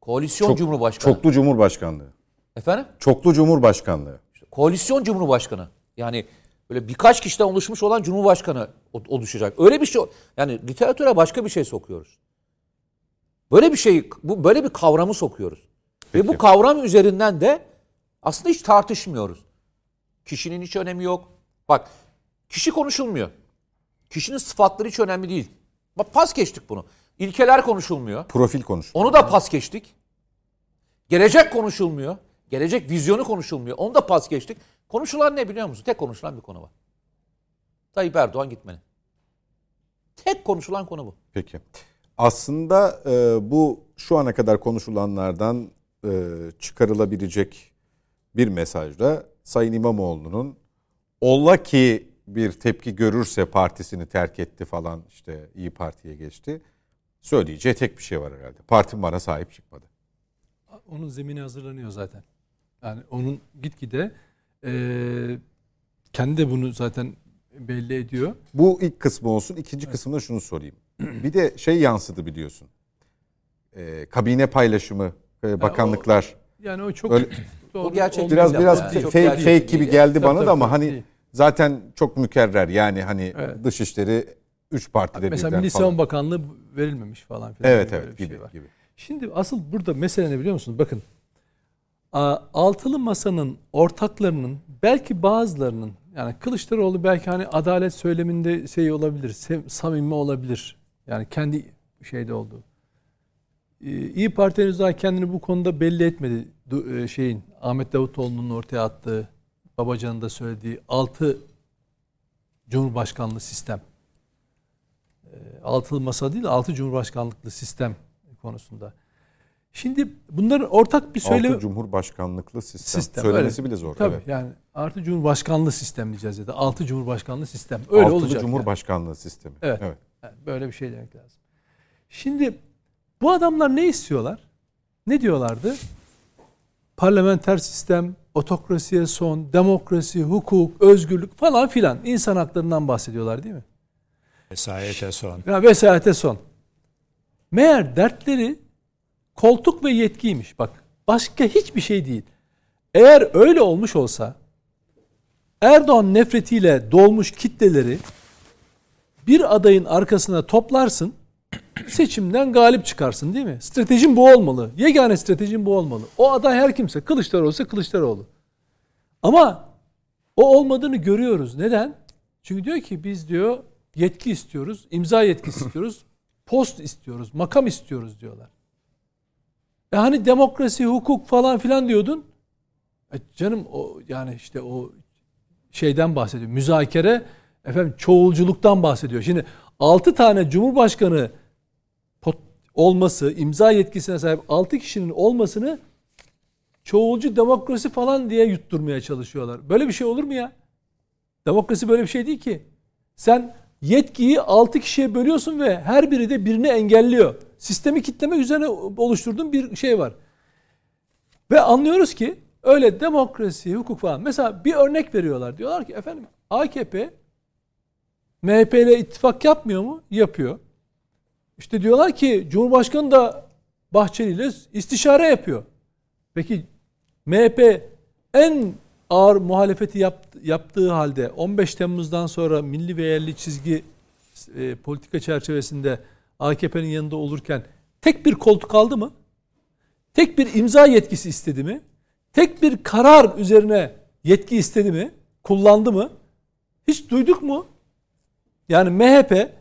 Koalisyon Çok- Cumhurbaşkanı. Çoklu Cumhurbaşkanlığı. Efendim? Çoklu Cumhurbaşkanlığı. Koalisyon Cumhurbaşkanı. Yani böyle birkaç kişiden oluşmuş olan Cumhurbaşkanı oluşacak. Öyle bir şey yani literatüre başka bir şey sokuyoruz. Böyle bir şey bu böyle bir kavramı sokuyoruz. Ve bu kavram üzerinden de aslında hiç tartışmıyoruz. Kişinin hiç önemi yok. Bak kişi konuşulmuyor. Kişinin sıfatları hiç önemli değil. Bak pas geçtik bunu. İlkeler konuşulmuyor. Profil konuş. Onu da pas geçtik. Gelecek konuşulmuyor. Gelecek vizyonu konuşulmuyor. Onu da pas geçtik. Konuşulan ne biliyor musun? Tek konuşulan bir konu var. Tayyip Erdoğan gitmeli. Tek konuşulan konu bu. Peki. Aslında e, bu şu ana kadar konuşulanlardan e, çıkarılabilecek bir mesajda Sayın İmamoğlu'nun ola ki bir tepki görürse partisini terk etti falan işte İyi Parti'ye geçti. Söyleyeceği tek bir şey var herhalde. Partim bana sahip çıkmadı. Onun zemini hazırlanıyor zaten. Yani onun gitgide e, kendi de bunu zaten belli ediyor. Bu ilk kısmı olsun. İkinci kısmında şunu sorayım. Bir de şey yansıdı biliyorsun. E, kabine paylaşımı, e, bakanlıklar. Yani o çok Öyle- doğru O gerçek Biraz biraz yani. fake, Çok fake, gerçek gibi değil. geldi Tabii, bana tabii, da ama hani değil. zaten çok mükerrer yani hani Evet. dışişleri 3 partide Mesela birden Milli. Savunma Bakanlığı verilmemiş falan filan. Evet Böyle evet bir gibi şey var. gibi. Şimdi asıl burada mesele ne biliyor musunuz? Bakın altılı masanın ortaklarının belki bazılarının yani Kılıçdaroğlu belki hani adalet söyleminde şey olabilir, samimi olabilir. Yani kendi şeyde olduğu. Ee, İyi Parti henüz daha kendini bu konuda belli etmedi. E, şeyin Ahmet Davutoğlu'nun ortaya attığı, Babacan'ın da söylediği altı Cumhurbaşkanlığı sistem. Ee, Altılı masa değil, altı Cumhurbaşkanlıklı sistem konusunda. Şimdi bunların ortak bir söylemi... Altı Cumhurbaşkanlıklı sistem. Sistem, Söylemesi öyle. bile zor. Tabii evet. yani artı Cumhurbaşkanlığı sistem diyeceğiz ya da altı Cumhurbaşkanlığı sistem. Öyle Altılı olacak. yani. Cumhurbaşkanlığı sistemi. Evet. Yani böyle bir şey demek lazım. Şimdi bu adamlar ne istiyorlar? Ne diyorlardı? Parlamenter sistem, otokrasiye son, demokrasi, hukuk, özgürlük falan filan insan haklarından bahsediyorlar değil mi? Vesayete son. Ya vesayete son. Meğer dertleri koltuk ve yetkiymiş. Bak başka hiçbir şey değil. Eğer öyle olmuş olsa Erdoğan nefretiyle dolmuş kitleleri bir adayın arkasına toplarsın seçimden galip çıkarsın değil mi? Stratejin bu olmalı. Yegane stratejin bu olmalı. O aday her kimse Kılıçdaroğlu ise Kılıçdaroğlu. Ama o olmadığını görüyoruz. Neden? Çünkü diyor ki biz diyor yetki istiyoruz, imza yetkisi <laughs> istiyoruz, post istiyoruz, makam istiyoruz diyorlar. E hani demokrasi, hukuk falan filan diyordun. E canım o yani işte o şeyden bahsediyor. Müzakere efendim çoğulculuktan bahsediyor. Şimdi 6 tane cumhurbaşkanı olması, imza yetkisine sahip 6 kişinin olmasını çoğulcu demokrasi falan diye yutturmaya çalışıyorlar. Böyle bir şey olur mu ya? Demokrasi böyle bir şey değil ki. Sen yetkiyi 6 kişiye bölüyorsun ve her biri de birini engelliyor. Sistemi kitlemek üzerine oluşturduğun bir şey var. Ve anlıyoruz ki öyle demokrasi, hukuk falan. Mesela bir örnek veriyorlar. Diyorlar ki efendim AKP MHP ile ittifak yapmıyor mu? Yapıyor. İşte diyorlar ki Cumhurbaşkanı da Bahçeli ile istişare yapıyor. Peki MHP en ağır muhalefeti yap, yaptığı halde 15 Temmuz'dan sonra milli ve yerli çizgi e, politika çerçevesinde AKP'nin yanında olurken tek bir koltuk aldı mı? Tek bir imza yetkisi istedi mi? Tek bir karar üzerine yetki istedi mi? Kullandı mı? Hiç duyduk mu? Yani MHP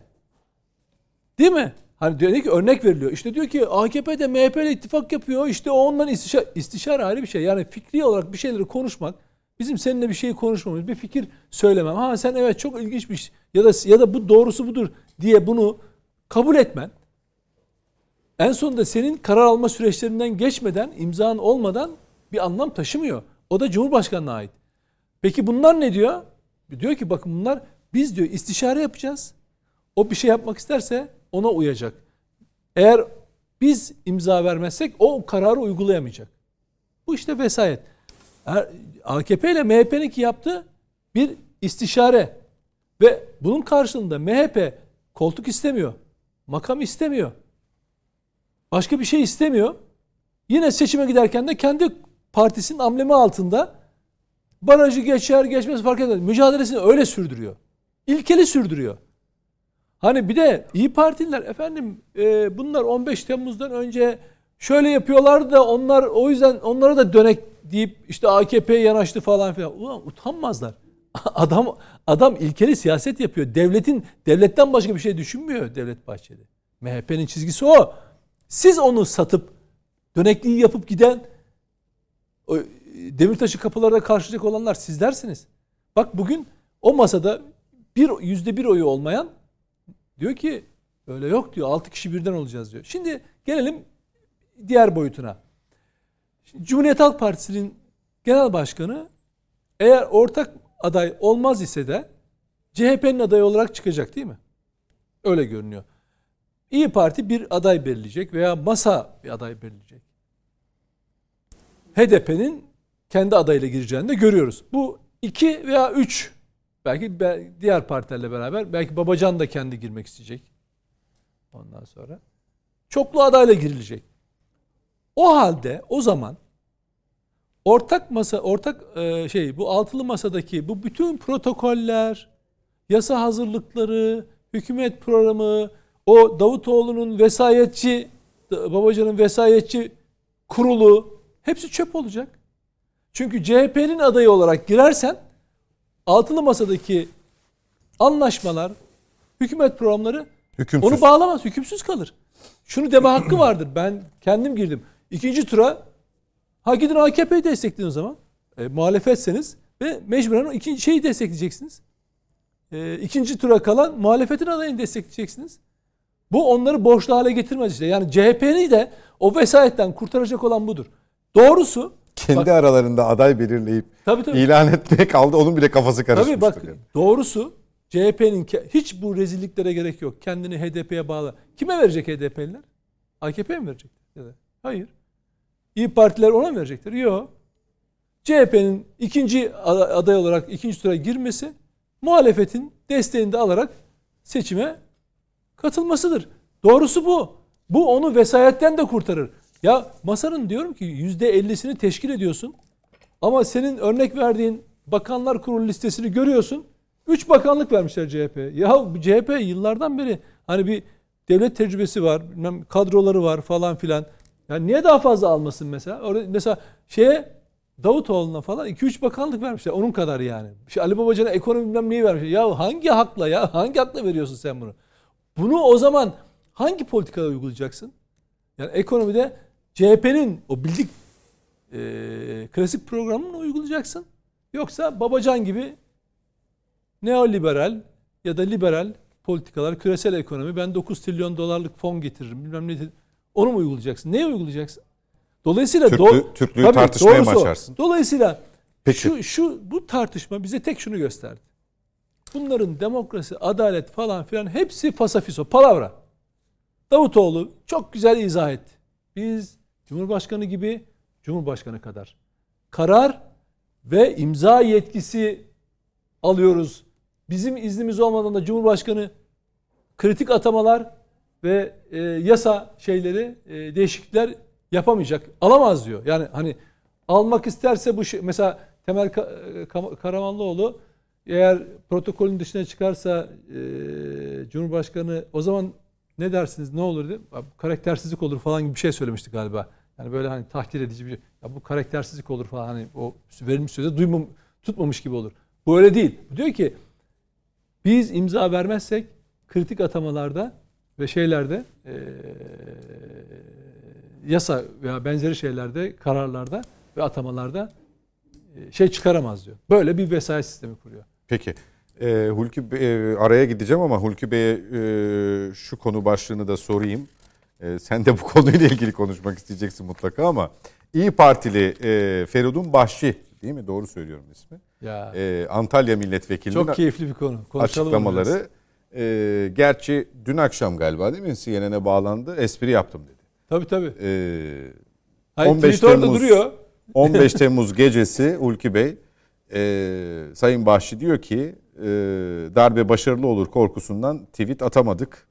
değil mi? Hani diyor ki örnek veriliyor. İşte diyor ki AKP de MHP ile ittifak yapıyor. İşte ondan istişare, istişare ayrı bir şey. Yani fikri olarak bir şeyleri konuşmak bizim seninle bir şeyi konuşmamız, bir fikir söylemem. Ha sen evet çok ilginçmiş ya da ya da bu doğrusu budur diye bunu kabul etmen en sonunda senin karar alma süreçlerinden geçmeden, imzan olmadan bir anlam taşımıyor. O da Cumhurbaşkanı'na ait. Peki bunlar ne diyor? Diyor ki bakın bunlar biz diyor istişare yapacağız. O bir şey yapmak isterse ona uyacak. Eğer biz imza vermezsek o kararı uygulayamayacak. Bu işte vesayet. AKP ile MHP'ninki yaptı bir istişare ve bunun karşılığında MHP koltuk istemiyor. Makam istemiyor. Başka bir şey istemiyor. Yine seçime giderken de kendi partisinin amblemi altında barajı geçer geçmez fark etmez. Mücadelesini öyle sürdürüyor. İlkeli sürdürüyor. Hani bir de İyi Partililer efendim e, bunlar 15 Temmuz'dan önce şöyle yapıyorlardı da onlar o yüzden onlara da dönek deyip işte AKP'ye yanaştı falan filan. Ulan utanmazlar. <laughs> Adam adam ilkeli siyaset yapıyor. Devletin devletten başka bir şey düşünmüyor Devlet Bahçeli. MHP'nin çizgisi o. Siz onu satıp dönekliği yapıp giden o, Demirtaş'ı kapılarda karşılayacak olanlar sizlersiniz. Bak bugün o masada bir yüzde bir oyu olmayan diyor ki öyle yok diyor. Altı kişi birden olacağız diyor. Şimdi gelelim diğer boyutuna. Şimdi Cumhuriyet Halk Partisi'nin genel başkanı eğer ortak aday olmaz ise de CHP'nin adayı olarak çıkacak değil mi? Öyle görünüyor. İyi Parti bir aday belirleyecek veya masa bir aday belirleyecek. HDP'nin kendi adayıyla gireceğini de görüyoruz. Bu iki veya üç belki diğer partilerle beraber belki Babacan da kendi girmek isteyecek. Ondan sonra çoklu adayla girilecek. O halde o zaman ortak masa ortak e, şey bu altılı masadaki bu bütün protokoller, yasa hazırlıkları, hükümet programı, o Davutoğlu'nun vesayetçi Babacan'ın vesayetçi kurulu hepsi çöp olacak. Çünkü CHP'nin adayı olarak girersen altılı masadaki anlaşmalar, hükümet programları Hükümsüz. onu bağlamaz, hükümsüz kalır. Şunu deme hakkı vardır. Ben kendim girdim. İkinci tura ha gidin AKP'yi destekleyin o zaman. E, muhalefetseniz ve mecburen o ikinci şeyi destekleyeceksiniz. E, ikinci tura kalan muhalefetin adayını destekleyeceksiniz. Bu onları borçlu hale getirmez işte. Yani CHP'ni de o vesayetten kurtaracak olan budur. Doğrusu kendi bak, aralarında aday belirleyip tabii, tabii. ilan etmeye kaldı. Onun bile kafası karışmıştır. Tabii bak yani. doğrusu CHP'nin hiç bu rezilliklere gerek yok. Kendini HDP'ye bağlı. Kime verecek HDP'liler? AKP'ye mi verecek? Hayır. İyi partiler ona mı verecektir? Yok. CHP'nin ikinci aday olarak ikinci tura girmesi muhalefetin desteğini de alarak seçime katılmasıdır. Doğrusu bu. Bu onu vesayetten de kurtarır. Ya masanın diyorum ki yüzde ellisini teşkil ediyorsun. Ama senin örnek verdiğin bakanlar kurulu listesini görüyorsun. Üç bakanlık vermişler CHP. Ya CHP yıllardan beri hani bir devlet tecrübesi var, kadroları var falan filan. Yani niye daha fazla almasın mesela? Orada mesela şeye Davutoğlu'na falan 2-3 bakanlık vermişler. Onun kadar yani. İşte Ali Babacan'a ekonomi bilmem neyi vermişler. Ya hangi hakla ya? <laughs> Hangi hakla veriyorsun sen bunu? Bunu o zaman hangi politikada uygulayacaksın? Yani ekonomide CHP'nin o bildik e, klasik programını uygulayacaksın. Yoksa Babacan gibi neoliberal ya da liberal politikalar, küresel ekonomi, ben 9 trilyon dolarlık fon getiririm bilmem ne. Onu mu uygulayacaksın? Neyi uygulayacaksın? Dolayısıyla Türklü, do- Türklüğü Tabii, tartışmaya doğrusu o. açarsın? Dolayısıyla Peki. şu şu bu tartışma bize tek şunu gösterdi. Bunların demokrasi, adalet falan filan hepsi fasafiso, palavra. Davutoğlu çok güzel izah etti. Biz Cumhurbaşkanı gibi Cumhurbaşkanı kadar karar ve imza yetkisi alıyoruz. Bizim iznimiz olmadan da Cumhurbaşkanı kritik atamalar ve e, yasa şeyleri e, değişiklikler yapamayacak. Alamaz diyor. Yani hani almak isterse bu şey mesela Temel e, Karamanlıoğlu eğer protokolün dışına çıkarsa e, Cumhurbaşkanı o zaman ne dersiniz ne olur dedi. Karaktersizlik olur falan gibi bir şey söylemişti galiba. Yani böyle hani tahkir edici bir şey. Ya bu karaktersizlik olur falan hani o verilmiş sözde duymam tutmamış gibi olur. Bu öyle değil. Diyor ki biz imza vermezsek kritik atamalarda ve şeylerde eee, yasa veya benzeri şeylerde, kararlarda ve atamalarda eee, şey çıkaramaz diyor. Böyle bir vesayet sistemi kuruyor. Peki. Ee, Hulki Bey- e, araya gideceğim ama Hulki Bey'e e, şu konu başlığını da sorayım. E, sen de bu <laughs> konuyla ilgili konuşmak isteyeceksin mutlaka ama İyi Partili e, Feridun Bahşi değil mi? Doğru söylüyorum ismi. Ya E, Antalya Milletvekili'nin çok keyifli bir konu. Konuşalım onu biraz. E, gerçi dün akşam galiba değil mi CNN'e bağlandı. Espri yaptım dedi. Tabii tabii. E, Hayır, 15 tweet orada Temmuz- duruyor. 15 <laughs> Temmuz gecesi Hulki Bey e, Sayın Bahşi diyor ki e, darbe başarılı olur korkusundan tweet atamadık.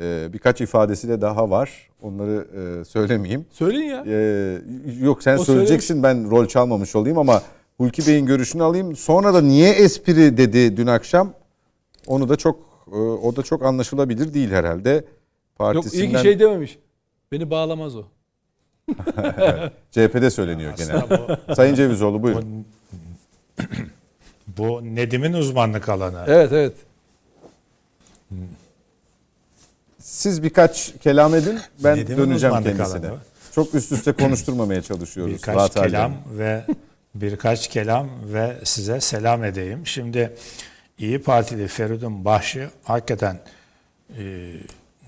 E, birkaç ifadesi de daha var. Onları e, söylemeyeyim. Söyleyin ya. E, yok sen O söyleyeceksin ben rol çalmamış olayım ama Hulki Bey'in görüşünü alayım. Sonra da niye espri dedi dün akşam? Onu da çok e, o da çok anlaşılabilir değil herhalde. Yok Partisinden iyi ki şey dememiş. Beni bağlamaz o. <laughs> CHP'de söyleniyor genelde. Aslında bu, Sayın Cevizoğlu buyurun. bu Nedim'in uzmanlık alanı. Evet evet. Siz birkaç kelam edin. Ben Nedim'in döneceğim kendisine. alanı. Çok üst üste konuşturmamaya çalışıyoruz. birkaç Rahat kelam halde. ve birkaç kelam ve size selam edeyim. Şimdi İyi Partili Feridun Bahşi hakikaten e,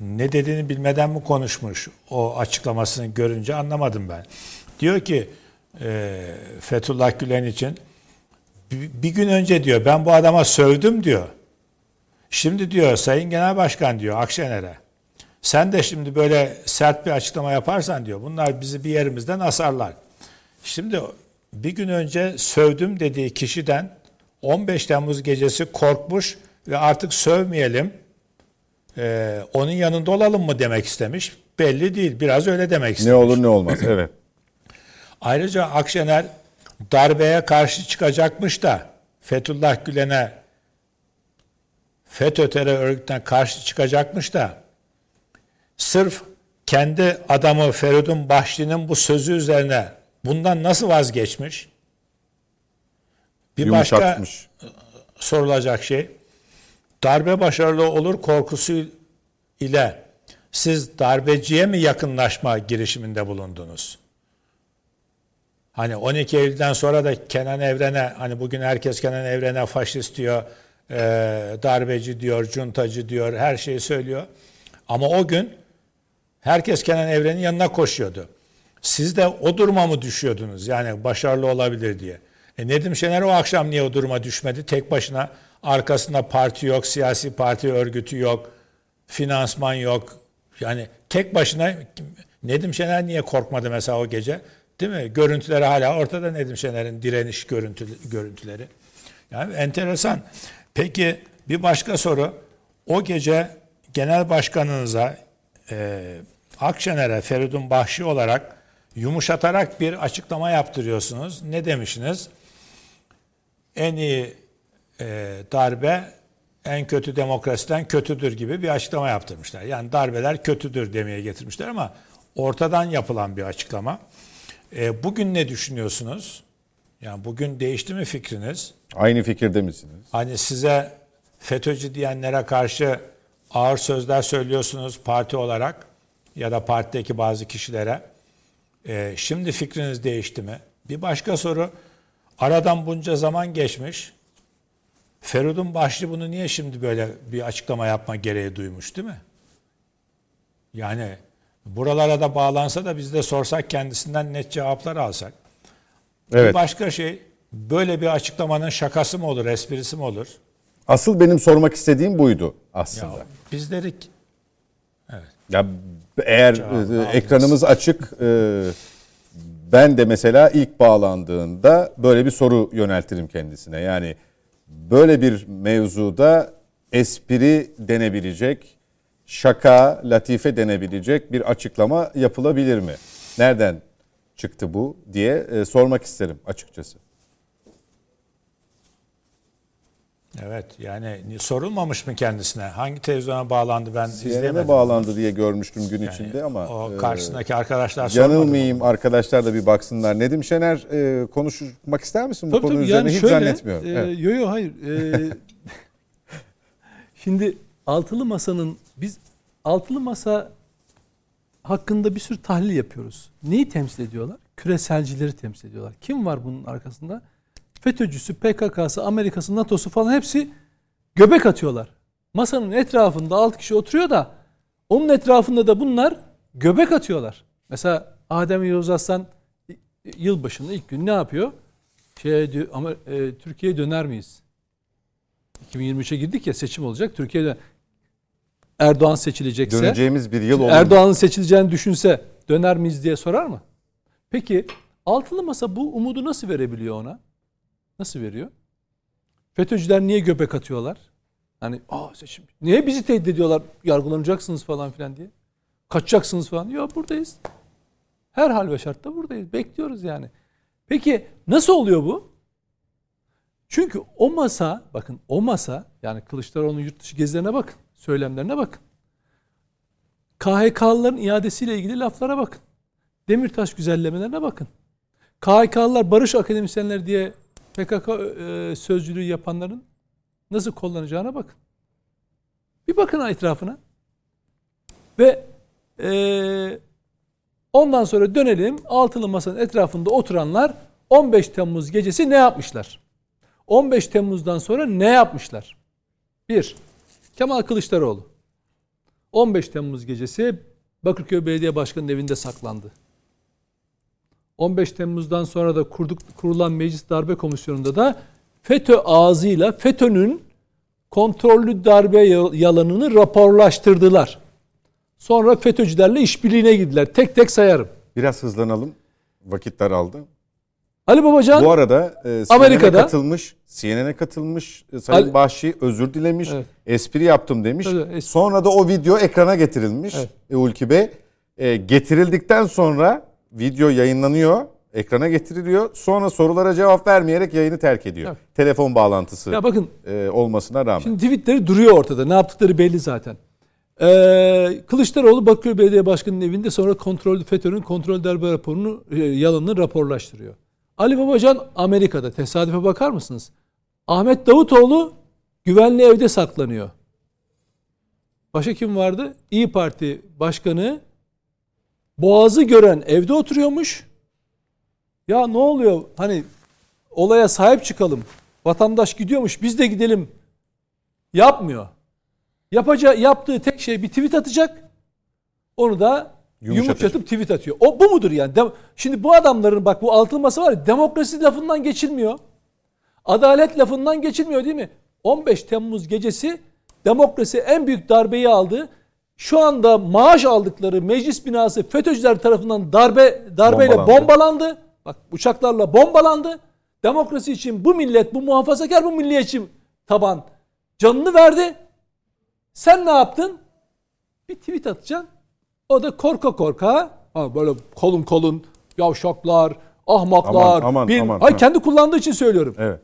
ne dediğini bilmeden mi konuşmuş o açıklamasını görünce anlamadım ben. Diyor ki e, Fethullah Gülen için bir, bir gün önce diyor ben bu adama sövdüm diyor. Şimdi diyor Sayın Genel Başkan diyor Akşener'e sen de şimdi böyle sert bir açıklama yaparsan diyor bunlar bizi bir yerimizden asarlar. Şimdi bir gün önce sövdüm dediği kişiden 15 Temmuz gecesi korkmuş ve artık sövmeyelim e, onun yanında olalım mı demek istemiş. Belli değil biraz öyle demek Ne istemiş. olur ne olmaz. <clears throat> Evet. Ayrıca Akşener darbeye karşı çıkacakmış da Fethullah Gülen'e FETÖ terör örgütüne karşı çıkacakmış da sırf kendi adamı Feridun Bahçeli'nin bu sözü üzerine bundan nasıl vazgeçmiş? Bir başka Yumuşatmış. sorulacak şey darbe başarılı olur korkusu ile siz darbeciye mi yakınlaşma girişiminde bulundunuz? Hani 12 Eylül'den sonra da Kenan Evren'e hani bugün herkes Kenan Evren'e faşist diyor, e, darbeci diyor, cuntacı diyor, her şeyi söylüyor. Ama o gün herkes Kenan Evren'in yanına koşuyordu. Siz de o duruma mı düşüyordunuz? Yani başarılı olabilir diye. E Nedim Şener o akşam niye o duruma düşmedi? Tek başına arkasında parti yok, siyasi parti örgütü yok, finansman yok. Yani tek başına Nedim Şener niye korkmadı mesela o gece? Değil mi? Görüntüleri hala ortada Nedim Şener'in direniş görüntü, görüntüleri. Yani enteresan. Peki bir başka soru. O gece genel başkanınıza e, Akşener'e Feridun Bahşi olarak yumuşatarak bir açıklama yaptırıyorsunuz. Ne demişsiniz? En iyi e, darbe en kötü demokrasiden kötüdür gibi bir açıklama yaptırmışlar. Yani darbeler kötüdür demeye getirmişler ama ortadan yapılan bir açıklama. E, bugün ne düşünüyorsunuz? Yani bugün değişti mi fikriniz? Aynı fikirde misiniz? Hani size FETÖ'cü diyenlere karşı ağır sözler söylüyorsunuz parti olarak ya da partideki bazı kişilere. Ee, şimdi fikriniz değişti mi? Bir başka soru. Aradan bunca zaman geçmiş. Feridun Başlı bunu niye şimdi böyle bir açıklama yapma gereği duymuş değil mi? Yani buralara da bağlansa da biz de sorsak kendisinden net cevaplar alsak. Evet. Bir başka şey böyle bir açıklamanın şakası mı olur, esprisi mi olur? Asıl benim sormak istediğim buydu aslında. Ya biz dedik Ya eğer Cevabını e, ekranımız açık e, ben de mesela ilk bağlandığında böyle bir soru yöneltirim kendisine. Yani böyle bir mevzuda espri denebilecek, şaka, latife denebilecek bir açıklama yapılabilir mi? Nereden çıktı bu diye e, sormak isterim açıkçası. Evet yani sorulmamış mı kendisine? Hangi televizyona bağlandı ben CNN'e izleyemedim. bağlandı diye görmüştüm gün Yani içinde ama o e, karşısındaki arkadaşlar sormadı? Yanılmayayım arkadaşlar da bir baksınlar. Nedim Şener e, konuşmak ister misin bu Tabii konu tabii üzerine? yani Hiç şöyle, zannetmiyorum. e, Evet. Yo yo hayır. E, <laughs> şimdi altılı masanın biz altılı masa hakkında bir sürü tahlil yapıyoruz. Neyi temsil ediyorlar? Küreselcileri temsil ediyorlar. Kim var bunun arkasında? FETÖ'cüsü, PKK'sı, Amerika'sı, NATO'su falan hepsi göbek atıyorlar. Masanın etrafında 6 kişi oturuyor da onun etrafında da bunlar göbek atıyorlar. Mesela Adem Yavuz Aslan yılbaşında ilk gün ne yapıyor? Şey diyor ama e, Türkiye'ye döner miyiz? 2023'e girdik ya seçim olacak. Türkiye'de Erdoğan seçilecekse Döneceğimiz bir yıl olur. Erdoğan'ın seçileceğini düşünse döner miyiz diye sorar mı? Peki altılı masa bu umudu nasıl verebiliyor ona? Nasıl veriyor? FETÖ'cüler niye göbek atıyorlar? Hani aa seçim. Niye bizi tehdit ediyorlar? Yargılanacaksınız falan filan diye. Kaçacaksınız falan. Yok buradayız. Her hal ve şartta buradayız. Bekliyoruz yani. Peki nasıl oluyor bu? Çünkü o masa, bakın o masa, yani Kılıçdaroğlu'nun yurt dışı gezilerine bakın, söylemlerine bakın. KHK'lıların iadesiyle ilgili laflara bakın. Demirtaş güzellemelerine bakın. KHK'lılar barış akademisyenler diye PKK e, sözcülüğü yapanların nasıl kullanacağına bakın. Bir bakın etrafına. Ve e, ondan sonra dönelim altılı masanın etrafında oturanlar 15 Temmuz gecesi ne yapmışlar? 15 Temmuz'dan sonra ne yapmışlar? Bir, Kemal Kılıçdaroğlu. 15 Temmuz gecesi Bakırköy Belediye Başkanı'nın evinde saklandı. 15 Temmuz'dan sonra da kurduk, kurulan Meclis Darbe Komisyonu'nda da FETÖ ağzıyla FETÖ'nün kontrollü darbe yalanını raporlaştırdılar. Sonra FETÖ'cülerle işbirliğine girdiler. Tek tek sayarım. Biraz hızlanalım. Vakit daraldı. Ali Babacan Bu arada e, Amerika'da- katılmış, CNN'e katılmış e, Sayın Ali- Bahşi özür dilemiş, Evet. espri yaptım demiş. Evet, espri. Sonra da o video ekrana getirilmiş Evet. e, Ulki Bey. E, getirildikten sonra video yayınlanıyor, ekrana getiriliyor. Sonra sorulara cevap vermeyerek yayını terk ediyor. Evet. Telefon bağlantısı ya bakın e, olmasına rağmen. Şimdi tweetleri duruyor ortada. Ne yaptıkları belli zaten. Ee, Kılıçdaroğlu Bakırköy Belediye Başkanı'nın evinde sonra kontrol FETÖ'nün kontrol darbe raporunu e, yalanını raporlaştırıyor. Ali Babacan Amerika'da. Tesadüfe bakar mısınız? Ahmet Davutoğlu güvenli evde saklanıyor. Başka kim vardı? İyi Parti Başkanı Boğaz'ı gören evde oturuyormuş. Ya ne oluyor? Hani olaya sahip çıkalım. Vatandaş gidiyormuş biz de gidelim. Yapmıyor. Yapacağı, yaptığı tek şey bir tweet atacak. Onu da yumuşatıp tweet atıyor. O bu mudur yani? Dem- Şimdi bu adamların bak bu altılı masa var ya demokrasi lafından geçilmiyor. Adalet lafından geçilmiyor değil mi? 15 Temmuz gecesi demokrasi en büyük darbeyi aldı. Şu anda maaş aldıkları meclis binası FETÖ'cüler tarafından darbe darbeyle Bombalandı. bombalandı. Bak uçaklarla bombalandı. Demokrasi için bu millet, bu muhafazakar bu milliyetçi taban canını verdi. Sen ne yaptın? Bir tweet atacaksın. O da korka korka ha böyle kolun kolun yavşaklar, ahmaklar. Aman, aman, bir, aman, Hayır, ha. kendi kullandığı için söylüyorum. Evet.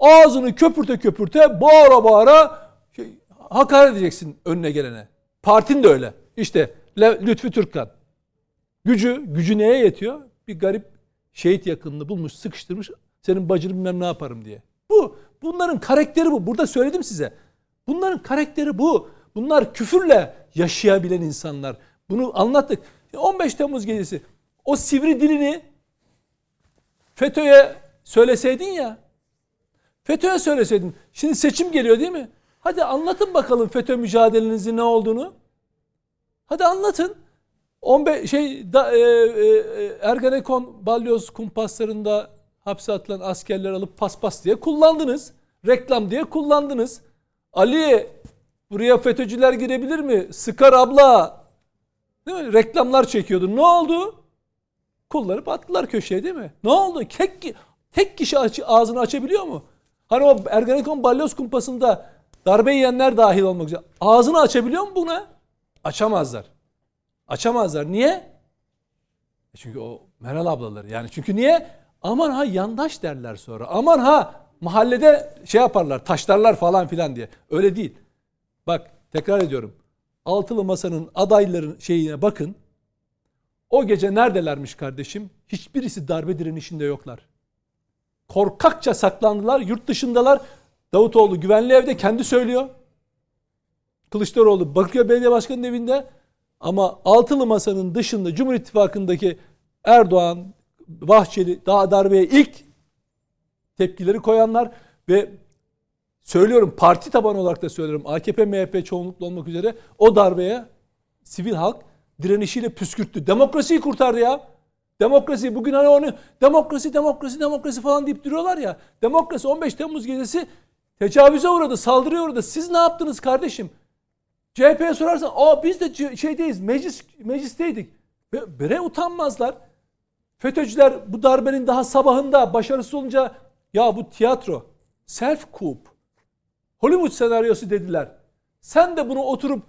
Ağzını köpürte köpürte bağıra bağıra şey, hakaret edeceksin önüne gelene. Partin de öyle. İşte Lütfü Türkkan. Gücü, gücü neye yetiyor? Bir garip şehit yakınını bulmuş, sıkıştırmış, Senin bacını bilmem ne yaparım diye. Bu. Bunların karakteri bu. Burada söyledim size. Bunların karakteri bu. Bunlar küfürle yaşayabilen insanlar. Bunu anlattık. 15 Temmuz gecesi o sivri dilini FETÖ'ye söyleseydin ya. FETÖ'ye söyleseydin. Şimdi seçim geliyor değil mi? Hadi anlatın bakalım FETÖ mücadelenizin ne olduğunu. Hadi anlatın. 15 şey da, e, e, Ergenekon balyoz kumpaslarında hapse atılan askerler alıp paspas diye kullandınız. Reklam diye kullandınız. Ali buraya FETÖ'cüler girebilir mi? Sıkar abla. Değil mi? Reklamlar çekiyordu. Ne oldu? Kullanıp attılar köşeye değil mi? Ne oldu? Tek, tek kişi aç, ağzını açabiliyor mu? Hani o Ergenekon balyoz kumpasında darbe yiyenler dahil olmak üzere. Ağzını açabiliyor mu buna? Açamazlar. Açamazlar. Niye? E çünkü o Meral ablaları. Yani çünkü niye? Aman ha yandaş derler sonra. Aman ha mahallede şey yaparlar, taşlarlar falan filan diye. Öyle değil. Bak tekrar ediyorum. Altılı Masa'nın adayların şeyine bakın. O gece neredelermiş kardeşim? Hiçbirisi darbe direnişinde yoklar. Korkakça saklandılar, yurt dışındalar. Davutoğlu güvenli evde kendi söylüyor. Kılıçdaroğlu Bakırköy Belediye Başkanı'nın evinde ama altılı masanın dışında Cumhur İttifakı'ndaki Erdoğan, Bahçeli daha darbeye ilk tepkileri koyanlar ve söylüyorum parti tabanı olarak da söylüyorum AKP, MHP çoğunlukla olmak üzere o darbeye sivil halk direnişiyle püskürttü. Demokrasiyi kurtardı ya. Demokrasi bugün hani onu demokrasi demokrasi demokrasi falan deyip duruyorlar ya. Demokrasi 15 Temmuz gecesi tecavüze uğradı, saldırıya uğradı. Siz ne yaptınız kardeşim? CHP'ye sorarsan aa biz de şeydeyiz meclis meclisteydik. Bire utanmazlar. FETÖ'cüler bu darbenin daha sabahında başarısız olunca ya bu tiyatro self coup Hollywood senaryosu dediler. Sen de bunu oturup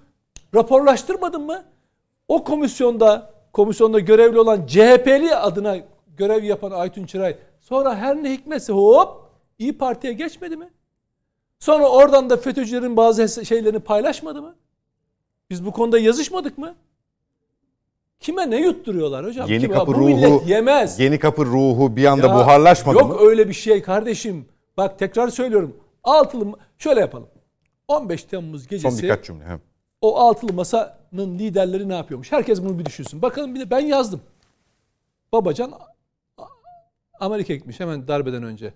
raporlaştırmadın mı? O komisyonda komisyonda görevli olan CHP'li adına görev yapan Aytun Çıray sonra her ne hikmetse hop İyi Parti'ye geçmedi mi? Sonra oradan da FETÖ'cülerin bazı şeylerini paylaşmadı mı? Biz bu konuda yazışmadık mı? Kime ne yutturuyorlar hocam? Yeni Kime? kapı bu ruhu yemez. Yeni kapı ruhu bir anda Ya, buharlaşmadı yok mı? Yok öyle bir şey kardeşim. Bak tekrar söylüyorum. Altılı şöyle yapalım. 15 Temmuz gecesi Son birkaç cümle. He. o altılı masanın liderleri ne yapıyormuş? Herkes bunu bir düşünsün. Bakalım bir de ben yazdım. Babacan Amerika gitmiş hemen darbeden önce.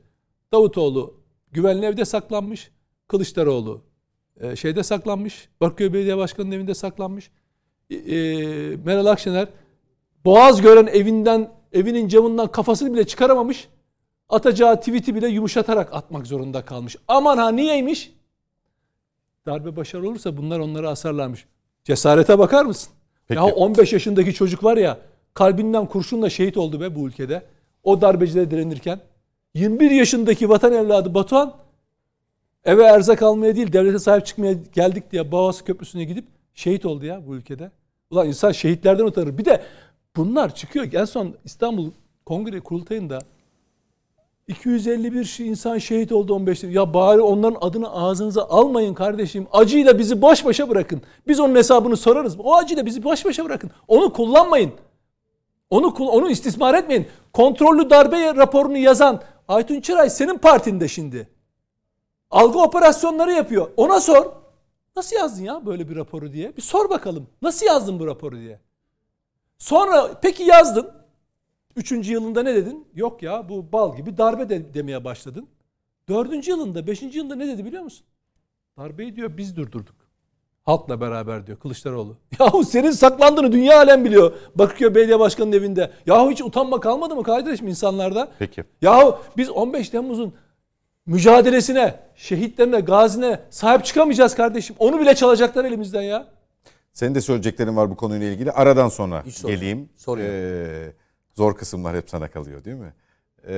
Davutoğlu güvenli evde saklanmış. Kılıçdaroğlu e, şeyde saklanmış. Bakırköy Belediye Başkanı'nın evinde saklanmış. E, e, Meral Akşener Boğaz gören evinden evinin camından kafasını bile çıkaramamış. Atacağı tweet'i bile yumuşatarak atmak zorunda kalmış. Aman ha niyeymiş? Darbe başarılı olursa bunlar onları asarlarmış. Cesarete bakar mısın? Peki. Ya 15 yaşındaki çocuk var ya kalbinden kurşunla şehit oldu be bu ülkede. O darbecilere direnirken. 21 yaşındaki vatan evladı Batuhan eve erzak almaya değil devlete sahip çıkmaya geldik diye Boğaz Köprüsü'ne gidip şehit oldu ya bu ülkede. Ulan insan şehitlerden utanır. Bir de bunlar çıkıyor. En son İstanbul Kongre Kurultayı'nda 251 insan şehit oldu 15 Ya bari onların adını ağzınıza almayın kardeşim. Acıyla bizi baş başa bırakın. Biz onun hesabını sorarız. O acıyla bizi baş başa bırakın. Onu kullanmayın. Onu onu istismar etmeyin. Kontrollü darbe raporunu yazan Aytun Çıray senin partinde şimdi. Algı operasyonları yapıyor. Ona sor. Nasıl yazdın ya böyle bir raporu diye? Bir sor bakalım. Nasıl yazdın bu raporu diye. Sonra peki yazdın. Üçüncü yılında ne dedin? Yok ya bu bal gibi darbe de, demeye başladın. Dördüncü yılında, beşinci yılında ne dedi biliyor musun? Darbeyi diyor biz durdurduk. Halkla beraber diyor Kılıçdaroğlu. <laughs> Yahu senin saklandığını dünya alem biliyor. Bakırköy Belediye Başkanı'nın evinde. Yahu hiç utanma kalmadı mı kardeşim insanlarda? Peki. Yahu biz 15 Temmuz'un mücadelesine, şehitlerine, gazine sahip çıkamayacağız kardeşim. Onu bile çalacaklar elimizden ya. Senin de söyleyeceklerin var bu konuyla ilgili. Aradan sonra Hiç sorun. geleyim. Ee, zor kısımlar hep sana kalıyor değil mi? Ee,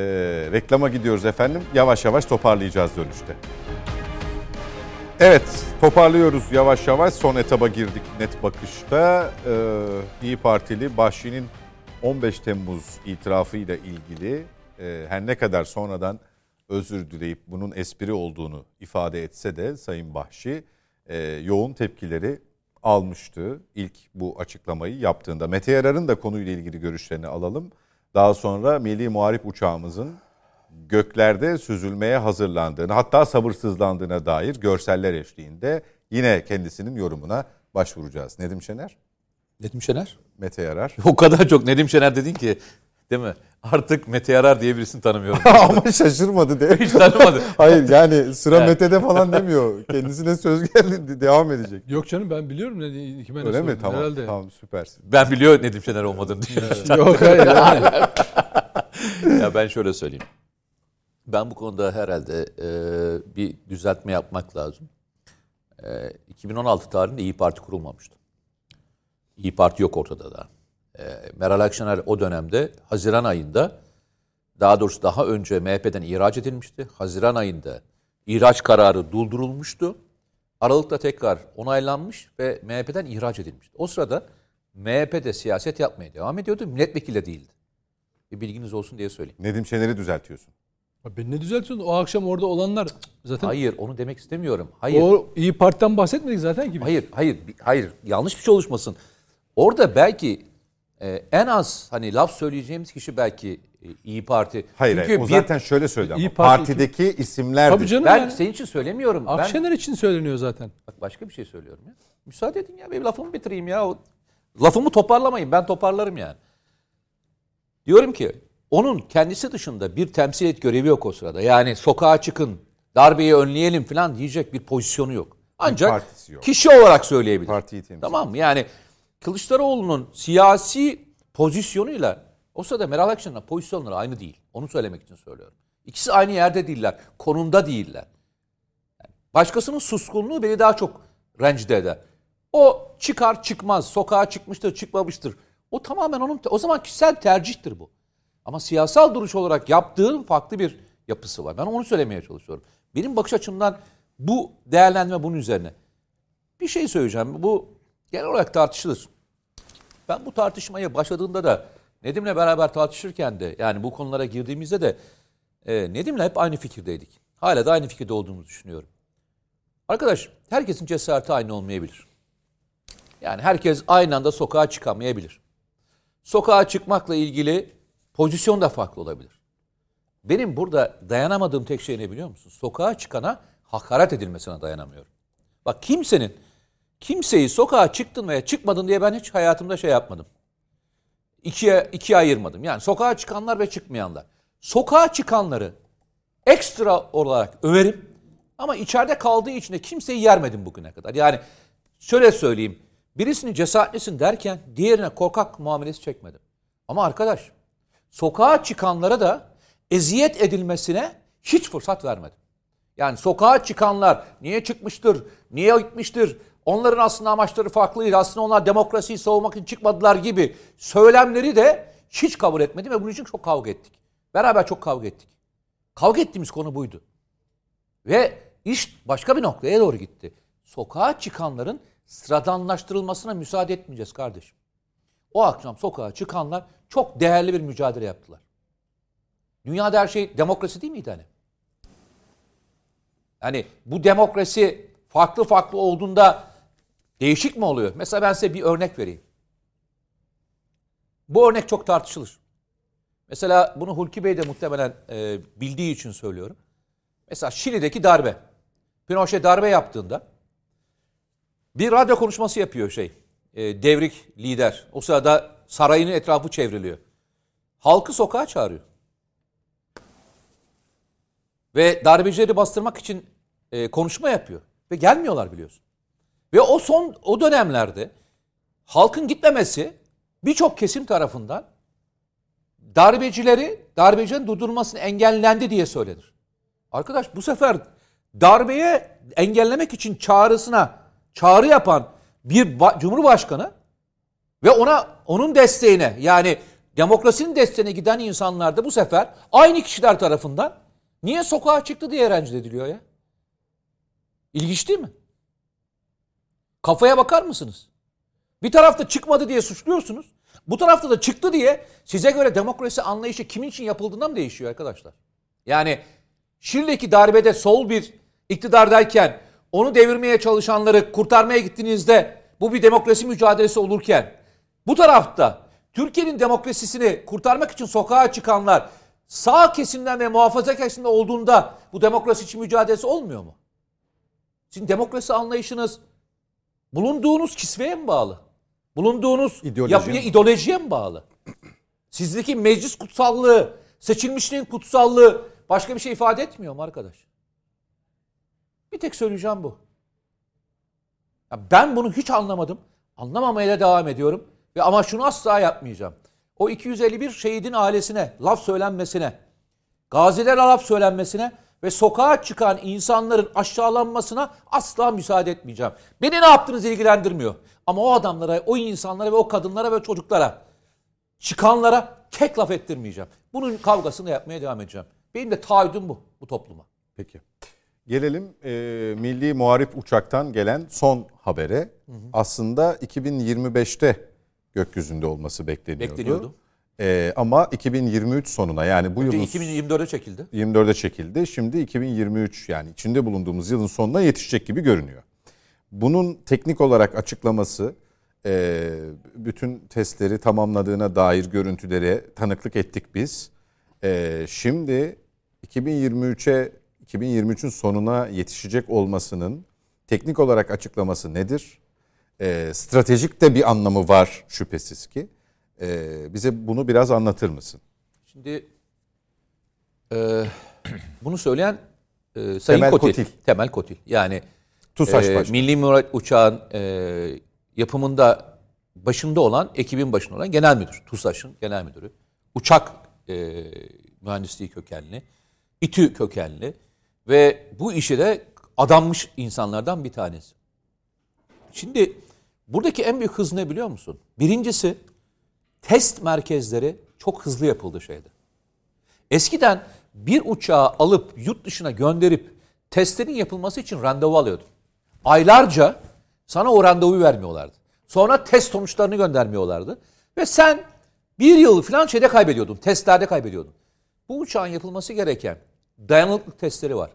reklama gidiyoruz efendim. Yavaş yavaş toparlayacağız dönüşte. Evet toparlıyoruz yavaş yavaş. Son etaba girdik net bakışta. Ee, İyi Partili Bahşi'nin 15 Temmuz itirafıyla ilgili e, her ne kadar sonradan özür dileyip bunun espri olduğunu ifade etse de Sayın Bahşi e, yoğun tepkileri almıştı ilk bu açıklamayı yaptığında. Mete Yarar'ın da konuyla ilgili görüşlerini alalım. Daha sonra Milli Muharip uçağımızın göklerde süzülmeye hazırlandığını hatta sabırsızlandığına dair görseller eşliğinde yine kendisinin yorumuna başvuracağız. Nedim Şener, Nedim Şener? Mete Yarar. O kadar çok Nedim Şener dedin ki değil mi? Artık Mete Yarar diye birisini tanımıyorum. <laughs> Ama şaşırmadı değil mi? Hiç tanımadım. <laughs> Hayır yani sıra Evet. Mete'de falan demiyor. Kendisine söz geldi devam edecek. Yok canım ben biliyorum ne kime ne Öyle mi? Tamam. herhalde. Tamam süpersin. Ben biliyor Nedim Şener olmadığını düşünüyorum. <laughs> Yok hayır. yani. ya ben şöyle söyleyeyim. Ben bu konuda herhalde e, bir düzeltme yapmak lazım. E, 2016 tarihinde İyi Parti kurulmamıştı. İyi Parti yok ortada da. E, Meral Akşener o dönemde Haziran ayında daha doğrusu daha önce MHP'den ihraç edilmişti. Haziran ayında ihraç kararı durdurulmuştu. Aralıkta tekrar onaylanmış ve MHP'den ihraç edilmişti. O sırada MHP'de siyaset yapmaya devam ediyordu. Milletvekili de değildi. Bir bilginiz olsun diye söyleyeyim. Nedim Şener'i düzeltiyorsun. Beni ne düzeltiyorsun? O akşam orada olanlar zaten Hayır onu demek istemiyorum. Hayır. o iyi Parti'den bahsetmedik zaten ki. Hayır, hayır, hayır. Yanlış bir şey oluşmasın. Orada belki e, en az hani laf söyleyeceğimiz kişi belki e, İyi Parti. Hayır, Çünkü hayır o bir- zaten şöyle söyledi ama İyi Parti- partideki isimlerdi. Tabii canım ben yani. senin için söylemiyorum. Ben Akşener için söyleniyor zaten. bak başka bir şey söylüyorum ya. Müsaade edin ya benim lafımı bitireyim ya. O- Lafımı toparlamayın. Ben toparlarım yani. Diyorum ki onun kendisi dışında bir temsiliyet görevi yok o sırada. Yani sokağa çıkın, darbeyi önleyelim falan diyecek bir pozisyonu yok. Ancak yok. kişi olarak söyleyebilir. Partiyi temsil Tamam mı? Yani Kılıçdaroğlu'nun siyasi pozisyonuyla o sırada Meral Akşener'in pozisyonları aynı değil. Onu söylemek için söylüyorum. İkisi aynı yerde değiller. Konumda değiller. Başkasının suskunluğu beni daha çok rencide eder. O çıkar çıkmaz, sokağa çıkmıştır, çıkmamıştır. O tamamen onun, o zaman kişisel tercihtir bu. Ama siyasal duruş olarak yaptığın farklı bir yapısı var. Ben onu söylemeye çalışıyorum. Benim bakış açımdan bu değerlendirme bunun üzerine. Bir şey söyleyeceğim. Bu genel olarak tartışılır. Ben bu tartışmaya başladığında da Nedim'le beraber tartışırken de yani bu konulara girdiğimizde de e, Nedim'le hep aynı fikirdeydik. Hala da aynı fikirde olduğumuzu düşünüyorum. Arkadaş herkesin cesareti aynı olmayabilir. Yani herkes aynı anda sokağa çıkamayabilir. Sokağa çıkmakla ilgili pozisyon da farklı olabilir. Benim burada dayanamadığım tek şey ne biliyor musun? Sokağa çıkana hakaret edilmesine dayanamıyorum. Bak kimsenin kimseyi sokağa çıktın veya çıkmadın diye ben hiç hayatımda şey yapmadım. İkiye, ikiye ayırmadım. Yani sokağa çıkanlar ve çıkmayanlar. Sokağa çıkanları ekstra olarak överim ama içeride kaldığı için de kimseyi yermedim bugüne kadar. Yani şöyle söyleyeyim. Birisini cesaretlisin derken diğerine korkak muamelesi çekmedim. Ama arkadaş sokağa çıkanlara da eziyet edilmesine hiç fırsat vermedim. Yani sokağa çıkanlar niye çıkmıştır, niye gitmiştir, onların aslında amaçları farklıydı, aslında onlar demokrasiyi savunmak için çıkmadılar gibi söylemleri de hiç kabul etmedim ve bunun için çok kavga ettik. Beraber çok kavga ettik. Kavga ettiğimiz konu buydu. Ve iş başka bir noktaya doğru gitti. Sokağa çıkanların sıradanlaştırılmasına müsaade etmeyeceğiz kardeşim. O akşam sokağa çıkanlar çok değerli bir mücadele yaptılar. Dünyada her şey demokrasi değil miydi hani? Yani bu demokrasi farklı farklı olduğunda değişik mi oluyor? Mesela ben size bir örnek vereyim. Bu örnek çok tartışılır. Mesela bunu Hulki Bey de muhtemelen e, bildiği için söylüyorum. Mesela Şili'deki darbe. Pinochet darbe yaptığında bir radyo konuşması yapıyor şey. e, devrik lider. O sırada sarayının etrafı çevriliyor. Halkı sokağa çağırıyor. Ve darbecileri bastırmak için e, konuşma yapıyor. Ve gelmiyorlar biliyorsun. Ve o son o dönemlerde halkın gitmemesi birçok kesim tarafından darbecileri, darbecilerin durdurulmasını engellendi diye söylenir. Arkadaş bu sefer darbeye engellemek için çağrısına çağrı yapan bir ba- cumhurbaşkanı ve ona onun desteğine yani demokrasinin desteğine giden insanlar da bu sefer aynı kişiler tarafından niye sokağa çıktı diye rencide ediliyor ya. İlginç değil mi? Kafaya bakar mısınız? Bir tarafta çıkmadı diye suçluyorsunuz. Bu tarafta da çıktı diye size göre demokrasi anlayışı kimin için yapıldığından mı değişiyor arkadaşlar? Yani Şili'deki darbede sol bir iktidardayken onu devirmeye çalışanları kurtarmaya gittiğinizde bu bir demokrasi mücadelesi olurken bu tarafta Türkiye'nin demokrasisini kurtarmak için sokağa çıkanlar sağ kesimden ve muhafazakar kesimden olduğunda bu demokrasi için mücadelesi olmuyor mu? Sizin demokrasi anlayışınız bulunduğunuz kisveye mi bağlı? Bulunduğunuz İdeoloji yapıya, mi? ideolojiye mi bağlı? Sizdeki meclis kutsallığı, seçilmişliğin kutsallığı başka bir şey ifade etmiyor mu arkadaş? Bir tek söyleyeceğim bu. Ya ben bunu hiç anlamadım. Anlamamaya da devam ediyorum. Ve ama şunu asla yapmayacağım. O 251 şehidin ailesine laf söylenmesine, gazilere laf söylenmesine ve sokağa çıkan insanların aşağılanmasına asla müsaade etmeyeceğim. Beni ne yaptığınız ilgilendirmiyor. Ama o adamlara, o insanlara ve o kadınlara ve çocuklara, çıkanlara tek laf ettirmeyeceğim. Bunun kavgasını yapmaya devam edeceğim. Benim de taahhüdüm bu, bu topluma. Peki. Gelelim e, Milli Muharip Uçak'tan gelen son habere. Aslında 2025'te gökyüzünde olması bekleniyordu. Bekleniyordu. E, ama 2023 sonuna yani bu Önce yılın 2024'e çekildi. 24'e çekildi. Şimdi 2023 yani içinde bulunduğumuz yılın sonuna yetişecek gibi görünüyor. Bunun teknik olarak açıklaması e, bütün testleri tamamladığına dair görüntülere tanıklık ettik biz. E, şimdi 2023'e 2023'ün sonuna yetişecek olmasının teknik olarak açıklaması nedir? E, stratejik de bir anlamı var şüphesiz ki. E, bize bunu biraz anlatır mısın? Şimdi e, bunu söyleyen e, Sayın Temel Kotil. Kotil. Temel Kotil. Yani TUSAŞ e, Başkanı. Milli Murat Uçağın e, yapımında başında olan, ekibin başında olan genel müdür. TUSAŞ'ın genel müdürü. Uçak e, mühendisliği kökenli. İTÜ kökenli. Ve bu işe de adanmış insanlardan bir tanesi. Şimdi buradaki en büyük hız ne biliyor musun? Birincisi test merkezleri çok hızlı yapıldı şeyde. Eskiden bir uçağı alıp yurt dışına gönderip testlerin yapılması için randevu alıyordun. Aylarca sana o randevuyu vermiyorlardı. Sonra test sonuçlarını göndermiyorlardı. Ve sen bir yıl falan şeyde kaybediyordun. Testlerde kaybediyordun. Bu uçağın yapılması gereken dayanıklılık testleri var.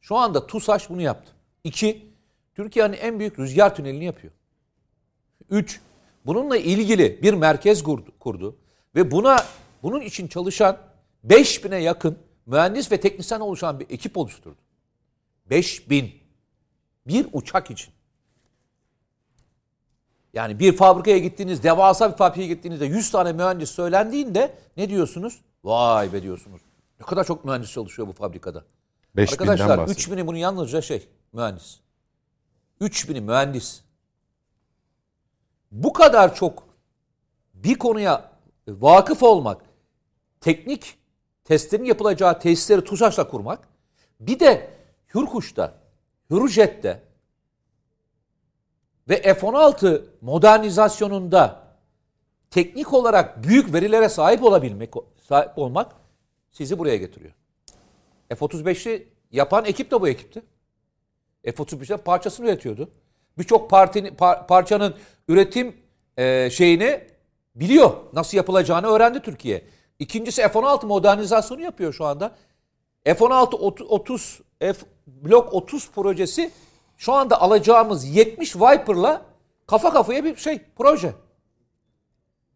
Şu anda TUSAŞ bunu yaptı. İki, Türkiye'nin en büyük rüzgar tünelini yapıyor. Üç, bununla ilgili bir merkez kurdu, kurdu ve buna bunun için çalışan 5000'e yakın mühendis ve teknisyen oluşan bir ekip oluşturdu. 5000 bir uçak için. Yani bir fabrikaya gittiğiniz, devasa bir fabrikaya gittiğinizde 100 tane mühendis söylendiğinde ne diyorsunuz? Vay be diyorsunuz. Ne kadar çok mühendis çalışıyor bu fabrikada. 5000'den Arkadaşlar bahsediyor. 3000'i bunun yalnızca şey mühendis. 3000'i mühendis. Bu kadar çok bir konuya vakıf olmak, teknik testlerin yapılacağı tesisleri TUSAŞ'la kurmak, bir de Hürkuş'ta, Hürjet'te ve F-16 modernizasyonunda teknik olarak büyük verilere sahip olabilmek, sahip olmak sizi buraya getiriyor. F-35'i yapan ekip de bu ekipti. F-35'e parçasını üretiyordu. Birçok partinin par- parçanın üretim e, şeyini biliyor. Nasıl yapılacağını öğrendi Türkiye. İkincisi F-16 modernizasyonu yapıyor şu anda. F-16 ot- 30 F Blok 30 projesi şu anda alacağımız 70 Viper'la kafa kafaya bir şey proje.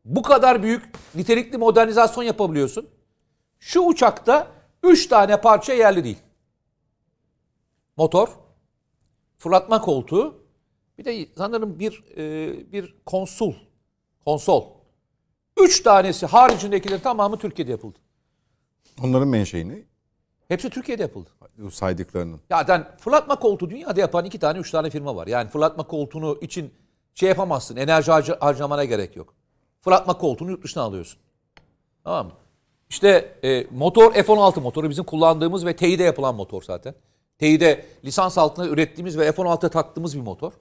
Bu kadar büyük nitelikli modernizasyon yapabiliyorsun. Şu uçakta 3 tane parça yerli değil. Motor, fırlatma koltuğu, bir de sanırım bir e, bir konsul, konsol. Üç tanesi haricindekilerin tamamı Türkiye'de yapıldı. Onların menşeini Hepsi Türkiye'de yapıldı. bu saydıklarının. Zaten fırlatma koltuğu dünyada yapan iki tane, üç tane firma var. Yani fırlatma koltuğunu için şey yapamazsın. Enerji harca- harcamana gerek yok. Fırlatma koltuğunu yurt dışına alıyorsun. Tamam mı? İşte e, motor F-16 motoru bizim kullandığımız ve TEİ'de yapılan motor zaten. TEİ'de lisans altında ürettiğimiz ve F-16'ya taktığımız bir motor.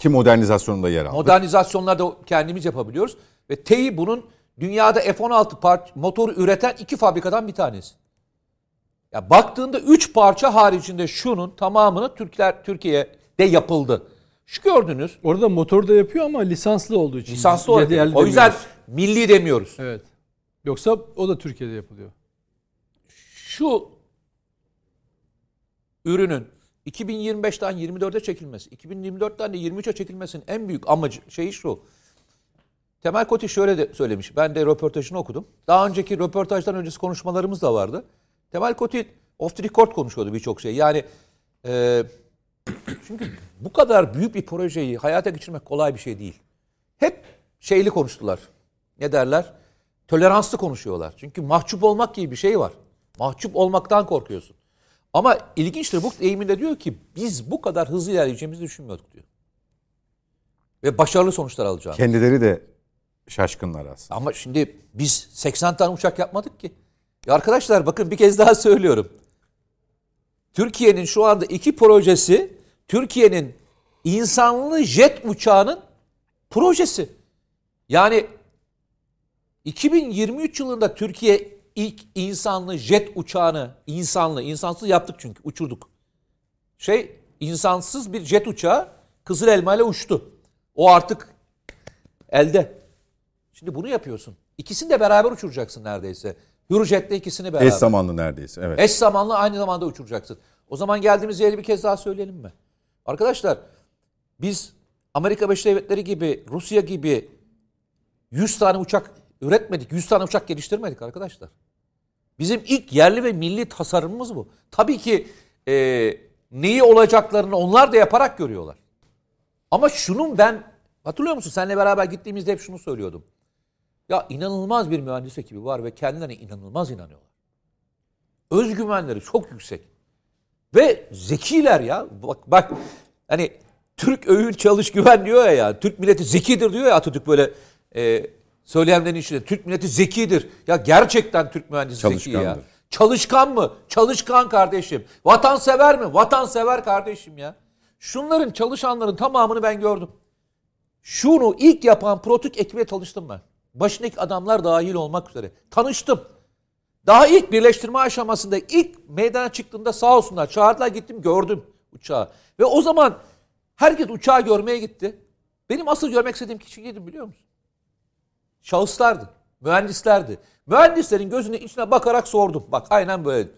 Ki modernizasyonunda yer aldı. Modernizasyonlarda kendimiz yapabiliyoruz. Ve TEİ bunun dünyada F-16 part, motoru üreten iki fabrikadan bir tanesi. Ya baktığında üç parça haricinde şunun tamamını Türkler Türkiye'de yapıldı. Şu gördünüz Orada motor da yapıyor ama lisanslı olduğu için. lisanslı olarak. Yerli O yüzden demiyoruz. milli demiyoruz. Evet. Yoksa o da Türkiye'de yapılıyor. Şu ürünün 2025'ten 24'e çekilmesi, 2024'ten de 23'e çekilmesinin en büyük amacı şeyi şu. Temel Koti şöyle de söylemiş. Ben de röportajını okudum. Daha önceki röportajdan öncesi konuşmalarımız da vardı. Temel Koti off the record konuşuyordu birçok şey. Yani e, çünkü bu kadar büyük bir projeyi hayata geçirmek kolay bir şey değil. Hep şeyli konuştular. Ne derler? Toleranslı konuşuyorlar. Çünkü mahcup olmak gibi bir şey var. Mahcup olmaktan korkuyorsun. Ama ilginçtir bu eğiminde diyor ki biz bu kadar hızlı ilerleyeceğimizi düşünmüyorduk diyor. Ve başarılı sonuçlar alacağını. Kendileri de şaşkınlar aslında. Ama şimdi biz 80 tane uçak yapmadık ki. Ya arkadaşlar bakın bir kez daha söylüyorum. Türkiye'nin şu anda iki projesi Türkiye'nin insanlı jet uçağının projesi. Yani 2023 yılında Türkiye ilk insanlı jet uçağını insanlı, insansız yaptık çünkü uçurduk. Şey insansız bir jet uçağı Kızıl Elma ile uçtu. O artık elde. Şimdi bunu yapıyorsun. İkisini de beraber uçuracaksın neredeyse. Hürjet'le ikisini beraber. Eş zamanlı neredeyse. Evet. Eş zamanlı aynı zamanda uçuracaksın. O zaman geldiğimiz yeri bir kez daha söyleyelim mi? Arkadaşlar biz Amerika Birleşik Devletleri gibi, Rusya gibi 100 tane uçak üretmedik. 100 tane uçak geliştirmedik arkadaşlar. Bizim ilk yerli ve milli tasarımımız bu. Tabii ki e, neyi olacaklarını onlar da yaparak görüyorlar. Ama şunun ben hatırlıyor musun? Seninle beraber gittiğimizde hep şunu söylüyordum. Ya inanılmaz bir mühendis ekibi var ve kendilerine inanılmaz inanıyorlar. Özgüvenleri çok yüksek. Ve zekiler ya. Bak bak hani Türk övün çalış güven diyor ya ya. Türk milleti zekidir diyor ya Atatürk böyle e, söyleyenlerin içinde. Türk milleti zekidir. Ya gerçekten Türk mühendisi zeki ya. Çalışkan mı? Çalışkan kardeşim. Vatansever mi? Vatansever kardeşim ya. Şunların çalışanların tamamını ben gördüm. Şunu ilk yapan Protuk ekibiyle tanıştım ben. Başındaki adamlar dahil olmak üzere. Tanıştım. Daha ilk birleştirme aşamasında ilk meydana çıktığında sağ olsunlar çağırdılar gittim gördüm uçağı. Ve o zaman herkes uçağı görmeye gitti. Benim asıl görmek istediğim kişi kimdi biliyor musun? Şahıslardı. Mühendislerdi. Mühendislerin gözünün içine bakarak sordum. Bak aynen böyle.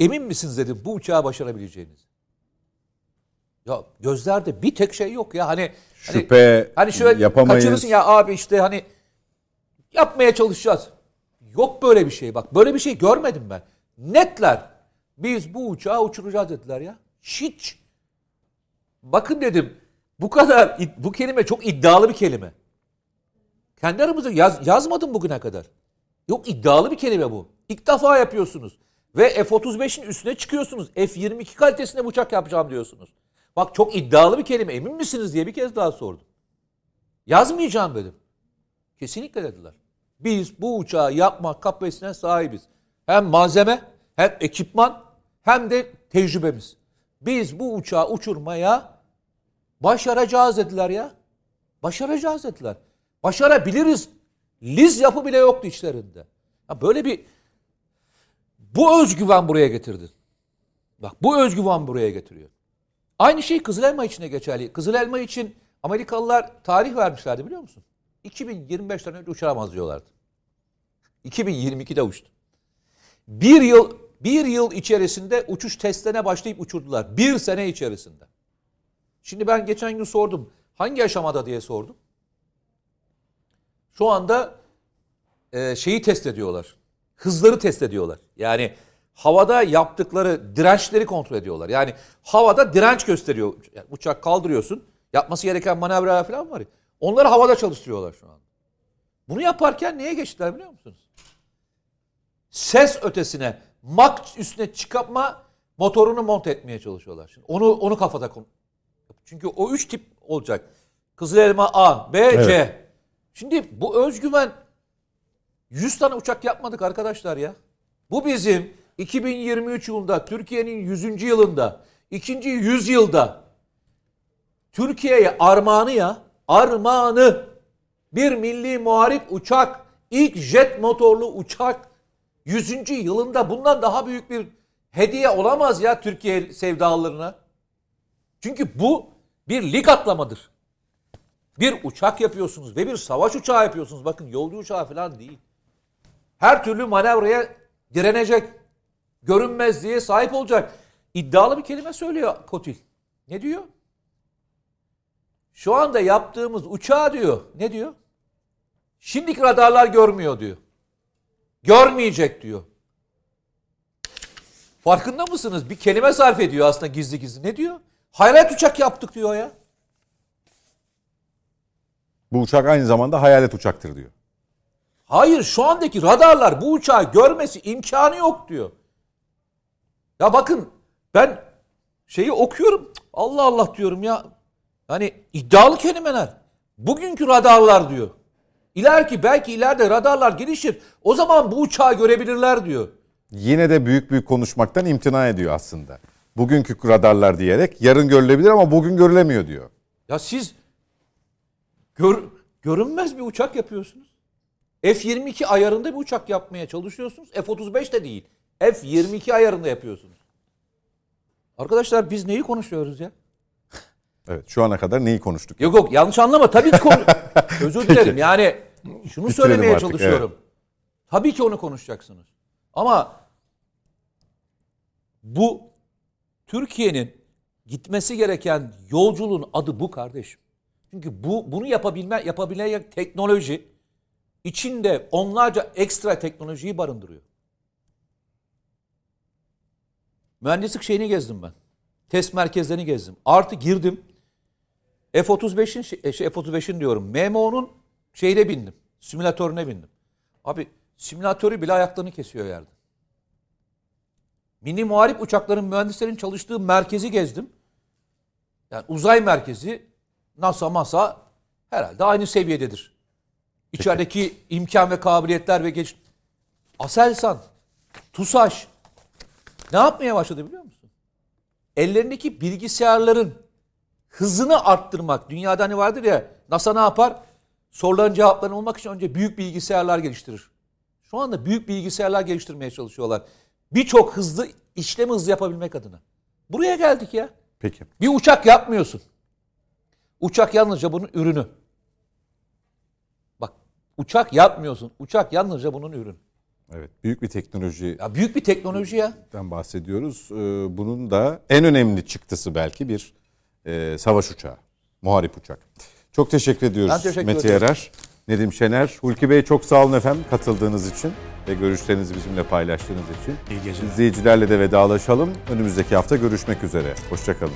Emin misiniz dedim bu uçağı başarabileceğiniz. Ya gözlerde bir tek şey yok ya hani Şüphe, hani şöyle yapamayız. kaçırırsın ya abi işte hani yapmaya çalışacağız. Yok böyle bir şey bak. Böyle bir şey görmedim ben. Netler. Biz bu uçağı uçuracağız dediler ya. Hiç. Bakın dedim. Bu kadar bu kelime çok iddialı bir kelime. Kendi aramızda yaz, yazmadım bugüne kadar. Yok iddialı bir kelime bu. İlk defa yapıyorsunuz. Ve F-35'in üstüne çıkıyorsunuz. F-22 kalitesinde uçak yapacağım diyorsunuz. Bak çok iddialı bir kelime. Emin misiniz diye bir kez daha sordum. Yazmayacağım dedim. Kesinlikle dediler. Biz bu uçağı yapma kapasitesine sahibiz. Hem malzeme, hem ekipman, hem de tecrübemiz. Biz bu uçağı uçurmaya başaracağız dediler ya. Başaracağız dediler. Başarabiliriz. Liz yapı bile yoktu içlerinde. Ya böyle bir bu özgüven buraya getirdi. Bak bu özgüven buraya getiriyor. Aynı şey Kızıl Elma için de geçerli. Kızıl Elma için Amerikalılar tarih vermişlerdi biliyor musun? 2025'ten önce uçuramaz diyorlardı. 2022'de uçtu. Bir yıl bir yıl içerisinde uçuş testlerine başlayıp uçurdular. Bir sene içerisinde. Şimdi ben geçen gün sordum. Hangi aşamada diye sordum. Şu anda e, şeyi test ediyorlar. Hızları test ediyorlar. Yani havada yaptıkları dirençleri kontrol ediyorlar. Yani havada direnç gösteriyor. Yani uçak kaldırıyorsun. Yapması gereken manevralar falan var ya. Onları havada çalıştırıyorlar şu an. Bunu yaparken neye geçtiler biliyor musunuz? Ses ötesine, mak üstüne çıkartma motorunu monte etmeye çalışıyorlar. Şimdi onu onu kafada kon- Çünkü o üç tip olacak. Kızıl elma A, B, C. Şimdi bu özgüven 100 tane uçak yapmadık arkadaşlar ya. Bu bizim 2023 yılında Türkiye'nin 100. yılında, ikinci yüzyılda Türkiye'ye armağanı ya. Armağanı. Bir milli muharip uçak. ilk jet motorlu uçak. 100. yılında bundan daha büyük bir hediye olamaz ya Türkiye sevdalılarına. Çünkü bu bir lig atlamadır. Bir uçak yapıyorsunuz ve bir savaş uçağı yapıyorsunuz. Bakın yolcu uçağı falan değil. Her türlü manevraya direnecek. Görünmezliğe sahip olacak. İddialı bir kelime söylüyor Kotil. Ne diyor? Şu anda yaptığımız uçağı diyor. Ne diyor? Şimdiki radarlar görmüyor diyor. Görmeyecek diyor. Farkında mısınız? Bir kelime sarf ediyor aslında gizli gizli. Ne diyor? Hayalet uçak yaptık diyor ya. Bu uçak aynı zamanda hayalet uçaktır diyor. Hayır şu andaki radarlar bu uçağı görmesi imkanı yok diyor. Ya bakın ben şeyi okuyorum. Allah Allah diyorum ya. Hani iddialı kelimeler. Bugünkü radarlar diyor. İleriki belki ileride radarlar gelişir. O zaman bu uçağı görebilirler diyor. Yine de büyük büyük konuşmaktan imtina ediyor aslında. Bugünkü radarlar diyerek yarın görülebilir ama bugün görülemiyor diyor. Ya siz gör, görünmez bir uçak yapıyorsunuz. F-22 ayarında bir uçak yapmaya çalışıyorsunuz. F-35 de değil. F-22 ayarında yapıyorsunuz. Arkadaşlar biz neyi konuşuyoruz ya? Evet şu ana kadar neyi konuştuk? Yok yok yanlış anlama. Tabii ki konu... <laughs> Özür dilerim. Yani şunu Bitirelim söylemeye artık, çalışıyorum. Tabii ki onu konuşacaksınız. Ama bu Türkiye'nin gitmesi gereken yolculuğun adı bu kardeşim. Çünkü bu bunu yapabilme yapabilecek teknoloji içinde onlarca ekstra teknolojiyi barındırıyor. Mühendislik şeyini gezdim ben. Test merkezlerini gezdim. Artı girdim. F-35'in şey, şey, F-35'in diyorum. MMO'nun şeyine bindim. Simülatörüne bindim. Abi simülatörü bile ayaklarını kesiyor yerde. Mini muharip uçakların mühendislerin çalıştığı merkezi gezdim. Yani uzay merkezi NASA masa herhalde aynı seviyededir. İçerideki imkan ve kabiliyetler ve geç... Aselsan, TUSAŞ ne yapmaya başladı biliyor musun? Ellerindeki bilgisayarların hızını arttırmak. Dünyada hani vardır ya NASA ne yapar? Soruların cevaplarını bulmak için önce büyük bilgisayarlar geliştirir. Şu anda büyük bilgisayarlar geliştirmeye çalışıyorlar. Birçok hızlı işlem hızlı yapabilmek adına. Buraya geldik ya. Peki. Bir uçak yapmıyorsun. Uçak yalnızca bunun ürünü. Bak uçak yapmıyorsun. Uçak yalnızca bunun ürünü. Evet büyük bir teknolojiden Ya büyük bir teknoloji ya. bahsediyoruz. Ee, Bunun da en önemli çıktısı belki bir e, savaş uçağı. Muharip uçak. Çok teşekkür ediyoruz Ben teşekkür Mete. Yarar, Nedim Şener. Hulki Bey çok sağ olun efendim katıldığınız için ve görüşlerinizi bizimle paylaştığınız için. İyi geceler. İzleyicilerle de vedalaşalım. Önümüzdeki hafta görüşmek üzere. Hoşçakalın.